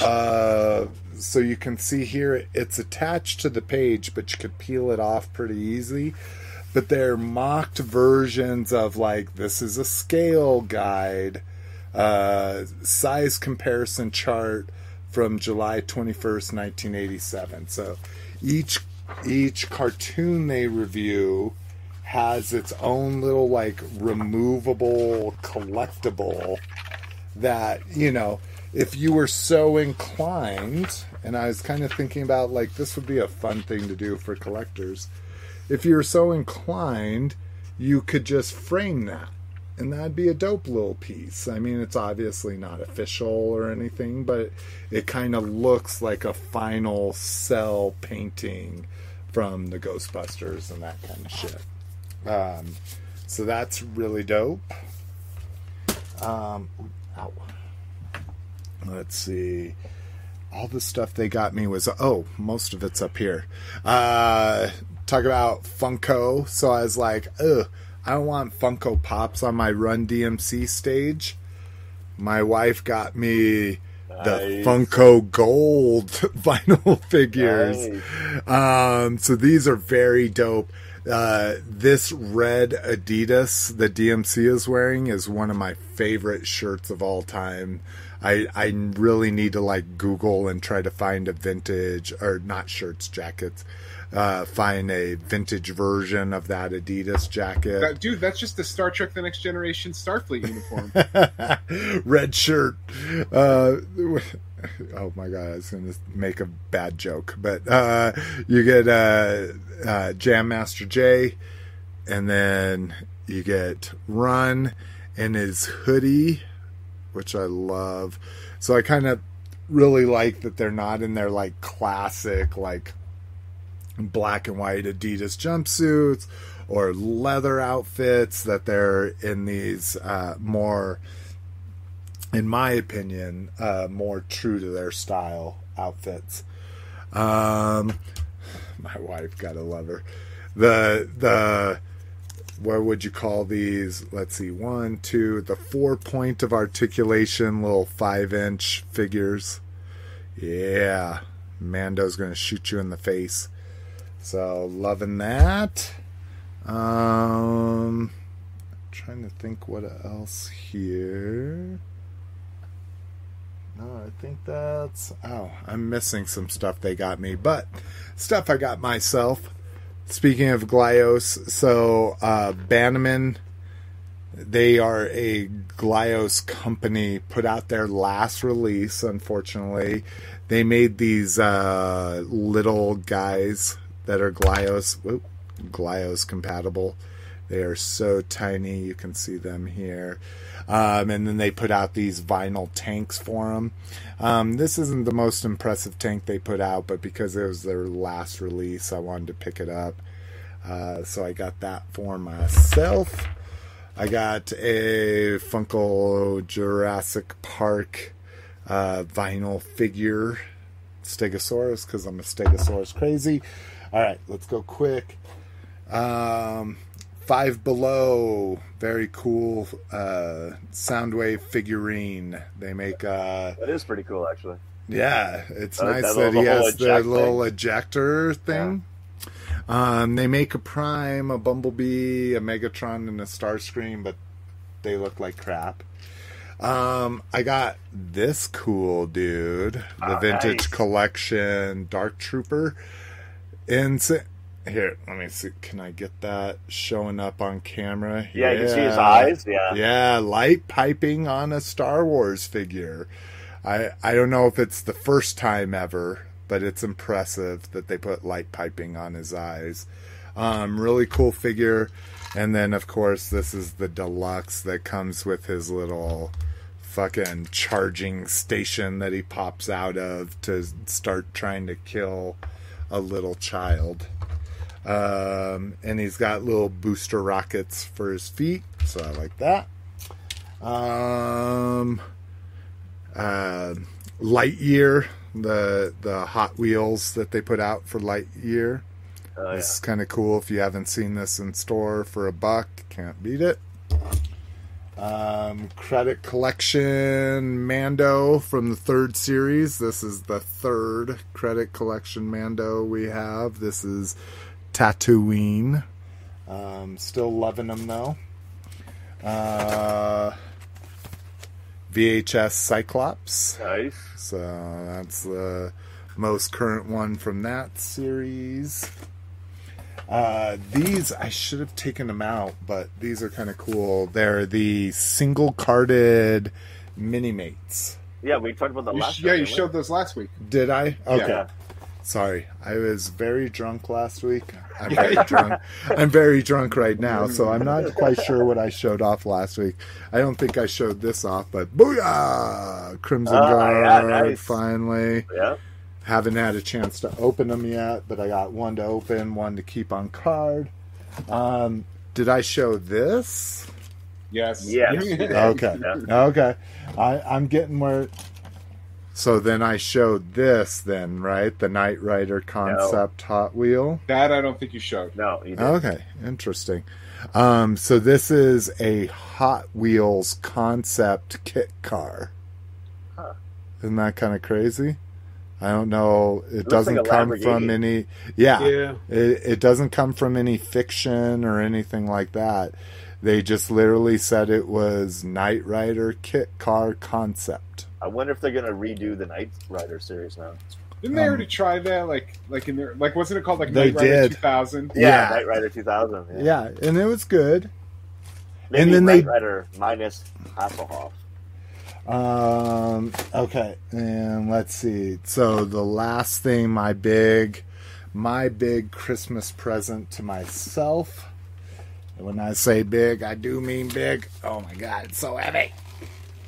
Uh, so you can see here it's attached to the page, but you could peel it off pretty easy. But they're mocked versions of like this is a scale guide, uh, size comparison chart from July 21st, 1987. So each each cartoon they review has its own little like removable collectible that, you know, if you were so inclined, and I was kind of thinking about like this would be a fun thing to do for collectors. If you were so inclined, you could just frame that and that'd be a dope little piece. I mean, it's obviously not official or anything, but it kind of looks like a final cell painting from the Ghostbusters and that kind of shit. Um, so that's really dope. Um, ow. Let's see. All the stuff they got me was oh, most of it's up here. Uh, talk about Funko. So I was like, ugh. I don't want Funko Pops on my Run DMC stage. My wife got me the Funko Gold vinyl figures. Nice. Um, so these are very dope. Uh, this red Adidas that DMC is wearing is one of my favorite shirts of all time. I I really need to like Google and try to find a vintage or not shirts, jackets. Uh, find a vintage version of that Adidas jacket. That, dude, that's just the Star Trek: The Next Generation Starfleet uniform. red shirt. Uh, oh my god, I was going to make a bad joke, but uh, you get uh, uh, Jam Master Jay, and then you get Run in his hoodie, which I love. So I kind of really like that they're not in their like classic like black and white Adidas jumpsuits or leather outfits that they're in these uh, more in my opinion uh, more true to their style outfits. Um my wife gotta love her. The the what would you call these? Let's see one two the four point of articulation little five inch figures. Yeah mando's gonna shoot you in the face so loving that. Um, trying to think what else here. No, I think that's. Oh, I'm missing some stuff they got me, but stuff I got myself. Speaking of Glyos, so uh, Bannerman, they are a Glyos company, put out their last release, unfortunately. They made these uh, little guys that are Glyos, whoop, Glyos compatible. They are so tiny, you can see them here. Um, and then they put out these vinyl tanks for them. Um, this isn't the most impressive tank they put out, but because it was their last release, I wanted to pick it up. Uh, so I got that for myself. I got a Funko Jurassic Park uh, vinyl figure, Stegosaurus, because I'm a Stegosaurus crazy. All right, let's go quick. Um, Five Below, very cool uh, Soundwave figurine. They make, uh, That is pretty cool, actually. yeah, it's Uh, nice that that, he has the little ejector thing. Um, they make a Prime, a Bumblebee, a Megatron, and a Starscream, but they look like crap. Um, I got this cool dude, the Ah, vintage nice. collection Dark Trooper. And here, let me see. Can I get that showing up on camera? Yeah, you can see his eyes. Yeah. Yeah, light piping on a Star Wars figure. I I don't know if it's the first time ever, but it's impressive that they put light piping on his eyes. Um, really cool figure. And then of course this is the deluxe that comes with his little fucking charging station that he pops out of to start trying to kill a little child. Um, and he's got little booster rockets for his feet, so I like that. Um, uh, Lightyear, the the Hot Wheels that they put out for Lightyear. Oh, yeah. This is kind of cool. If you haven't seen this in store for a buck, can't beat it. Um, credit collection Mando from the third series. This is the third credit collection Mando we have. This is Tatooine. Um, still loving them though. Uh, VHS Cyclops. Nice. So that's the most current one from that series. Uh, these I should have taken them out, but these are kind of cool. They're the single carded Minimates. Yeah, we talked about the last. sh- yeah, you didn't showed those last week. Did I? Okay. Yeah. Sorry, I was very drunk last week. I'm very drunk. I'm very drunk right now, so I'm not quite sure what I showed off last week. I don't think I showed this off, but booyah! Crimson yeah, Guard nice. finally. Yeah. Haven't had a chance to open them yet, but I got one to open, one to keep on card. Um, did I show this? Yes. Yes. Okay. Yeah. Okay. I, I'm getting where. So then I showed this, then, right? The Knight Rider concept Hot Wheel. That I don't think you showed. No, you. Okay. Interesting. Um, so this is a Hot Wheels concept kit car. Huh. Isn't that kind of crazy? I don't know. It, looks doesn't like come from any. Yeah. Yeah. It, it doesn't come from any fiction or anything like that. They just literally said it was Knight Rider kit car concept. I wonder if they're gonna redo the Knight Rider series now. Didn't they Um, already try that? Like, like in their like, wasn't it called like They Knight Rider 2000? Yeah, Yeah. Knight Rider 2000. Yeah. Yeah, and it was good. Maybe And then Knight they- Rider minus Hasselhoff. Um, okay, and let's see. So the last thing, my big, my big Christmas present to myself. And when I say big, I do mean big. Oh my god, it's so heavy.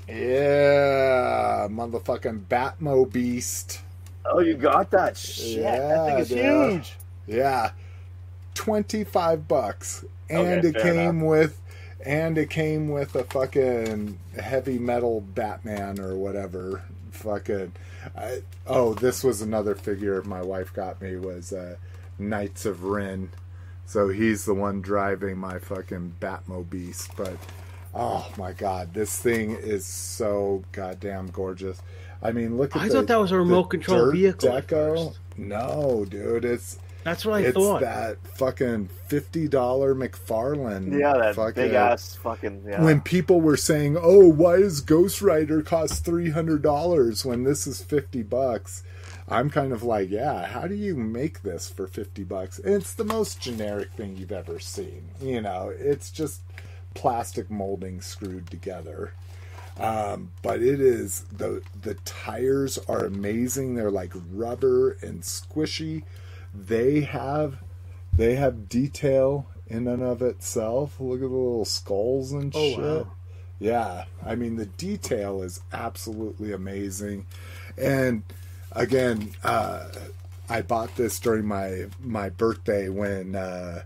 Yeah, motherfucking Batmobeast. Oh, you got that shit. Yeah, that thing is dude. huge. Yeah, twenty five bucks, and Okay, it came with, and it came with a fucking heavy metal Batman or whatever. Fucking, I, oh, this was another figure my wife got me was uh, Knights of Ren. So he's the one driving my fucking Batmobeast, but oh my god, this thing is so goddamn gorgeous. I mean, look at I the, thought that was a remote control vehicle Deco. No, dude, it's That's what I it's thought. that fucking fifty dollar McFarlane. Yeah, that fucking- big ass fucking. Yeah. When people were saying, "Oh, why does Ghost Rider cost three hundred dollars when this is fifty bucks?" I'm kind of like, "Yeah, how do you make this for fifty bucks?" And it's the most generic thing you've ever seen. You know, it's just plastic molding screwed together. Um, but it is the the tires are amazing. They're like rubber and squishy. They have they have detail in and of itself. Look at the little skulls and Oh, shit. wow. Yeah, I mean the detail is absolutely amazing. And again, uh, I bought this during my my birthday when uh,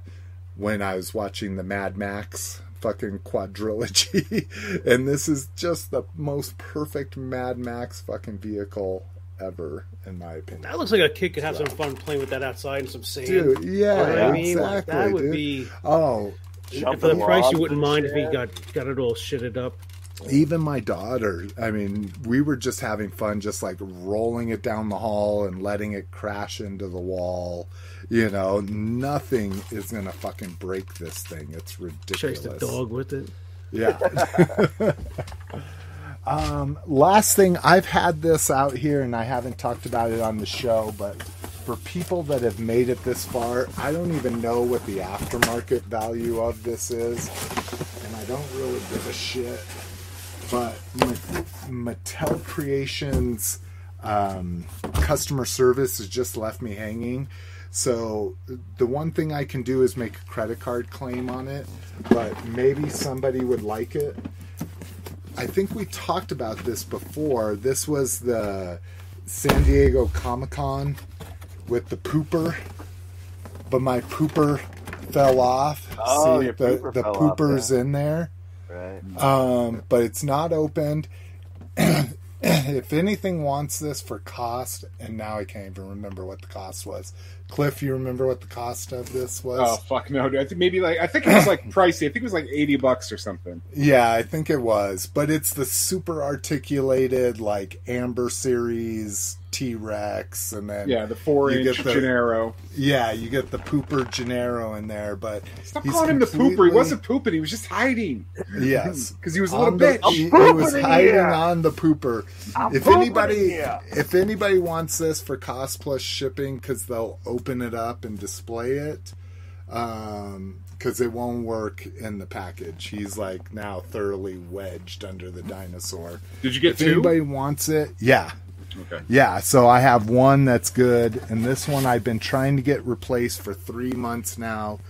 when I was watching the Mad Max fucking quadrilogy, and this is just the most perfect Mad Max fucking vehicle ever, in my opinion. That looks like a kid could have some fun playing with that outside in some sand. Dude, yeah, You know what I mean? exactly, Like, that would dude. be Oh, Jumping for the price. You wouldn't and mind if he got got it all shitted up. even my daughter i mean we were just having fun just like rolling it down the hall and letting it crash into the wall you know nothing is gonna fucking break this thing it's ridiculous Chase the dog with it. yeah um last thing i've had this out here and i haven't talked about it on the show but for people that have made it this far i don't even know what the aftermarket value of this is and i don't really give a shit but Mattel Creations um, customer service has just left me hanging. So the one thing I can do is make a credit card claim on it, but maybe somebody would like it. I think we talked about this before. This was the San Diego Comic Con with the pooper, but my pooper fell off. Oh, See, your the, pooper the fell off, pooper's in there Right. um, but it's not opened. if anything wants this for cost, and now I can't even remember what the cost was. Cliff, you remember what the cost of this was? Oh fuck no! dude. I think maybe like I think it was like pricey. I think it was like eighty bucks or something. Yeah, I think it was, but it's the super articulated like Amber series T Rex, and then Yeah, the four You inch get the- Gennaro. yeah, you get the pooper Gennaro in there, but Stop he's calling him the pooper. He wasn't pooping. He was just hiding Yes, because he was a on little the- bitch. He, he was hiding here. on the pooper. I'm if anybody, if anybody wants this for cost plus shipping, because they'll open it up and display it, um, because it won't work in the package. He's like now thoroughly wedged under the dinosaur. Did you get If two? anybody wants it, yeah, Okay. yeah, so I have one that's good, and this one I've been trying to get replaced for three months now,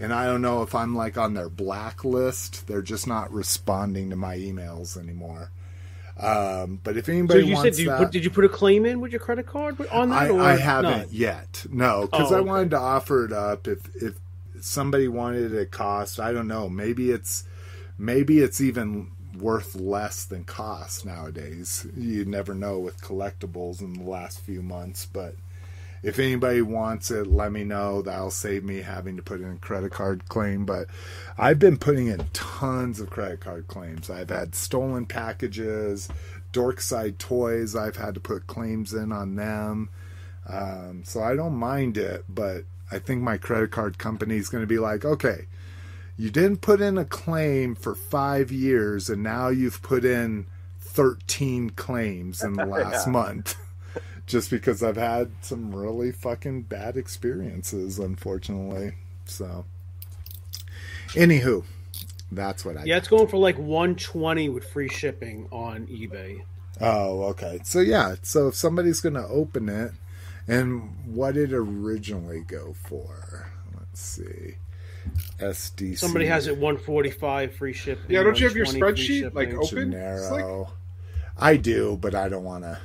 and I don't know if I'm like on their blacklist. They're just not responding to my emails anymore. Um, but if So anybody you said wants did you, that, put, did you put a claim in with your credit card on that? I, or I haven't not? yet. No, because Oh, I wanted to offer it up. If if somebody wanted it at cost, I don't know. Maybe it's maybe it's even worth less than cost nowadays. You never know with collectibles in the last few months, but. If anybody wants it, let me know. That'll save me having to put in a credit card claim. But I've been putting in tons of credit card claims. I've had stolen packages, Dorkside toys. I've had to put claims in on them. Um, so I don't mind it, but I think my credit card company is going to be like, okay, you didn't put in a claim for five years, and now you've put in 13 claims in the last Yeah. month. Just because I've had some really fucking bad experiences, unfortunately. So, anywho, that's what I Yeah, it's going for like one twenty with free shipping on eBay. Oh, okay. So yeah, so if somebody's going to open it, and what did it originally go for? Let's see. SDC. Somebody has it one forty five free shipping. Yeah, don't you have your spreadsheet, like, shipping. open? Gennaro. I do, but I don't want to.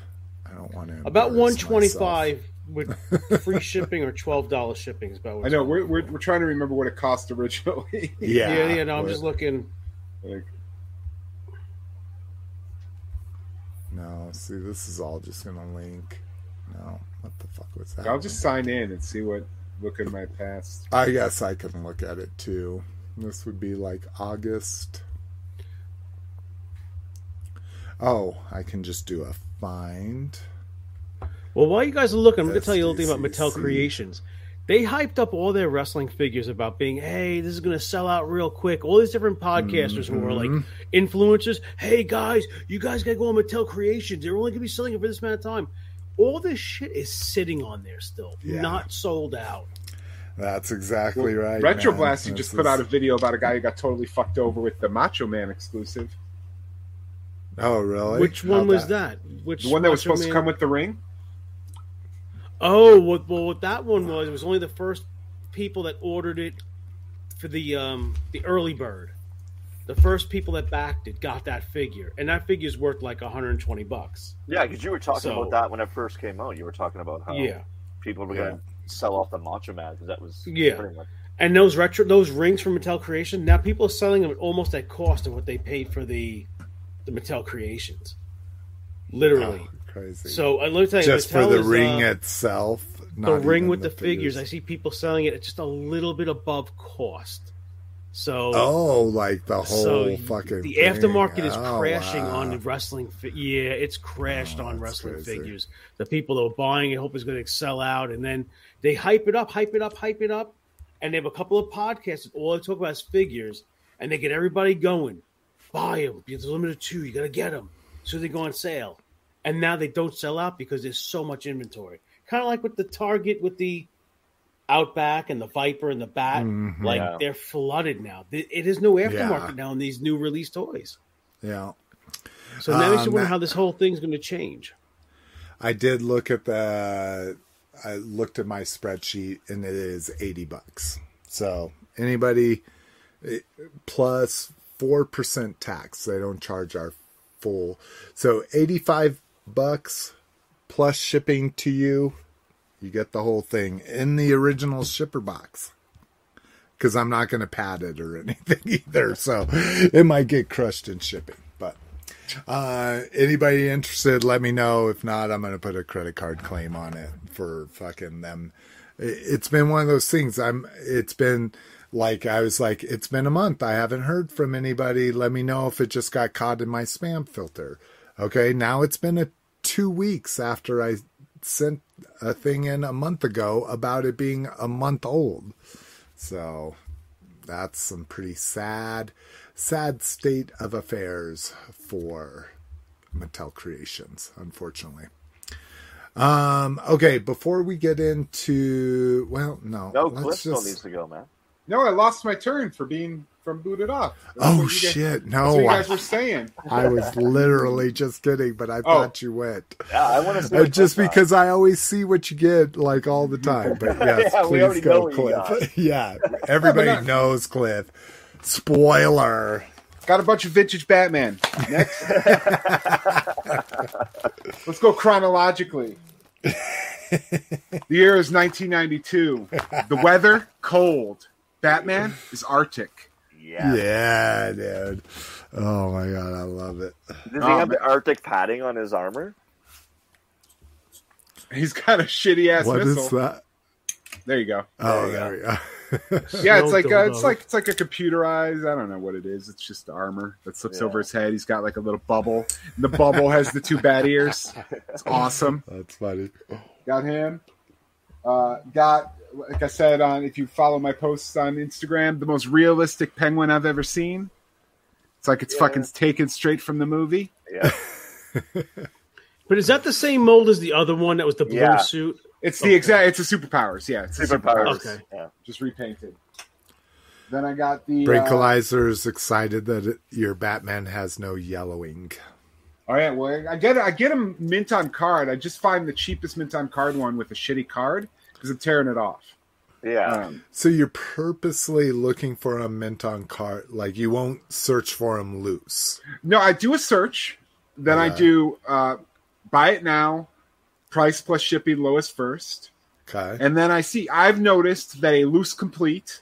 I don't want to. About one twenty five with free shipping or twelve dollars shipping is about. What I know we're, we're we're trying to remember what it cost originally. Yeah. yeah, yeah. No, I'm but- just looking. like, No, see, this is all just going to link. No, what the fuck was that? I'll just sign in and see what look at my past. I guess I can look at it too. This would be like August. Oh, I can just do a find. Well, while you guys are looking, I'm going to tell you a little thing about Mattel Creations. They hyped up all their wrestling figures about being, hey, this is going to sell out real quick. All these different podcasters who are like mm-hmm. influencers. Hey, guys, you guys got to go on Mattel Creations. They're only going to be selling it for this amount of time. All this shit is sitting on there still, Yeah. not sold out. That's exactly right. Retro man. Blast, you just put is- out a video about a guy who got totally fucked over with the Macho Man exclusive. Oh, really? Which one How'd was that? Which The one that was Macho supposed to come with the ring. Oh, what, well, what that one was, it was only the first people that ordered it for the um the early bird. The first people that backed it got that figure, and that figure's worth like 120 bucks. Yeah, because you were talking So- about that when it first came out. You were talking about how Yeah, people were Yeah. going to sell off the Macho Man because that was Yeah. pretty much And those retro those rings from Mattel Creation, now people are selling them at almost at cost of what they paid for the the Mattel Creations. Literally. Oh, crazy. So uh, let me tell you, just for the is, ring uh, itself, the ring with the, figures. I see people selling it at just a little bit above cost. So Oh, like the whole so fucking the thing. aftermarket is Oh, crashing wow. on wrestling. Fi- yeah, it's crashed Oh, on wrestling crazy. figures. The people that are buying it hope it's going to sell out, and then they hype it up, hype it up, hype it up, and they have a couple of podcasts that all they talk about is figures, and they get everybody going. Buy them. There's a limited two. You got to get them. So they go on sale, and now they don't sell out because there's so much inventory. Kind of like with the Target with the Outback and the Viper and the Bat. Mhm. Like Yeah. they're flooded now. It is no aftermarket Yeah. now in these new release toys. Yeah. So now makes you Um, wonder how this whole thing's going to change. I did look at the I looked at my spreadsheet and it is 80 bucks. So anybody eh, plus 4% tax. They don't charge our full. So 85 bucks plus shipping to you. You get the whole thing in the original shipper box. Cuz I'm not going to pad it or anything either. So it might get crushed in shipping, but uh, anybody interested, let me know. If not, I'm going to put a credit card claim on it for fucking them. It- It's been one of those things. I'm, it's been like, I was like, it's been a month. I haven't heard from anybody. Let me know if it just got caught in my spam filter. Okay. Now it's been a two weeks after I sent a thing in a month ago about it being a month old. So that's some pretty sad, sad state of affairs for Mattel Creations, unfortunately. Um, okay, before we get into well, no, No, let's Cliff still needs to go, man. No, I lost my turn for being from booted off. That's Oh guys- shit! That's what No, you I, guys were saying. I was literally just kidding, but I thought you went. Yeah, I want to see Uh, just Cliff got. because I always see what you get like all the time. But yes, Yeah, please go, what. Cliff. yeah, everybody not- knows Cliff. Spoiler. Got a bunch of vintage Batman. Next. Let's go chronologically. the year is 1992. The weather, cold. Batman is Arctic. Yeah. Yeah, dude. Oh my god, I love it. Does he Oh, have the. Arctic padding on his armor? He's got a shitty ass What is missile. that? There you go. Oh, you there we go. Yeah, it's like uh, dildo. it's like it's like a computerized. I don't know what it is. It's just armor that slips Yeah. over his head. He's got like a little bubble. And the bubble has the two bat ears. It's awesome. That's funny. Got him. Uh, got like I said on if you follow my posts on Instagram, the most realistic penguin I've ever seen. It's like it's Yeah. fucking taken straight from the movie. Yeah. But is that the same mold as the other one that was the blue Yeah. suit? It's the Okay. exact. It's a superpowers. Yeah, it's a Superpowers. Okay. Yeah. just repainted. Then I got the. Uh, Brinkalizer's excited that it, your Batman has no yellowing. All right, well I get I get him mint on card. I just find the cheapest mint on card one with a shitty card because I'm tearing it off. Yeah. Um, So you're purposely looking for a mint on card, like you won't search for them loose. no, I do a search. Then I do uh, buy it now, price plus shipping lowest first. Okay. And then I see I've noticed that a loose complete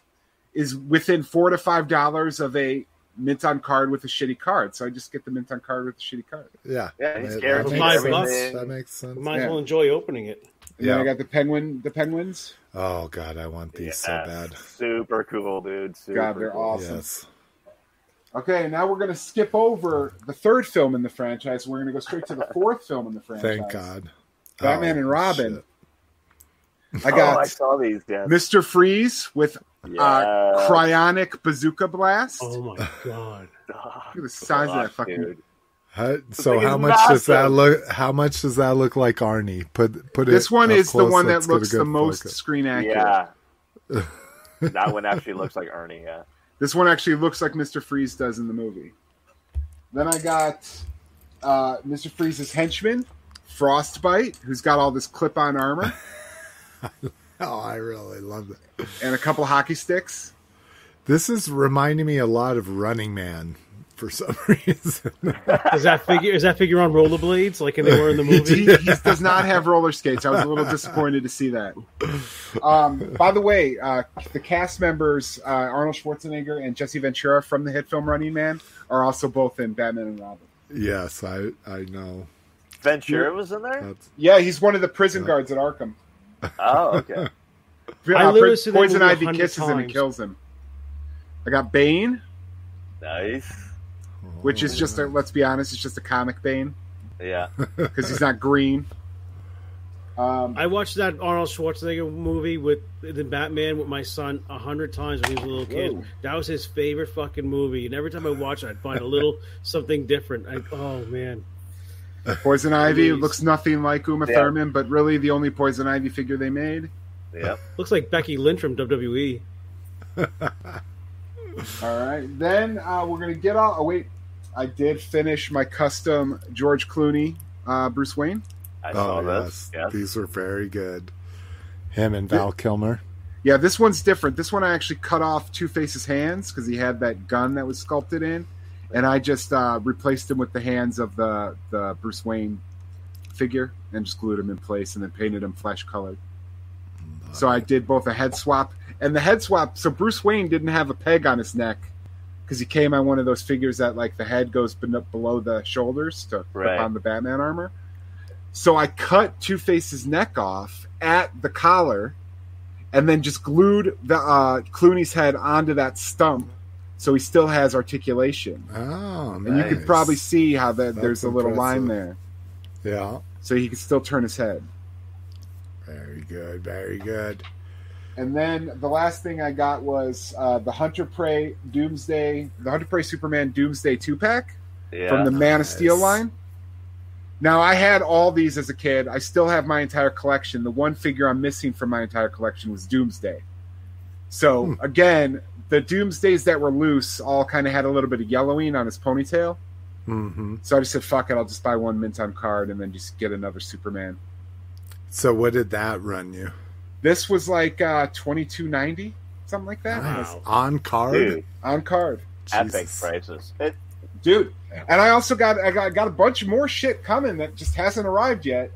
is within four to five dollars of a mint on card with a shitty card. So I just get the mint on card with the shitty card. Yeah. Yeah, he's That- that makes five sense. bucks. That makes sense. Might as Yeah. well enjoy opening it. And Yeah. then I got the penguin the penguins. Oh god, I want these so bad. Super cool, dude. Super God, they're cool. awesome. Yes. Okay, now we're gonna skip over the third film in the franchise. We're gonna go straight to the fourth film in the franchise. Thank God. Batman Oh, and Robin. shit. I Oh, got I saw these, Dan. Mr. Freeze with Yeah. uh, cryonic bazooka blast. Oh my god! Look at the size of that fucking dude. How- so thing how is much does that look? How much does that look like Arnie? Put put it. This one up is the one that let's get a looks the most focus. screen accurate. Yeah. that one actually looks like Ernie, yeah. This one actually looks like Mr. Freeze does in the movie. Then I got uh, Mr. Freeze's henchman, Frostbite, who's got all this clip-on armor Oh, I really love it. and a couple hockey sticks. This is reminding me a lot of Running Man. For some reason. Is that figure is that figure on rollerblades like they were in the movie? he does not have roller skates. I was a little disappointed to see that. Um, by the way, uh, the cast members uh, Arnold Schwarzenegger and Jesse Ventura from the hit film Running Man are also both in Batman and Robin. yes, I I know. Ventura was in there. That's Yeah, he's one of the prison guards at Arkham. Oh, okay. I Uh, literally Poison Ivy hundred kisses him and kills him. I got Bane, Nice. Which is just a, let's be honest, it's just a comic Bane Yeah. because he's not green. Um, I watched that Arnold Schwarzenegger movie with the Batman with my son a hundred times when he was a little kid. Whoa. That was his favorite fucking movie, and every time I watch it, I'd find a little something different. I, oh man, Poison Ivy Please. looks nothing like Uma Yeah. Thurman, but really the only Poison Ivy figure they made. Yep. looks like Becky Lynch from. WWE. All right, then uh, we're gonna get all. Oh wait, I did finish my custom George Clooney, uh, Bruce Wayne. I saw oh this. yes, Yes. these were very good. Him and Val Kilmer. Yeah, this one's different. This one I actually cut off Two Face's hands because he had that gun that was sculpted in, and I just uh, replaced him with the hands of the the Bruce Wayne figure and just glued him in place and then painted him flesh colored. So I did both a head swap and the head swap. So Bruce Wayne didn't have a peg on his neck because he came on one of those figures that like the head goes below the shoulders to Right. put on the Batman armor. So I cut Two Face's neck off at the collar, and then just glued the uh, Clooney's head onto that stump, so he still has articulation. Oh, And you could probably see how that That's there's a little line there, Yeah, so he can still turn his head. very good, very good. And then the last thing I got was uh, the Hunter Prey Doomsday, the Hunter Prey Superman Doomsday two pack Yeah. from the Man of Steel line. Now I had all these as a kid. I still have my entire collection. The one figure I'm missing from my entire collection was Doomsday. So Hmm. again, the Doomsdays that were loose all kind of had a little bit of yellowing on his ponytail. hmm So I just said, "Fuck it, I'll just buy one mint on card and then just get another Superman." So what did that run you? This was like uh, twenty two ninety, something like that, Nice. On card. Dude, on card. epic Jesus. prices. It, dude. And I also got I got, got a bunch more shit coming that just hasn't arrived yet.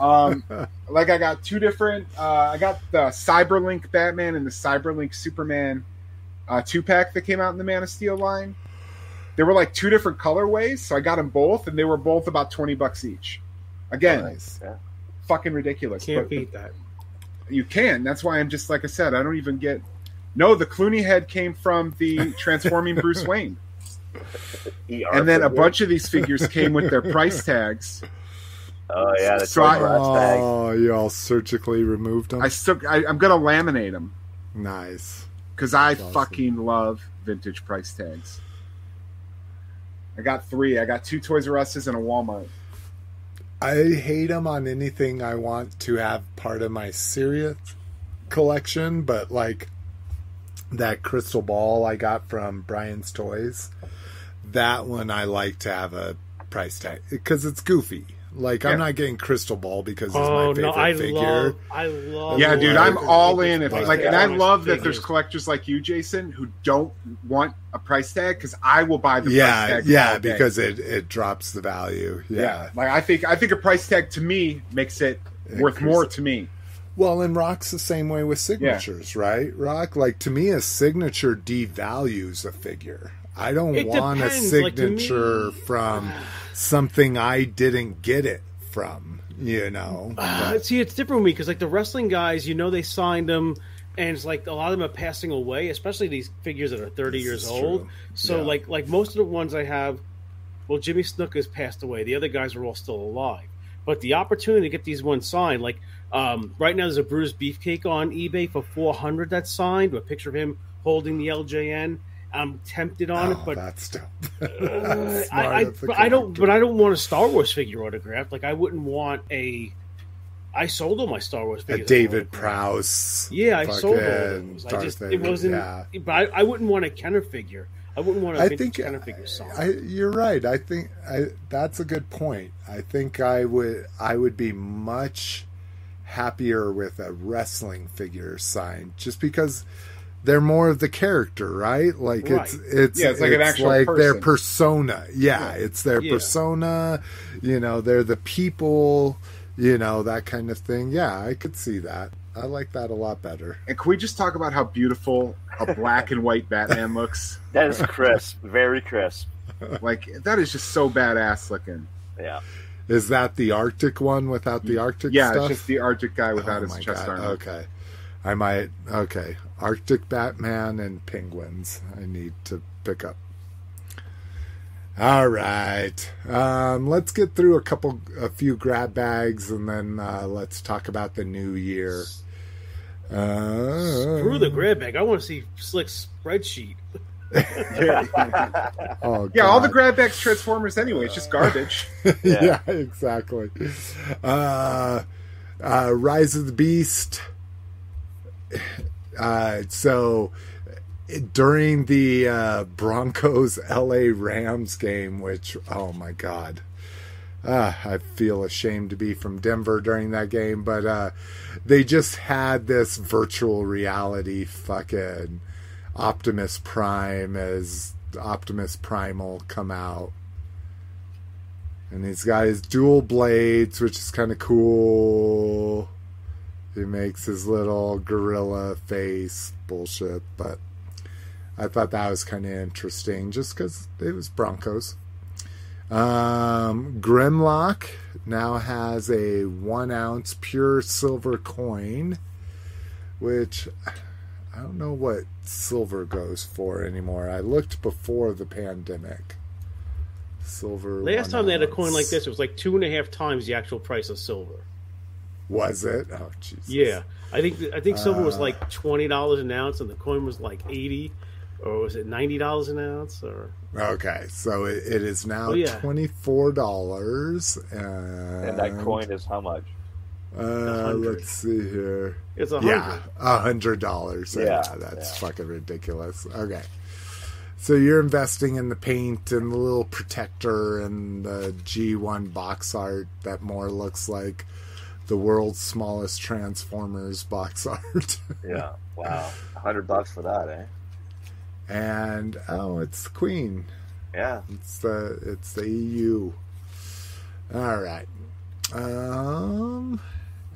Um, like I got two different. Uh, I got the Cyberlink Batman and the Cyberlink Superman uh, two pack that came out in the Man of Steel line. They were like two different colorways, so I got them both, and they were both about twenty bucks each. Again, Nice. fucking ridiculous. Can't but- beat that. You can. That's why I'm just like I said. I don't even get. No, the Clooney head came from the transforming Bruce Wayne. ER and then a bunch of these figures came with their price tags. Oh yeah, the So I- Toys R Oh, you all surgically removed them. I still, I, I'm gonna laminate them nice. because I awesome. fucking love vintage price tags. I got three. I got two Toys R Us's and a Walmart. I hate them on anything I want to have part of my serious collection, but like that crystal ball I got from Brian's Toys, that one I like to have a price tag because it's goofy. Like Yeah. I'm not getting crystal ball because it's Oh my favorite no, I figure. love, I love. yeah, dude, like- I'm all in. If like like, and I love that there's collectors like you, Jason, who don't want a price tag because I will buy the price yeah, tag. yeah, all day. because it it drops the value. yeah. Yeah. like I think I think a price tag to me makes it worth more to me. Well, and Rock's the same way with signatures, right? Rock, like to me, a signature devalues a figure. I don't It want depends, a like, me- signature from something I didn't get it from. You know, Uh, But- see, it's different with me because like the wrestling guys, you know, they signed them, and it's like a lot of them are passing away, especially these figures that are thirty This years old. true. So Yeah. like like most of the ones I have, well, Jimmy Snuka has passed away. The other guys are all still alive. But the opportunity to get these ones signed, like um, right now, there's a Brutus Beefcake on eBay for four hundred that's signed with a picture of him holding the LJN. I'm tempted on it, oh, but that's dope. uh. I, I, but I don't. But I don't want a Star Wars figure autographed. Like I wouldn't want a. I sold all my Star Wars a figures. David autographed. Prowse. Yeah, I sold all those. I just it wasn't. yeah. But I, I wouldn't want a Kenner figure. I wouldn't want a I think Kenner figure signed. I, you're right. I think I, that's a good point. I think I would I would be much happier with a wrestling figure signed, just because they're more of the character, right? Like it's Right. it's Yeah, it's like an actual like their person. persona. Yeah, it's their Yeah. persona. You know, they're the people. You know that kind of thing. Yeah, I could see that. I like that a lot better. And can we just talk about how beautiful a black and white Batman looks? That is crisp, very crisp. Like that is just so badass looking. Yeah. Is that the Arctic one without the Arctic Yeah, stuff? it's just the Arctic guy without Oh his my chest God, armor. Okay. I might okay. Arctic Batman and penguins. I need to pick up. All right. Um, let's get through a couple a few grab bags and then uh, let's talk about the new year. Uh, Screw the grab bag. I want to see Slick's spreadsheet. Oh, Yeah, all the grab bags Transformers anyway. It's just garbage. yeah. exactly. Uh, uh, Rise of the Beast. Uh, so during the uh, Broncos LA Rams game, which, oh my God. Uh, I feel ashamed to be from Denver during that game, but uh, they just had this virtual reality fucking Optimus Prime as Optimus Primal come out. And he's got his dual blades, which is kind of cool. He makes his little gorilla face bullshit, but I thought that was kind of interesting just because it was Broncos. Um, Grimlock now has a one ounce pure silver coin, which I don't know what silver goes for anymore. I looked before the pandemic. Silver. Last time they had a coin like this, it was like two and a half times the actual price of silver. Was it? Oh, Jesus. Yeah, I think I think silver was Uh. like twenty dollars an ounce, and the coin was like eighty, or was it ninety dollars an ounce? Or Okay, so it, it is now Oh, yeah. twenty four dollars, and, And that coin is how much? Uh, let's see here. it's a Yeah, hundred. a hundred dollars. Yeah, Yeah, that's yeah. fucking ridiculous. Okay, so you're investing in the paint and the little protector and the G1 box art that more looks like the world's smallest Transformers box art. Yeah. Wow. A hundred bucks for that, eh? and oh, it's the Queen. Yeah. It's the it's the EU. All right. Um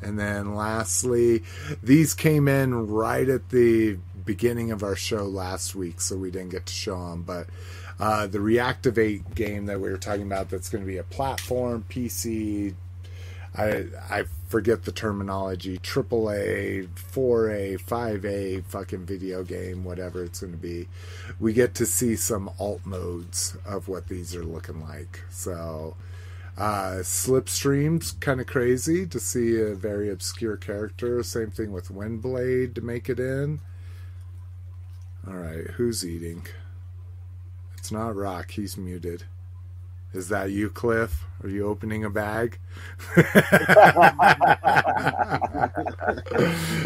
and then lastly, these came in right at the beginning of our show last week, so we didn't get to show them. But uh, the Reactivate game that we were talking about, that's going to be a platform, PC, I I forget the terminology, AAA, 4A, 5A, fucking video game, whatever it's going to be. We get to see some alt modes of what these are looking like. So, uh, Slipstream's kind of crazy to see a very obscure character. Same thing with Windblade to make it in. All right, who's eating? It's not Rock. He's muted. Is that you, Cliff? Are you opening a bag?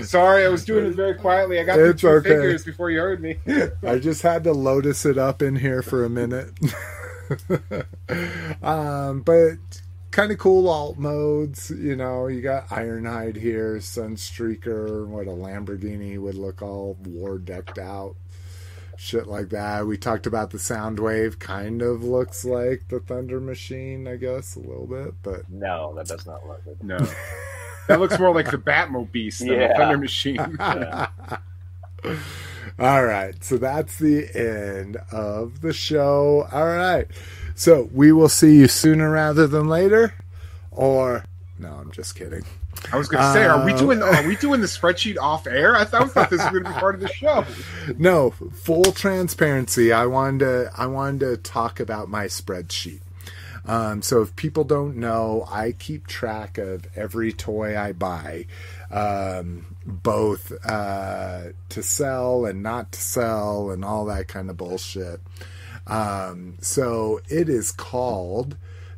Sorry, I was doing it very quietly. I got It's the two okay. fingers before you heard me. I just had to lotus it up in here for a minute. um, but kind of cool alt modes. You know, you got Ironhide here, Sunstreaker, what a Lamborghini would look all war decked out. Shit like that. We talked about the Soundwave. Kind of looks like the Thunder Machine, I guess, a little bit. But No, that does not look good. no, that looks more like the Batmobile than the Thunder Machine. All right, so that's the end of the show. All right, so we will see you sooner rather than later, or no, I'm just kidding. I was going to say, are we Um, doing are we doing the spreadsheet off air? I thought, I thought this was going to be part of the show. No, full transparency. I wanted to I wanted to talk about my spreadsheet. Um, so if people don't know, I keep track of every toy I buy, um, both uh, to sell and not to sell, and all that kind of bullshit. Um, so it is called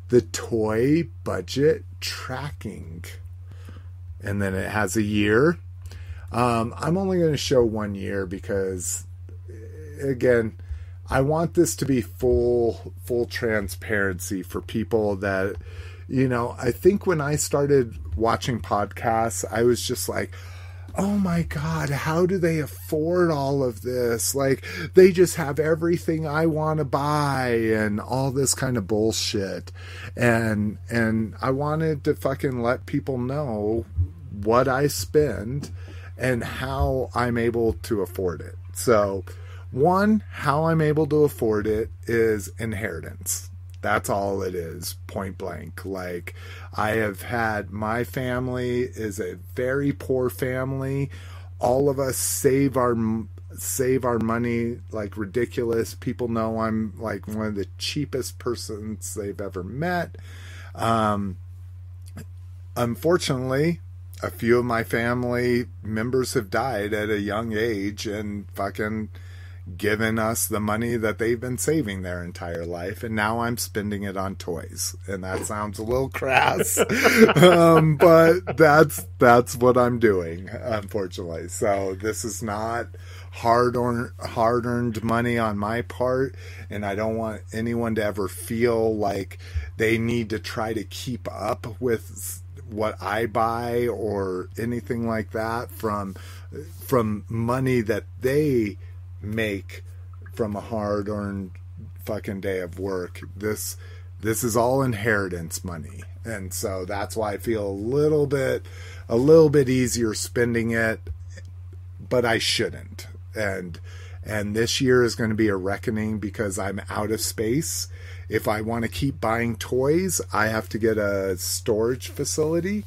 the Toy Budget Tracking, and then it has a year. Um, I'm only going to show one year because, again, I want this to be full full transparency for people that, you know, I think when I started watching podcasts, I was just like, oh my God, how do they afford all of this? Like, they just have everything I want to buy and all this kind of bullshit. And, and I wanted to fucking let people know what I spend and how I'm able to afford it. So, one, how I'm able to afford it is inheritance. That's all it is, point blank. Like, I have had my family is a very poor family. All of us save our save our money like ridiculous. People know I'm like one of the cheapest persons they've ever met. Um, unfortunately, a few of my family members have died at a young age and fucking given us the money that they've been saving their entire life and now i'm spending it on toys. And that sounds a little crass um, but that's that's what i'm doing unfortunately. So this is not hard earned hard earned money on my part and i don't want anyone to ever feel like they need to try to keep up with what i buy or anything like that from from money that they make from a hard earned fucking day of work. This this is all inheritance money. And so that's why I feel a little bit a little bit easier spending it, but I shouldn't. And and this year is going to be a reckoning because I'm out of space. If I want to keep buying toys, I have to get a storage facility.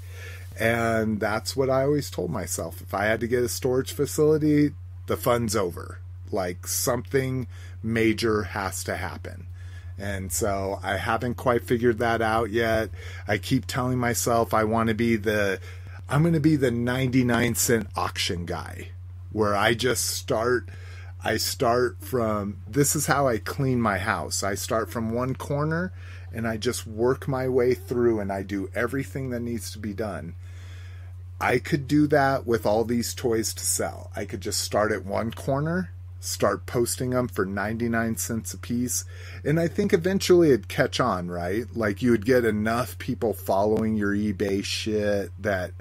And that's what I always told myself. If I had to get a storage facility, the fun's over like something major has to happen. And so I haven't quite figured that out yet. I keep telling myself I want to be the I'm going to be the 99 cent auction guy where I just start I start from this is how I clean my house. I start from one corner and I just work my way through and I do everything that needs to be done. I could do that with all these toys to sell. I could just start at one corner start posting them for 99 cents a piece. And I think eventually it'd catch on, right? Like you would get enough people following your eBay shit that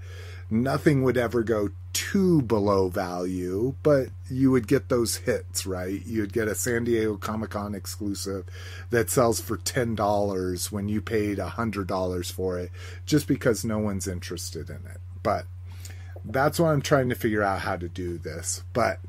nothing would ever go too below value, but you would get those hits, right? You would get a San Diego Comic Con exclusive that sells for $10 when you paid $100 for it just because no one's interested in it. But that's why I'm trying to figure out how to do this. But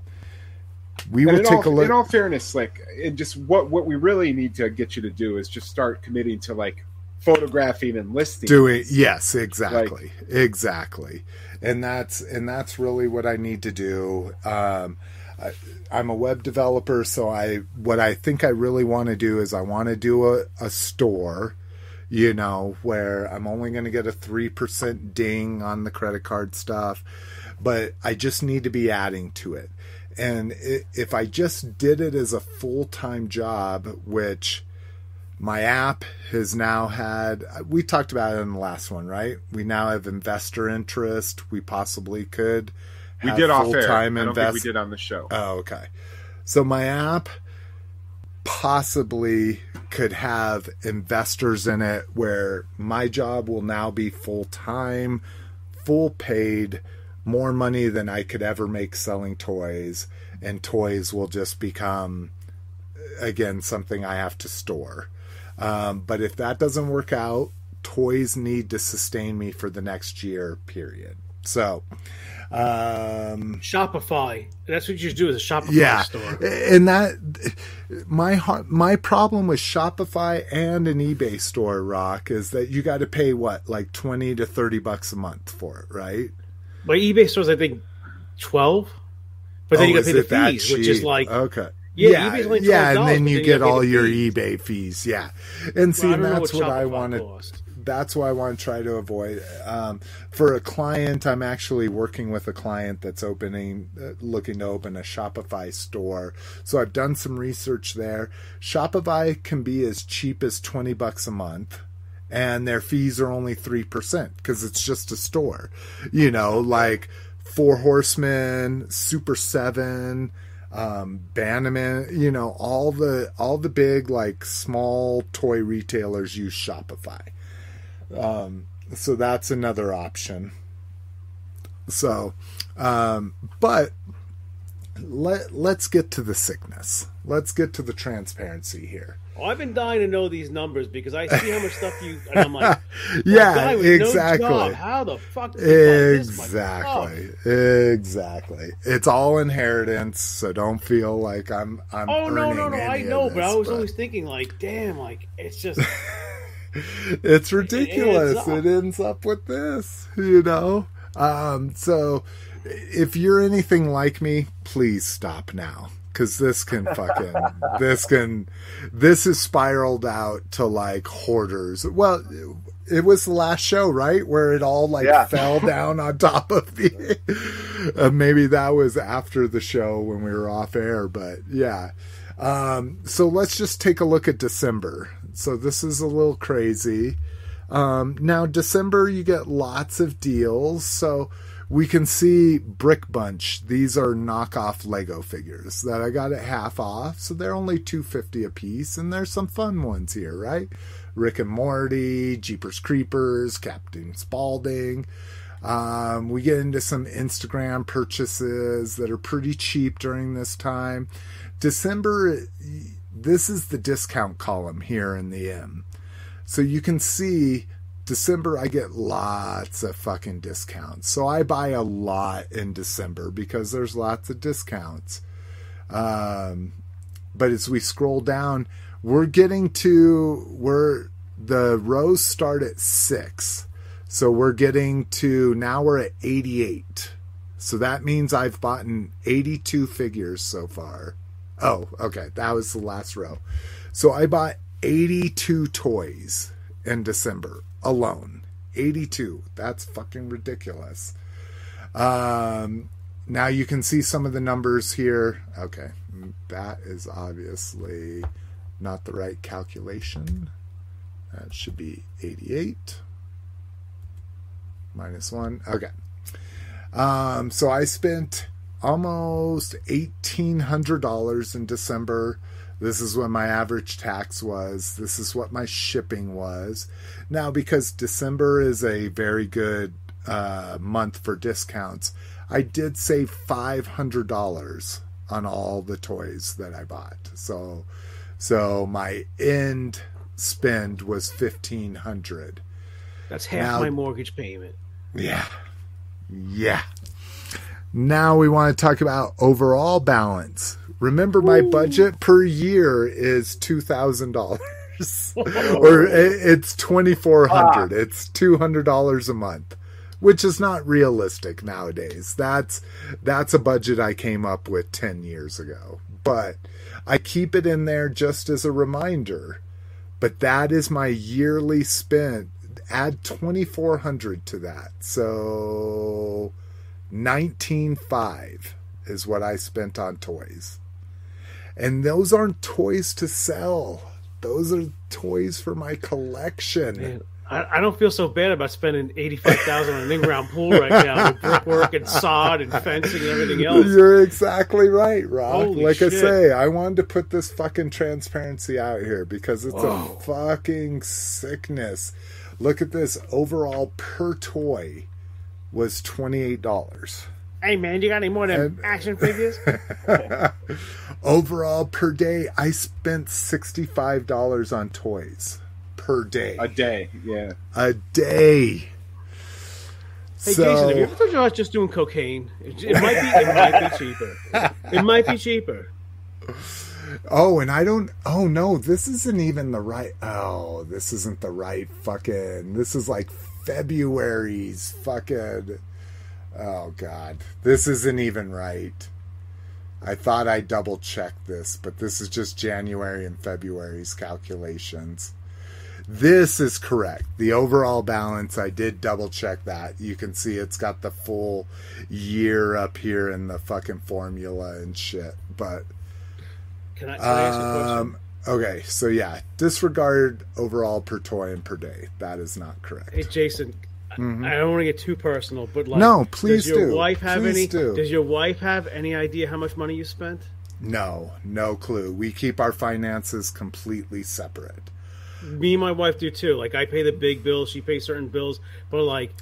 we will take all, a look. In all fairness, like and just what what we really need to get you to do is just start committing to like photographing and listing. Do it, yes, exactly, like, exactly, and that's and that's really what I need to do. Um, I, I'm a web developer, so I what I think I really want to do is I want to do a, a store you know, where I'm only going to get a 3% ding on the credit card stuff, but I just need to be adding to it. And if I just did it as a full time job, which my app has now had, we talked about it in the last one, right? We now have investor interest. We possibly could. We did off air. I don't invest- think we did on the show. Oh, okay. So my app possibly could have investors in it where my job will now be full time, full paid more money than I could ever make selling toys, and toys will just become, again, something I have to store. Um, but if that doesn't work out, toys need to sustain me for the next year, period. So, um, Shopify. That's what you should do is a Shopify yeah, store. And that my my problem with Shopify and an eBay store, Rock, is that you got to pay what like twenty to thirty bucks a month for it, right? My eBay stores, I think twelve, but then Oh, you got to pay the fees, which is like okay. Yeah, yeah, eBay's only yeah, and $12, then you then you get all your fees. eBay fees. Yeah, and see, I and that's what what I Shopify want to. That's what I want to try to avoid. Um, for a client, I'm actually working with a client that's opening, uh, looking to open a Shopify store. So I've done some research there. Shopify can be as cheap as twenty bucks a month and their fees are only 3% because it's just a store. You know, like Four Horsemen, Super 7, um, Bannerman, you know, all the all the big like small toy retailers use Shopify. Um, so that's another option. So, Um, but let let's get to the sickness. Let's get to the transparency here. Oh, I've been dying to know these numbers because I see how much stuff you. And I'm like, yeah, no exactly. job, how the fuck? This Exactly. Exactly. It's all inheritance, so don't feel like I'm I'm Oh no, no, no! I know, but I this, was always thinking, like, damn, like it's just it's ridiculous. up. It ends up with this, you know. Um, so if you're anything like me, please stop now because this can fucking this can this is spiraled out to like hoarders. Well, it was the last show, right, where it all like Yeah. fell down on top of the. uh, maybe that was after the show when we were off air, but yeah. Um, so let's just take a look at December. So this is a little crazy. Um, now December, you get lots of deals. So we can see Brick Bunch. These are knockoff Lego figures that I got at half off. So they're only two fifty a piece, and there's some fun ones here, right? Rick and Morty, Jeepers Creepers, Captain Spaulding. Um, we get into some Instagram purchases that are pretty cheap during this time. December, this is the discount column here in the M. So you can see December, I get lots of fucking discounts. So I buy a lot in December because there's lots of discounts. Um, but as we scroll down, we're getting to where the rows start at six. So we're getting to now we're at 88. So that means I've bought 82 figures so far. Oh, okay. That was the last row. So I bought 82 toys in December alone. 82. That's fucking ridiculous. Um, now you can see some of the numbers here. Okay. That is obviously not the right calculation. That should be 88 minus 1. Okay. Um, so I spent almost $1,800 in December. This is what my average tax was. This is what my shipping was. Now, because December is a very good uh, month for discounts, I did save $500 on all the toys that I bought. So, so my end spend was 1500 that's half Now- my mortgage payment. yeah. Yeah. Now we want to talk about overall balance. Remember, my budget per year is two thousand dollars, or eh, it's twenty four hundred. Ah. It's two hundred dollars a month, which is not realistic nowadays. That's that's a budget I came up with ten years ago, but I keep it in there just as a reminder. But that is my yearly spend. Add twenty four hundred to that, so nineteen five is what I spent on toys. And those aren't toys to sell. Those are toys for my collection. Man, I, I don't feel so bad about spending eighty five thousand on an in-ground pool right now with brickwork and sod and fencing and everything else. You're exactly right, Rob. Holy like I say, I wanted to put this fucking transparency out here because it's Whoa. a fucking sickness. Look at this. Overall per toy was twenty eight dollars. Hey man, you got any more of them And- action figures? Overall per day, I spent sixty five dollars on toys per day. A day, yeah. a day. Hey so, Jason, have you ever thought about just doing cocaine? It, it might be. It might be cheaper. It might be cheaper. oh, and I don't. Oh no, this isn't even the right. Oh, this isn't the right fucking. This is like February's fucking. Oh god, this isn't even right. I thought I double checked this, but this is just January and February's calculations. This is correct. The overall balance, I did double check that. You can see it's got the full year up here in the fucking formula and shit. But Can I, can I ask you a question? um, okay, so yeah, disregard overall per toy and per day. That is not correct. Hey Jason, I- I don't want to get too personal, but like, Mm-hmm. No, please does your do. wife have Please any? do. Does your wife have any idea how much money you spent? No, no clue. We keep our finances completely separate. Me and my wife do too. Like I pay the big bills, she pays certain bills, but like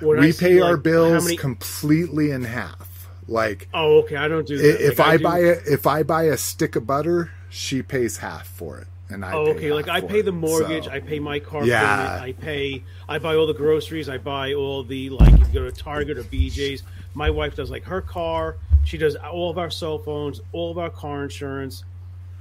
when we see, pay like, our how bills many- completely in half. Like Oh, okay. I don't do i- that. if Like, I, do- buy a, if I buy a stick of butter, she pays half for it, and I Oh, okay. Like I pay it. the mortgage, So- I pay my car Yeah. payment, I pay, I buy all the groceries, I buy all the like. If you go to Target or BJ's, my wife does like her car. She does all of our cell phones, all of our car insurance.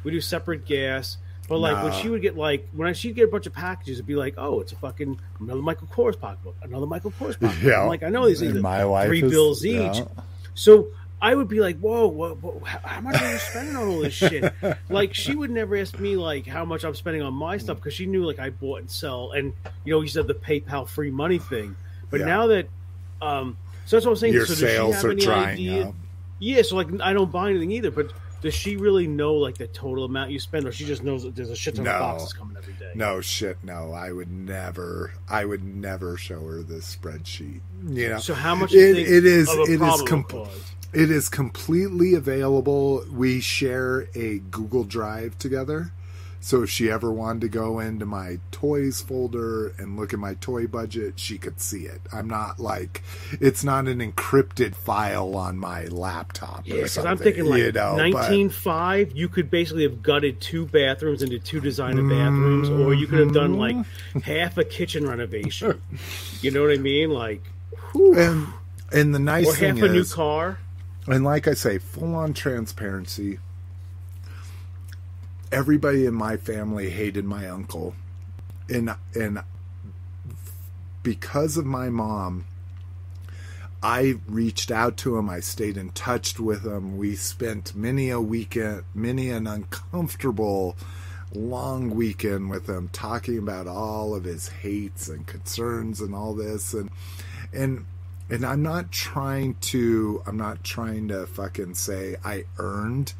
We do separate gas. But like when Nah. she would get like when I, she'd get a bunch of packages, it'd be like, oh, it's a fucking another Michael Kors pocketbook, another Michael Kors pocketbook. Yeah. I'm like I know these things, are my wife three is- bills each. yeah. So I would be like, "Whoa, how, much are you spending on all this shit?" like she would never ask me like how much I'm spending on my stuff because she knew like I bought and sell, and you know, you said the PayPal free money thing. But Yeah. now that, um, so that's what I'm saying. Your so does she sales have are any drying idea? out. Yeah, so like I don't buy anything either, but. Does she really know like the total amount you spend, or she just knows that there's a shit ton No. of boxes coming every day? No shit, no. I would never. I would never show her this spreadsheet. You know. So how much? do you It, think it is. It is. problem Com- it is completely available. We share a Google Drive together. So if she ever wanted to go into my toys folder and look at my toy budget, she could see it. I'm not like it's not an encrypted file on my laptop. Yeah, because I'm thinking like you know, but- you could basically have gutted two bathrooms into two designer bathrooms, or you could have done like Mm-hmm. half a kitchen renovation. you know what I mean? Like, whew, and and the nice or thing half a new car. And like I say, full on transparency. Everybody in my family hated my uncle, and and because of my mom, I reached out to him. I stayed in touch with him. We spent many a weekend, many an uncomfortable, long weekend with him, talking about all of his hates and concerns and all this, and and and I'm not trying to I'm not trying to fucking say I earned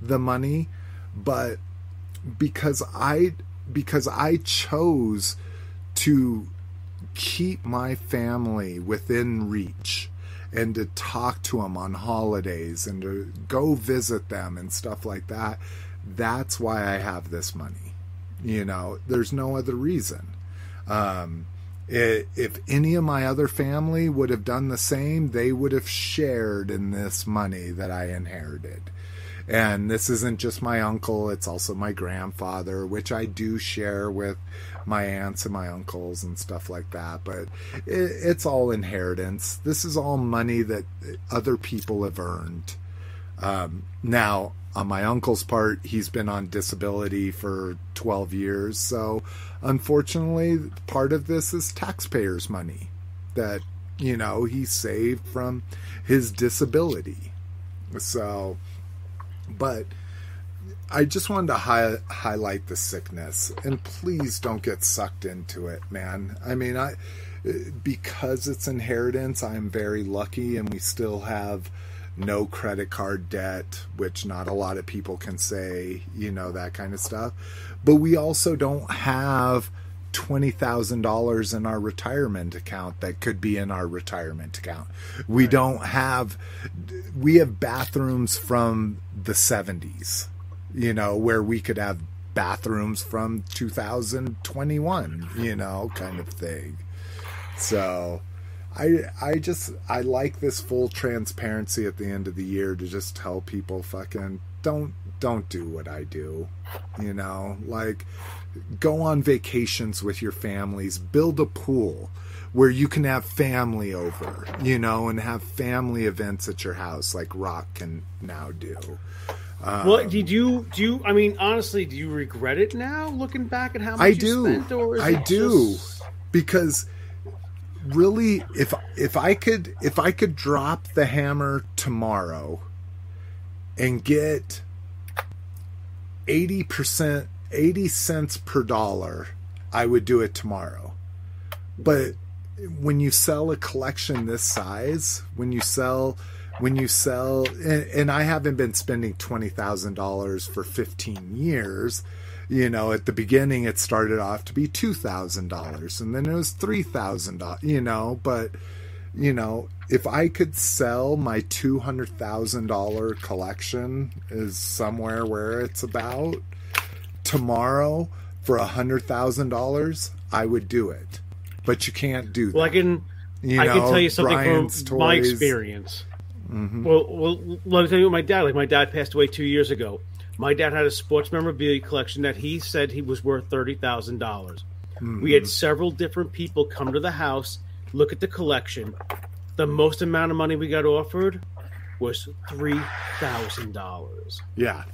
the money, but because I because I chose to keep my family within reach and to talk to them on holidays and to go visit them and stuff like that that's why I have this money. You know there's no other reason. Um if any of my other family would have done the same they would have shared in this money that I inherited. And this isn't just my uncle it's also my grandfather which i do share with my aunts and my uncles and stuff like that. But it, it's all inheritance. This is all money that other people have earned um, now on my uncle's part he's been on disability for 12 years so unfortunately part of this is taxpayers money that you know he saved from his disability so but I just wanted to hi- highlight the sickness, and please don't get sucked into it, man. I mean, I because it's inheritance, I'm very lucky, and we still have no credit card debt, which not a lot of people can say, you know, that kind of stuff. But we also don't have twenty thousand dollars in our retirement account that could be in our retirement account. We don't have we have bathrooms from the seventies, you know, where we could have bathrooms from two thousand twenty one, you know, kind of thing. So I I just I like this full transparency at the end of the year to just tell people fucking don't don't do what I do. You know, like go on vacations with your families, build a pool where you can have family over, you know, and have family events at your house like Rock can now do. Um, What did you do? You, I mean, honestly, do you regret it now, looking back at how much I you do. spent, or is I do. just- because really if if I could if I could drop the hammer tomorrow and get 80% 80 cents per dollar I would do it tomorrow. But when you sell a collection this size when you sell when you sell and, and I haven't been spending $20,000 for 15 years you know at the beginning it started off to be $2,000 and then it was $3,000 you know but you know if I could sell my $200,000 collection is somewhere where it's about tomorrow for $100,000 I would do it but you can't do that Well, I can You I know, can tell you something Brian's from my toys. Mm-hmm. experience. Well, well, let me tell you what my dad. Like my dad passed away two years ago. My dad had a sports memorabilia collection that he said he was worth thirty thousand dollars. We Mm-hmm. had several different people come to the house, look at the collection. The most amount of money we got offered was three thousand dollars. Yeah,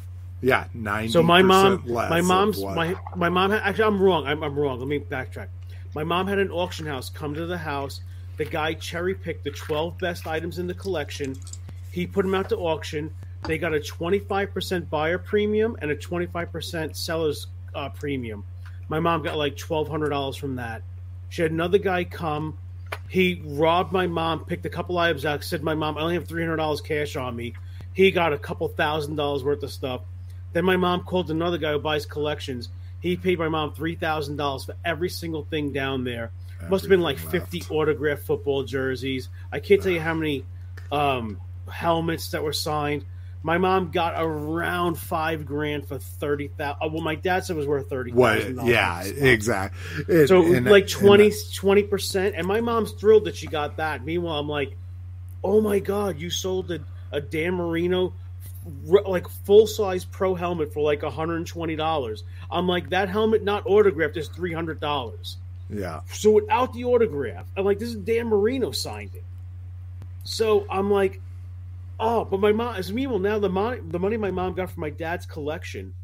yeah, ninety. So my mom, my mom's, my my mom. Had, actually, I'm wrong. I'm, I'm wrong. Let me backtrack. My mom had an auction house come to the house. The guy cherry picked the 12 best items in the collection. He put them out to auction. They got a 25% buyer premium and a 25% seller's uh, premium. My mom got like $1,200 from that. She had another guy come. He robbed my mom, picked a couple items out, said, My mom, I only have $300 cash on me. He got a couple thousand dollars worth of stuff. Then my mom called another guy who buys collections. He paid my mom three thousand dollars for every single thing down there. Must have been like Everything fifty left. autographed football jerseys. I can't tell you how many um, helmets that were signed. My mom got around five grand for thirty thousand. Uh, well, my dad said it was worth thirty What? Yeah, exactly. So And- uh, like and- uh, 20 percent, and my mom's thrilled that she got that. Meanwhile, I'm like, oh my god, you sold a, a Dan Marino like full size pro helmet for like 120 dollars. I'm like, that helmet not autographed is 300 dollars. yeah, So without the autograph, I'm like, this is Dan Marino signed it. So I'm like, oh, but my mom. As meanwhile, now the money, the money my mom got from my dad's collection,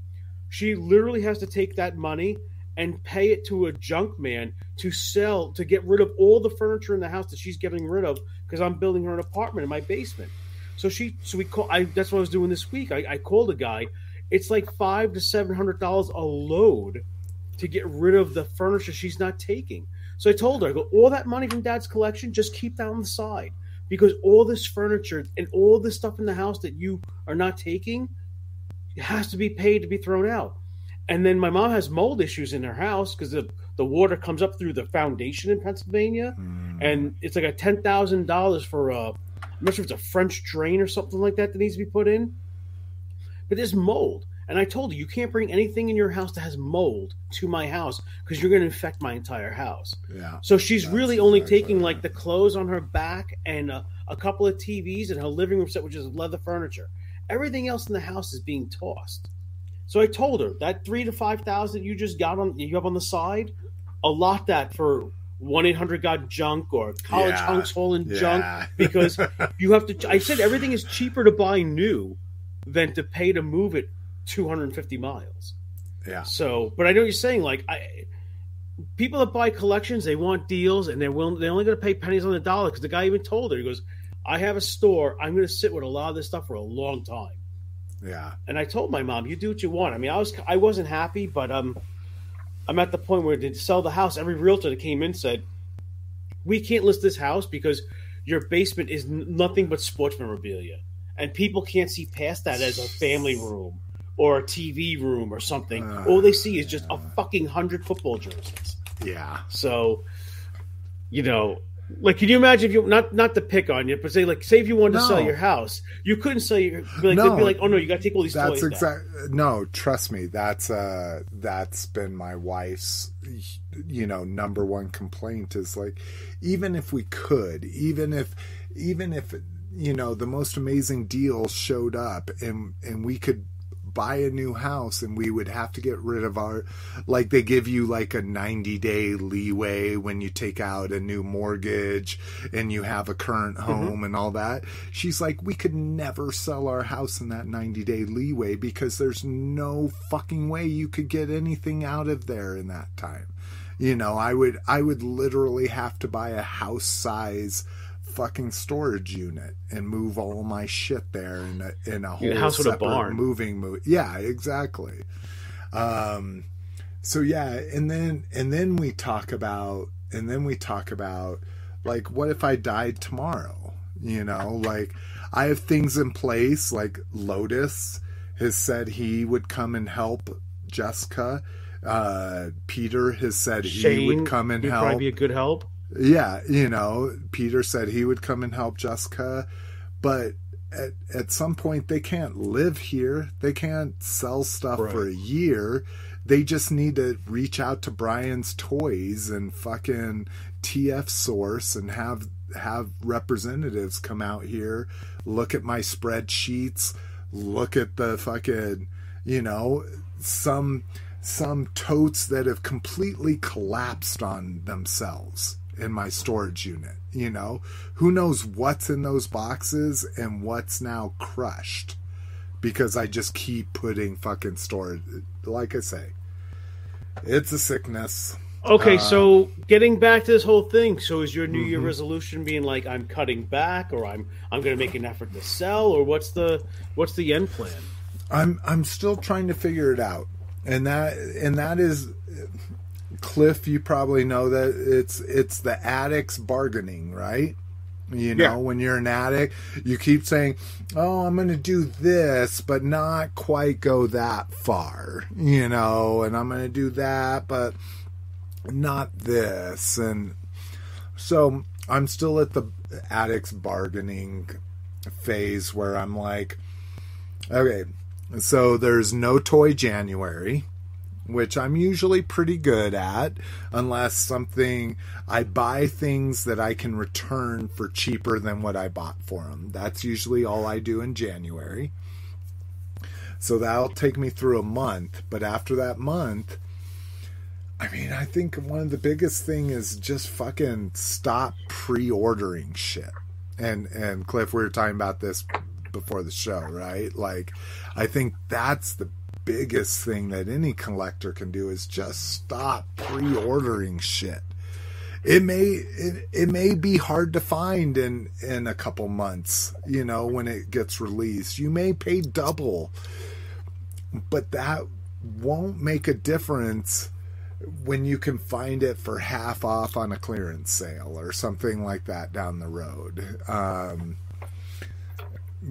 she literally has to take that money and pay it to a junk man to sell to get rid of all the furniture in the house that she's getting rid of because I'm building her an apartment in my basement. So she, so we call. I that's what I was doing this week. I, I called a guy. It's like five to seven hundred dollars a load to get rid of the furniture she's not taking. So I told her, I go, all that money from dad's collection, just keep that on the side. Because all this furniture and all this stuff in the house that you are not taking has to be paid to be thrown out. And then my mom has mold issues in her house because the, the water comes up through the foundation in Pennsylvania. Hmm. And it's like a $10,000 for a, I'm not sure if it's a French drain or something like that that needs to be put in. But there's mold. And I told her, you can't bring anything in your house that has mold to my house because you're going to infect my entire house. yeah. So she's really only exactly taking right. like the clothes on her back and a, a couple of TVs and her living room set, which is leather furniture. Everything else in the house is being tossed. So I told her that three to five thousand you just got on you have on the side, a lot that for one eight hundred got junk or college Yeah. hunks hauling junk Yeah. because you have to. I said everything is cheaper to buy new than to pay to move it two hundred and fifty miles. Yeah. So, but I know you're saying. Like, I people that buy collections, they want deals, and they're willing. They're only going to pay pennies on the dollar. Because the guy even told her, he goes, "I have a store. I'm going to sit with a lot of this stuff for a long time." Yeah. And I told my mom, "You do what you want." I mean, I was I wasn't happy, but um, I'm at the point where to sell the house, every realtor that came in said, "We can't list this house because your basement is n- nothing but sports memorabilia, and people can't see past that as a family room or a TV room or something. Uh, All they see is just a fucking hundred football jerseys." Yeah. So, you know, like, can you imagine if you not not to pick on you, but say like, say if you wanted to sell your house, you couldn't sell your like, No. they'd be like, oh no, you got to take all these That's toys. down." exact. No, trust me. That's uh, that's been my wife's, you know, number one complaint is like, even if we could, even if, even if, you know, the most amazing deal showed up and and we could buy a new house and we would have to get rid of our like they give you like a 90 day leeway when you take out a new mortgage and you have a current mm-hmm. home and all that. She's like we could never sell our house in that 90 day leeway because there's no fucking way you could get anything out of there in that time. You know i would i would literally have to buy a house size fucking storage unit and move all my shit there in a in a whole a house with a barn. moving mo- yeah exactly um so yeah and then and then we talk about and then we talk about like what if i died tomorrow you know like i have things in place like lotus has said he would come and help jessica uh peter has said he would come and help probably be a good help. Yeah, you know, Peter said he would come and help Jessica, but at at some point they can't live here. They can't sell stuff Right. for a year. They just need to reach out to Brian's Toys and fucking TF Source and have have representatives come out here, look at my spreadsheets, look at the fucking, you know, some some totes that have completely collapsed on themselves in my storage unit. You know, who knows what's in those boxes and what's now crushed because I just keep putting fucking storage. Like I say, it's a sickness. Okay, Uh, so getting back to this whole thing, so is your New Year Mm-hmm. resolution being like I'm cutting back, or I'm I'm going to make an effort to sell, or what's the what's the end plan? I'm I'm still trying to figure it out, and that and that is Cliff. You probably know that it's it's the addict's bargaining, right? You know, Yeah. when you're an addict, you keep saying, "Oh, I'm going to do this, but not quite go that far," you know, and I'm going to do that, but not this, and so I'm still at the addict's bargaining phase where I'm like, okay, so there's no toy January, which I'm usually pretty good at, unless something I buy things that I can return for cheaper than what I bought for them. That's usually all I do in January. So that'll take me through a month, but after that month, I mean, I think one of the biggest thing is just fucking stop pre-ordering shit. And and Cliff, we were talking about this before the show, right? Like, I think that's the biggest thing that any collector can do is just stop pre-ordering shit. It may it, it may be hard to find in in a couple months, you know, when it gets released. You may pay double, but that won't make a difference when you can find it for half off on a clearance sale or something like that down the road. Um,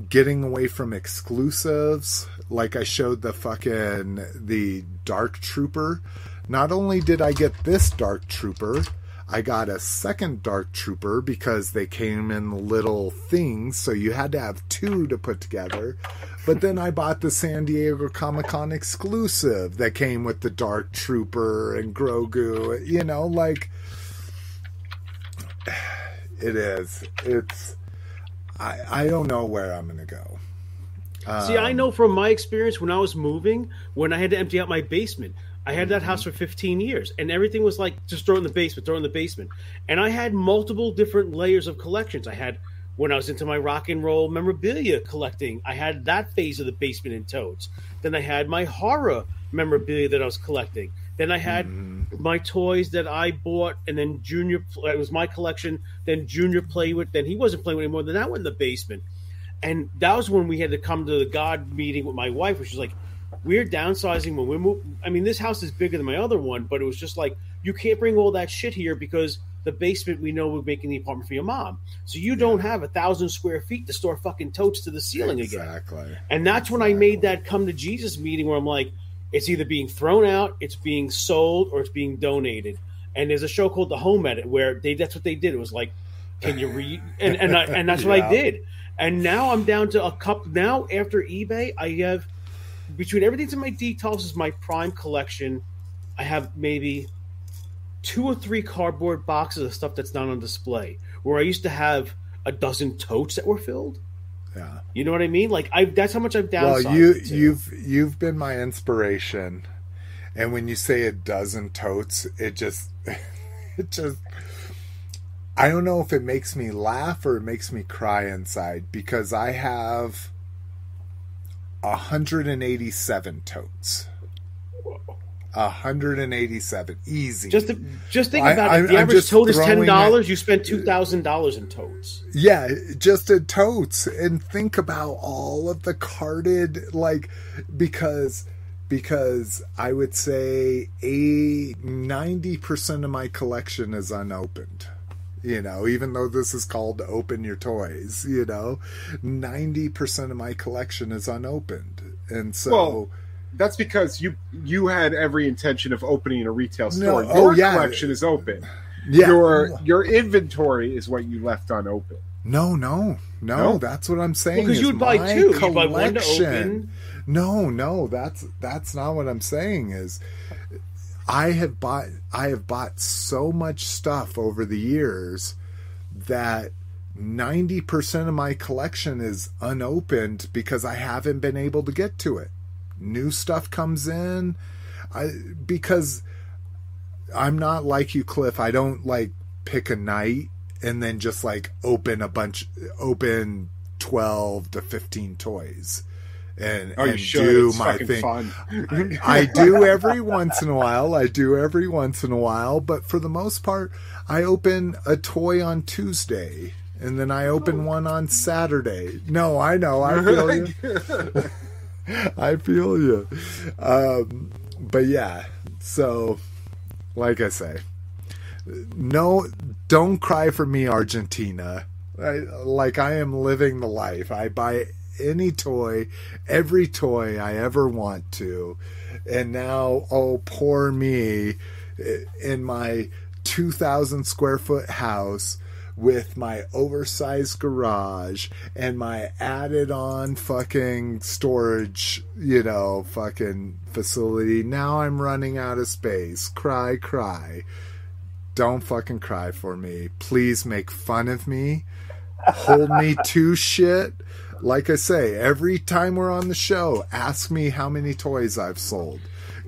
getting away from exclusives, like I showed the fucking the Dark Trooper. Not only did I get this Dark Trooper, I got a second Dark Trooper because they came in little things, so you had to have two to put together. But then I bought the San Diego Comic Con exclusive that came with the Dark Trooper and Grogu. You know, like it is. It's. I I don't know where I'm gonna go. See, Um, I know from my experience when I was moving, when I had to empty out my basement, I had that house for 15 years, and everything was like just throw in the basement, throw in the basement. And I had multiple different layers of collections. I had when I was into my rock and roll memorabilia collecting, I had that phase of the basement in totes. Then I had my horror memorabilia that I was collecting. Then I had mm-hmm. my toys that I bought, and then Junior. It was my collection. Then Junior played with. Then he wasn't playing with anymore. Then that went in the basement and that was when we had to come to the God meeting with my wife, which was like, we're downsizing when we move. I mean, this house is bigger than my other one, but it was just like you can't bring all that shit here because the basement we know we're making the apartment for your mom, so you don't have a thousand square feet to store fucking totes to the ceiling again. exactly. And that's when I made that come to Jesus meeting where I'm like, it's either being thrown out, it's being sold, or it's being donated. And there's a show called The Home Edit where they that's what they did. It was like, can you read? And and, I, and that's what I did. And now I'm down to a cup. Now after eBay, I have between everything's in my details is my prime collection. I have maybe two or three cardboard boxes of stuff that's not on display. Where I used to have a dozen totes that were filled. Yeah. You know what I mean? Like I that's how much I've downsized. Well, you you've you've been my inspiration, and when you say a dozen totes, it just it just I don't know if it makes me laugh or it makes me cry inside because I have 187 totes. 187 easy. Just to, just think about I- it. The I'm average tote is ten dollars You spend two thousand dollars in totes. Yeah, just in totes and think about all of the carded like because because I would say a 90% of my collection is unopened. You know, even though this is called open your toys, you know, 90% of my collection is unopened. And so Well, That's because you you had every intention of opening a retail store. No, Your oh, yeah. collection is open. yeah. Your your inventory is what you left unopened. No, no, no, No? That's what I'm saying. Because is you would buy my two. You buy one to collection- open. No, no, that's that's not what I'm saying. Is I have bought I have bought so much stuff over the years that 90% of my collection is unopened because I haven't been able to get to it. New stuff comes in I because I'm not like you Cliff. I don't like pick a night and then just like open a bunch open 12 to 15 toys and, Oh, and should. do It's my thing. fun. I do every once in a while. I do every once in a while, but for the most part, I open a toy on Tuesday and then I open oh. one on Saturday. No, I know. I feel you. I feel you. Um, but yeah, so like I say, no, don't cry for me, Argentina. I, like I am living the life. I buy any toy, every toy I ever want to, and now, oh, poor me, in my two thousand square foot house with my oversized garage and my added on fucking storage, you know, fucking facility. Now I'm running out of space. Cry, cry. Don't fucking cry for me. Please make fun of me. Hold me to shit. Like I say, every time we're on the show, ask me how many toys I've sold.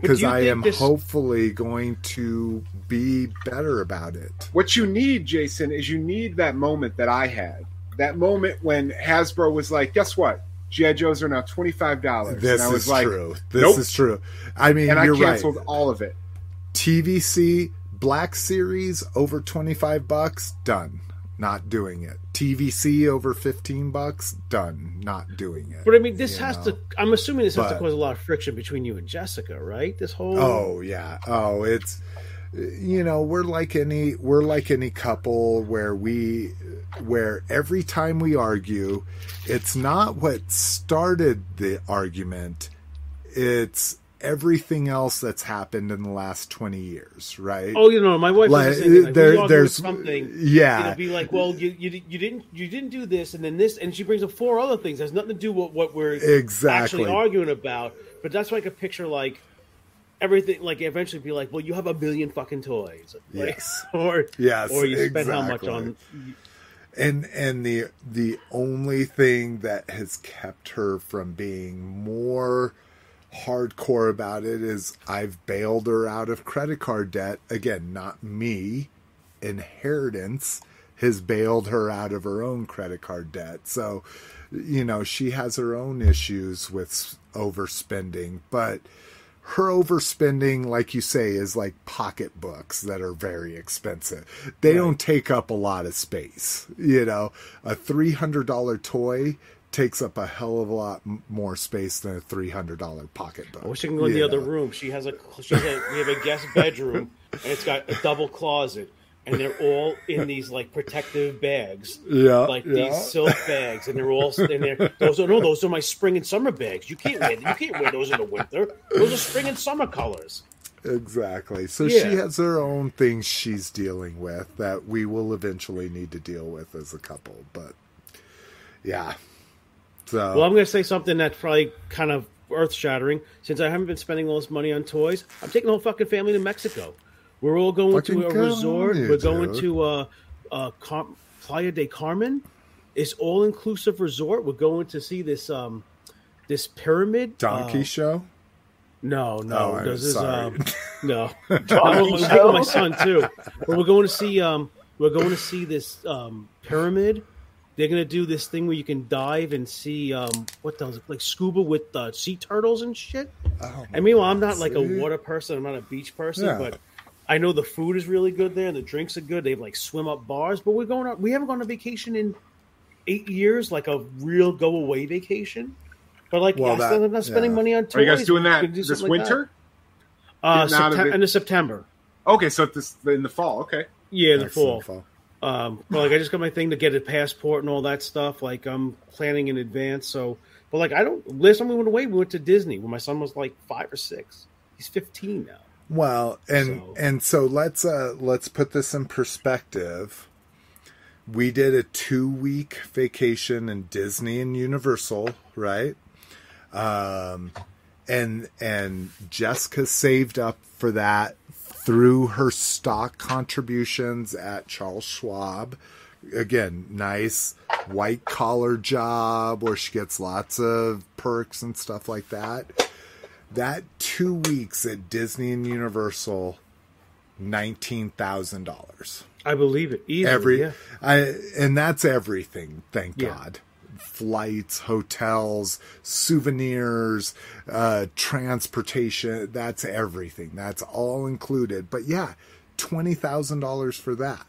Because I am this- hopefully going to be better about it. What you need, Jason, is you need that moment that I had. That moment when Hasbro was like, "Guess what? GI Joes are now twenty five dollars." This and I was is like, true. This nope. is true. I mean, and I you're canceled right. all of it. TVC Black Series over 25 bucks, done. Not doing it. TVC over 15 bucks, done. Not doing it. But I mean, this has know? to. I'm assuming this has to cause a lot of friction between you and Jessica, right? This whole. Oh yeah. Oh, it's you know, we're like any we're like any couple where we where every time we argue, it's not what started the argument. It's everything else that's happened in the last 20 years, right? Oh, you know, my wife Like, the. Like, there- there's- something. yeah. it'll be like, well, you, you you didn't you didn't do this, and then this, and she brings up four other things. Has nothing to do with what we're Exactly. actually arguing about. But that's I could picture like everything. Like eventually be like, well, you have a million fucking toys, Like, Yes. or Yes, or you spend how much on and and the the only thing that has kept her from being more hardcore about it is I've bailed her out of credit card debt again not me inheritance has bailed her out of her own credit card debt so you know she has her own issues with overspending but her overspending, like you say, is like pocketbooks that are very expensive. They don't take up a lot of space. You know, a three hundred dollar toy takes up a hell of a lot more space than a three hundred dollar pocketbook. I wish I can go in the you other room. She has a she has a we have a guest bedroom and it's got a double closet and they're all in these like protective bags. Yeah, Like yeah. these silk bags and they're all in there. Those are no, those are my spring and summer bags. You can't wear you can't wear those in the winter. Those are spring and summer colors. Exactly. So Yeah. she has her own things she's dealing with that we will eventually need to deal with as a couple. But yeah. So Well, I'm going to say something that's probably kind of earth shattering. Since I haven't been spending all this money on toys, I'm taking the whole fucking family to Mexico. We're all going Fucking to a resort. you, We're going dude. to uh, uh, Car- Playa de Carmen. It's all inclusive resort. We're going to see this um, this pyramid. donkey Uh, show. no, no, Oh, I'm this is um, no. no Donkey we're taking my son too. But we're going to see um, we're going to see this um, pyramid. They're going to do this thing where you can dive and see um, what does like scuba with uh, sea turtles and shit. Oh, I mean, well, I'm not like a water person. I'm not a beach person, Yeah. but I know the food is really good there. and The drinks are good. They have like swim up bars. But we're going out. We haven't gone on vacation in eight years, like a real go away vacation. But like, Well, yeah, that- I'm not spending yeah. money on toys. Are you guys doing that do this something like that. winter? Uh, Getting Septem- it? end of September. Okay, so this in the fall. Okay, Yeah, in the Excellent fall. fall. Um, but like I just got my thing to get a passport and all that stuff. Like I'm planning in advance. So, but like I don't. Last time we went away, we went to Disney when my son was like five or six. He's 15 now. Well, and So- and so let's uh let's put this in perspective. We did a 2 week vacation in Disney and Universal, right? Um and and Jessica saved up for that through her stock contributions at Charles Schwab. again, nice white collar job where she gets lots of perks and stuff like that. That two weeks at Disney and Universal, nineteen thousand dollars. I believe it. Easily, Every, yeah. I, and that's everything. Thank Yeah. God. Flights, hotels, souvenirs, uh, transportation. That's everything. That's all included. But yeah, twenty thousand dollars for that.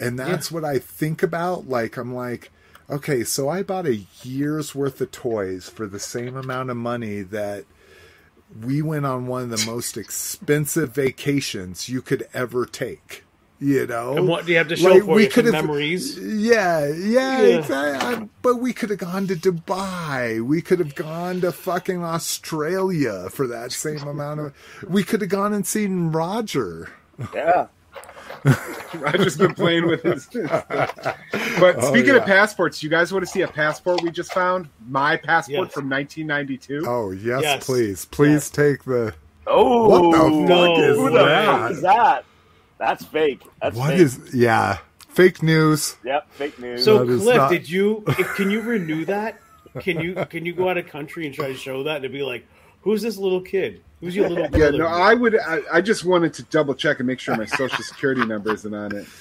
And that's what I think about. Like, I'm like, okay, so I bought a year's worth of toys for the same amount of money that we went on one of the most expensive vacations you could ever take. You know, And what do you have to show Like, for we you? could Some have- memories. Yeah, yeah, Yeah. exactly. Um, but we could have gone to Dubai. We could have gone to fucking Australia for that same amount of. We could have gone and seen Roger. Yeah. Roger's been playing with his. but Oh, speaking yeah. of passports, you guys want to see a passport we just found? My passport Yes. from 1992. Oh yes, Yes. please, please Yes. take the. Oh, What the no. fuck is Who the that? fuck is that? That's fake. That's What fake. is? Yeah, fake news. Yep, fake news. So, That is Cliff, not- did you? if- Can you renew that? Can you? Can you go out of country and try to show that and be like, "Who's this little kid? Who's your little brother? Yeah, no, I would. I, I just wanted to double check and make sure my social security number isn't on it.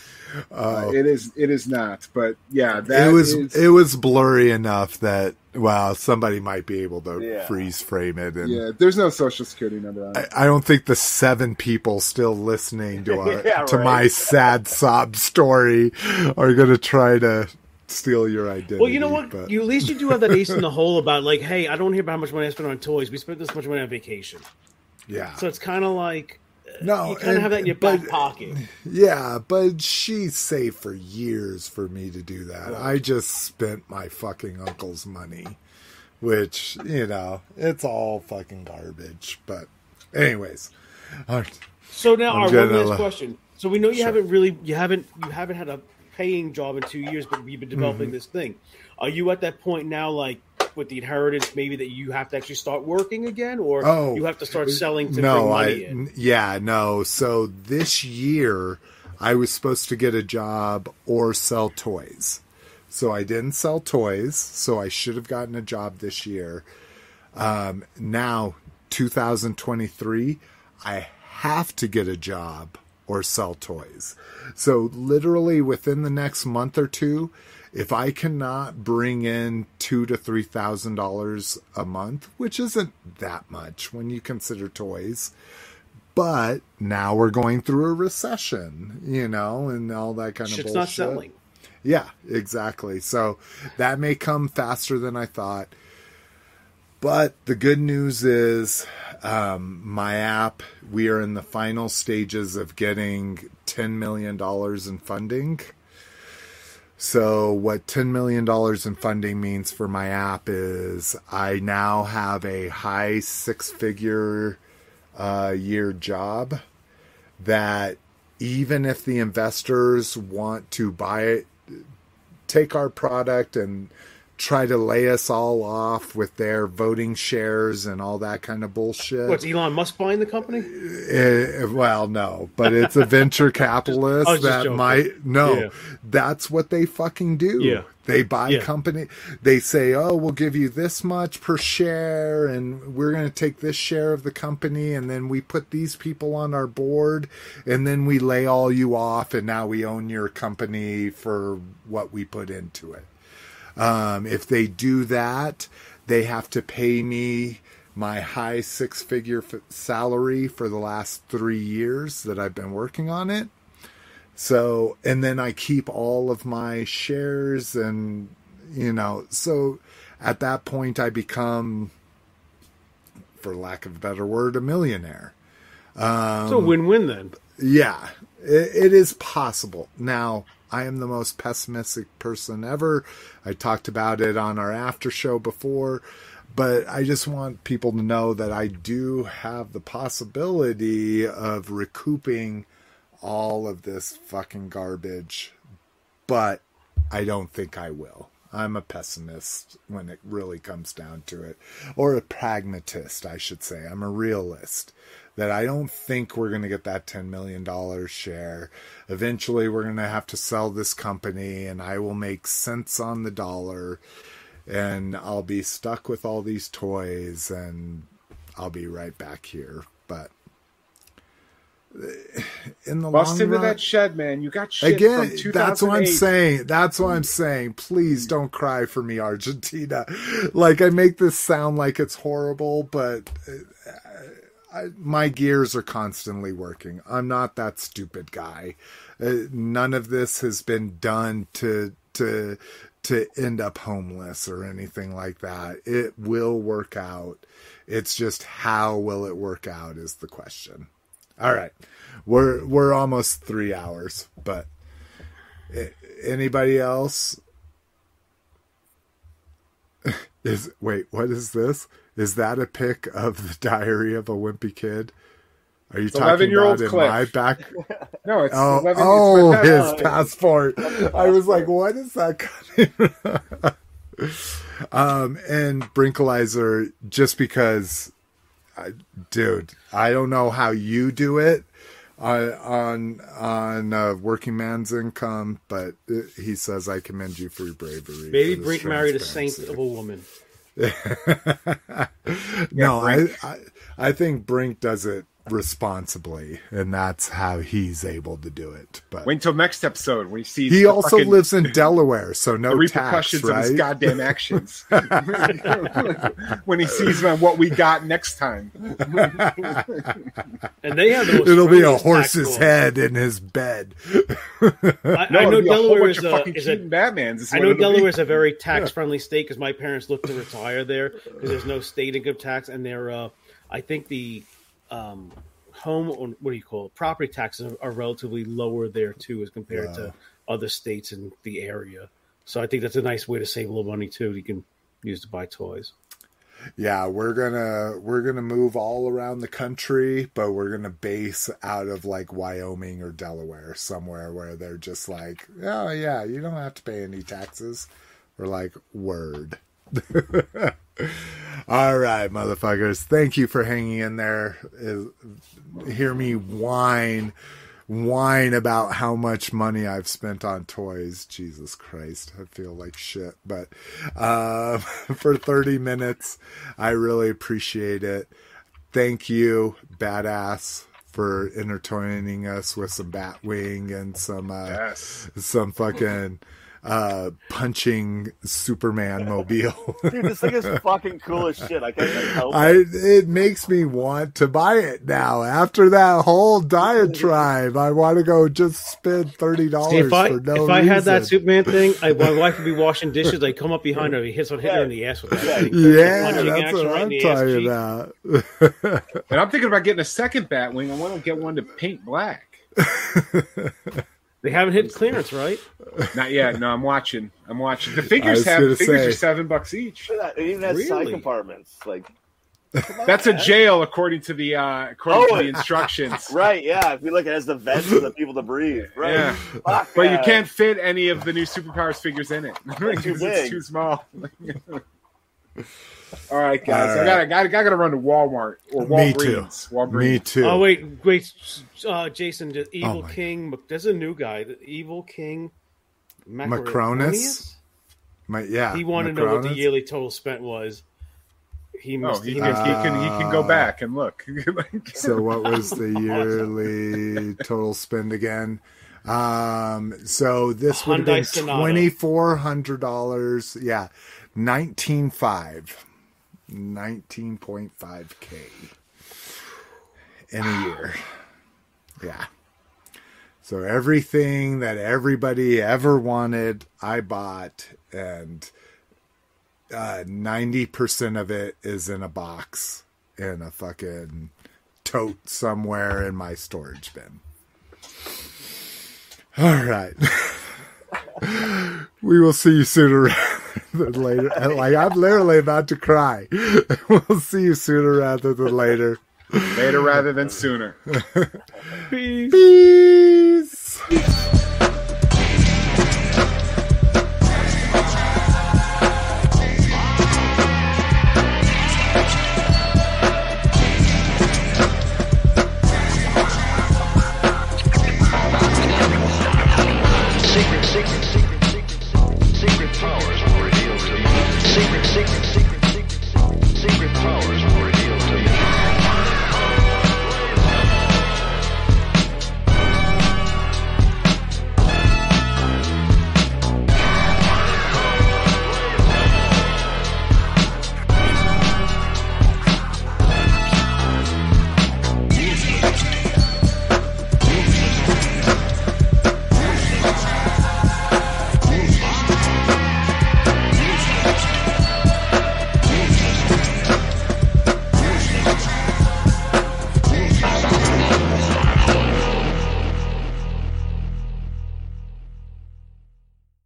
Uh, it is. It is not. But yeah, that Oh. it was is- it was blurry enough that wow, somebody might be able to Yeah. freeze frame it and. yeah, there's no social security number on it. I I don't think the seven people still listening to our, Yeah, to right. my sad sob story are going to try to steal your identity. Well, you know what? but- You at least you do have that ace in the hole about like, hey, I don't hear about how much money I spent on toys. We spent this much money on vacation, yeah, so it's kind of like uh, no, you kind of have that in your but- back pocket. Yeah, but she saved for years for me to do that. I just spent my fucking uncle's money, which you know it's all fucking garbage. But, anyways, all right. So now, I'm our one last question. So we know you Sure. haven't really, you haven't, you haven't had a paying job in two years, but you've been developing Mm-hmm. this thing. Are you at that point now, like with the inheritance, maybe that you have to actually start working again, or Oh, you have to start selling to no, bring I in? yeah, no. So this year I was supposed to get a job or sell toys. So I didn't sell toys, so I should have gotten a job this year. Um, now 2023, I have to get a job or sell toys. So literally within the next month or two, if I cannot bring in two to three thousand dollars a month, which isn't that much when you consider toys, but now we're going through a recession, you know, and all that kind of Shit's bullshit. not selling. Yeah, exactly. So that may come faster than I thought. But the good news is um, my app, we are in the final stages of getting $10 million in funding. So, what $10 million in funding means for my app is I now have a high six figure uh, year job that even if the investors want to buy it, take our product and try to lay us all off with their voting shares and all that kind of bullshit. What's Elon Musk buying the company? Eh, well, no, but it's a venture capitalist just that might no. Yeah. That's what they fucking do. Yeah. They buy Yeah. company. They say, "Oh, we'll give you this much per share, and we're going to take this share of the company, and then we put these people on our board, and then we lay all you off, and now we own your company for what we put into it." Um, if they do that, they have to pay me my high six figure f- salary for the last three years that I've been working on it. So, and then I keep all of my shares, and you know, so at that point, I become, for lack of a better word, a millionaire. Um, it's a win-win then. Yeah, it, it is possible. Now, I am the most pessimistic person ever. I talked about it on our after show before, but I just want people to know that I do have the possibility of recouping all of this fucking garbage, but I don't think I will. I'm a pessimist when it really comes down to it, or a pragmatist, I should say. I'm a realist that I don't think we're going to get that $10 million share. Eventually, we're going to have to sell this company, and I will make cents on the dollar, and I'll be stuck with all these toys, and I'll be right back here. But in the Bust long into run, that shed, man. You got shit Again, that's what I'm saying. That's what I'm saying. Please don't cry for me, Argentina. Like I make this sound like it's horrible, but uh, I, my gears are constantly working. I'm not that stupid guy. Uh, none of this has been done to to to end up homeless or anything like that. It will work out. It's just how will it work out is the question. All right. We're we're almost 3 hours, but anybody else is wait, what is this? Is that a pic of the diary of a wimpy kid? Are you It's talking 11-year-old about in Cliff. my back? No, it's Oh, 11 oh, it's my his passport. passport. I was like, what is that coming? um, and Brinkalizer, just because, I, dude, I don't know how you do it on on on uh, working man's income, but uh, he says I commend you for your bravery. Maybe Brink married a saint of a woman. no, I, I I think Brink does it responsibly, and that's how he's able to do it. But Wait until next episode when he sees he also fucking- lives in Delaware, so the no tax, repercussions of his goddamn actions when he sees man, what we got next time. And they have the most It'll be a horse's head in his bed. I, No, I know it'll be a whole Delaware is a, is a Batmans. is I know. Delaware is a very tax friendly state because my parents look to retire there because there's no state income tax, and they're uh, I think the um, home or what do you call it property taxes are, are relatively lower there too as compared to other states in the area. So I think that's a nice way to save a little money too. You can use to buy toys. Yeah, we're gonna we're gonna move all around the country, but we're gonna base out of like Wyoming or Delaware, somewhere where they're just like, oh yeah, you don't have to pay any taxes. We're like, word. all right, motherfuckers. Thank you for hanging in there. Hear me whine, whine about how much money I've spent on toys. Jesus Christ, I feel like shit. But uh, for 30 minutes, I really appreciate it. Thank you, badass, for entertaining us with some Batwing and some uh, Yes. some fucking uh, punching Superman mobile. Dude, this thing is fucking cool as shit. I can't even help it. I it makes me want to buy it now. After that whole diatribe, I want to go just spend thirty dollars if I for no if I had that. Superman thing, I, my wife would be washing dishes. I'd come up behind her, he hits on hit her in the ass with that thing. yeah, Punching that's what right I'm the ass talking cheek. about. And I'm thinking about getting a second Batwing. I want to get one to paint black. They haven't hit clearance, right? Not yet. No, I'm watching. I'm watching. The figures have the figures say. are seven bucks each. Look that. It even has side compartments. Like, That's a jail according to the uh according Oh, to the instructions. right? Yeah. If you look, it has the vents for the people to breathe. Right. Yeah. Fuck But you can't fit any of the new superpowers figures in it. Because big. it's too small. All right, guys. All I gotta, gotta, gotta run to Walmart or Me too. Walgreens. Walgreens. Me too. Oh wait, wait, uh, Jason, the Evil my- King. There's a new guy, the Evil King Macronus? My, yeah, He wanted to know what the yearly total spent was. He Oh, he he can, must he can, he can go Uh, back and look. So what was the yearly total spend again? Um, so this would have been twenty four hundred dollars. Yeah, nineteen five, nineteen point five k in a year. Yeah. So everything that everybody ever wanted, I bought, and uh, ninety percent of it is in a box in a fucking tote somewhere in my storage bin. All right. we will see you sooner rather than later. Like I'm literally about to cry. we'll see you sooner rather than later. Later rather than sooner. Peace.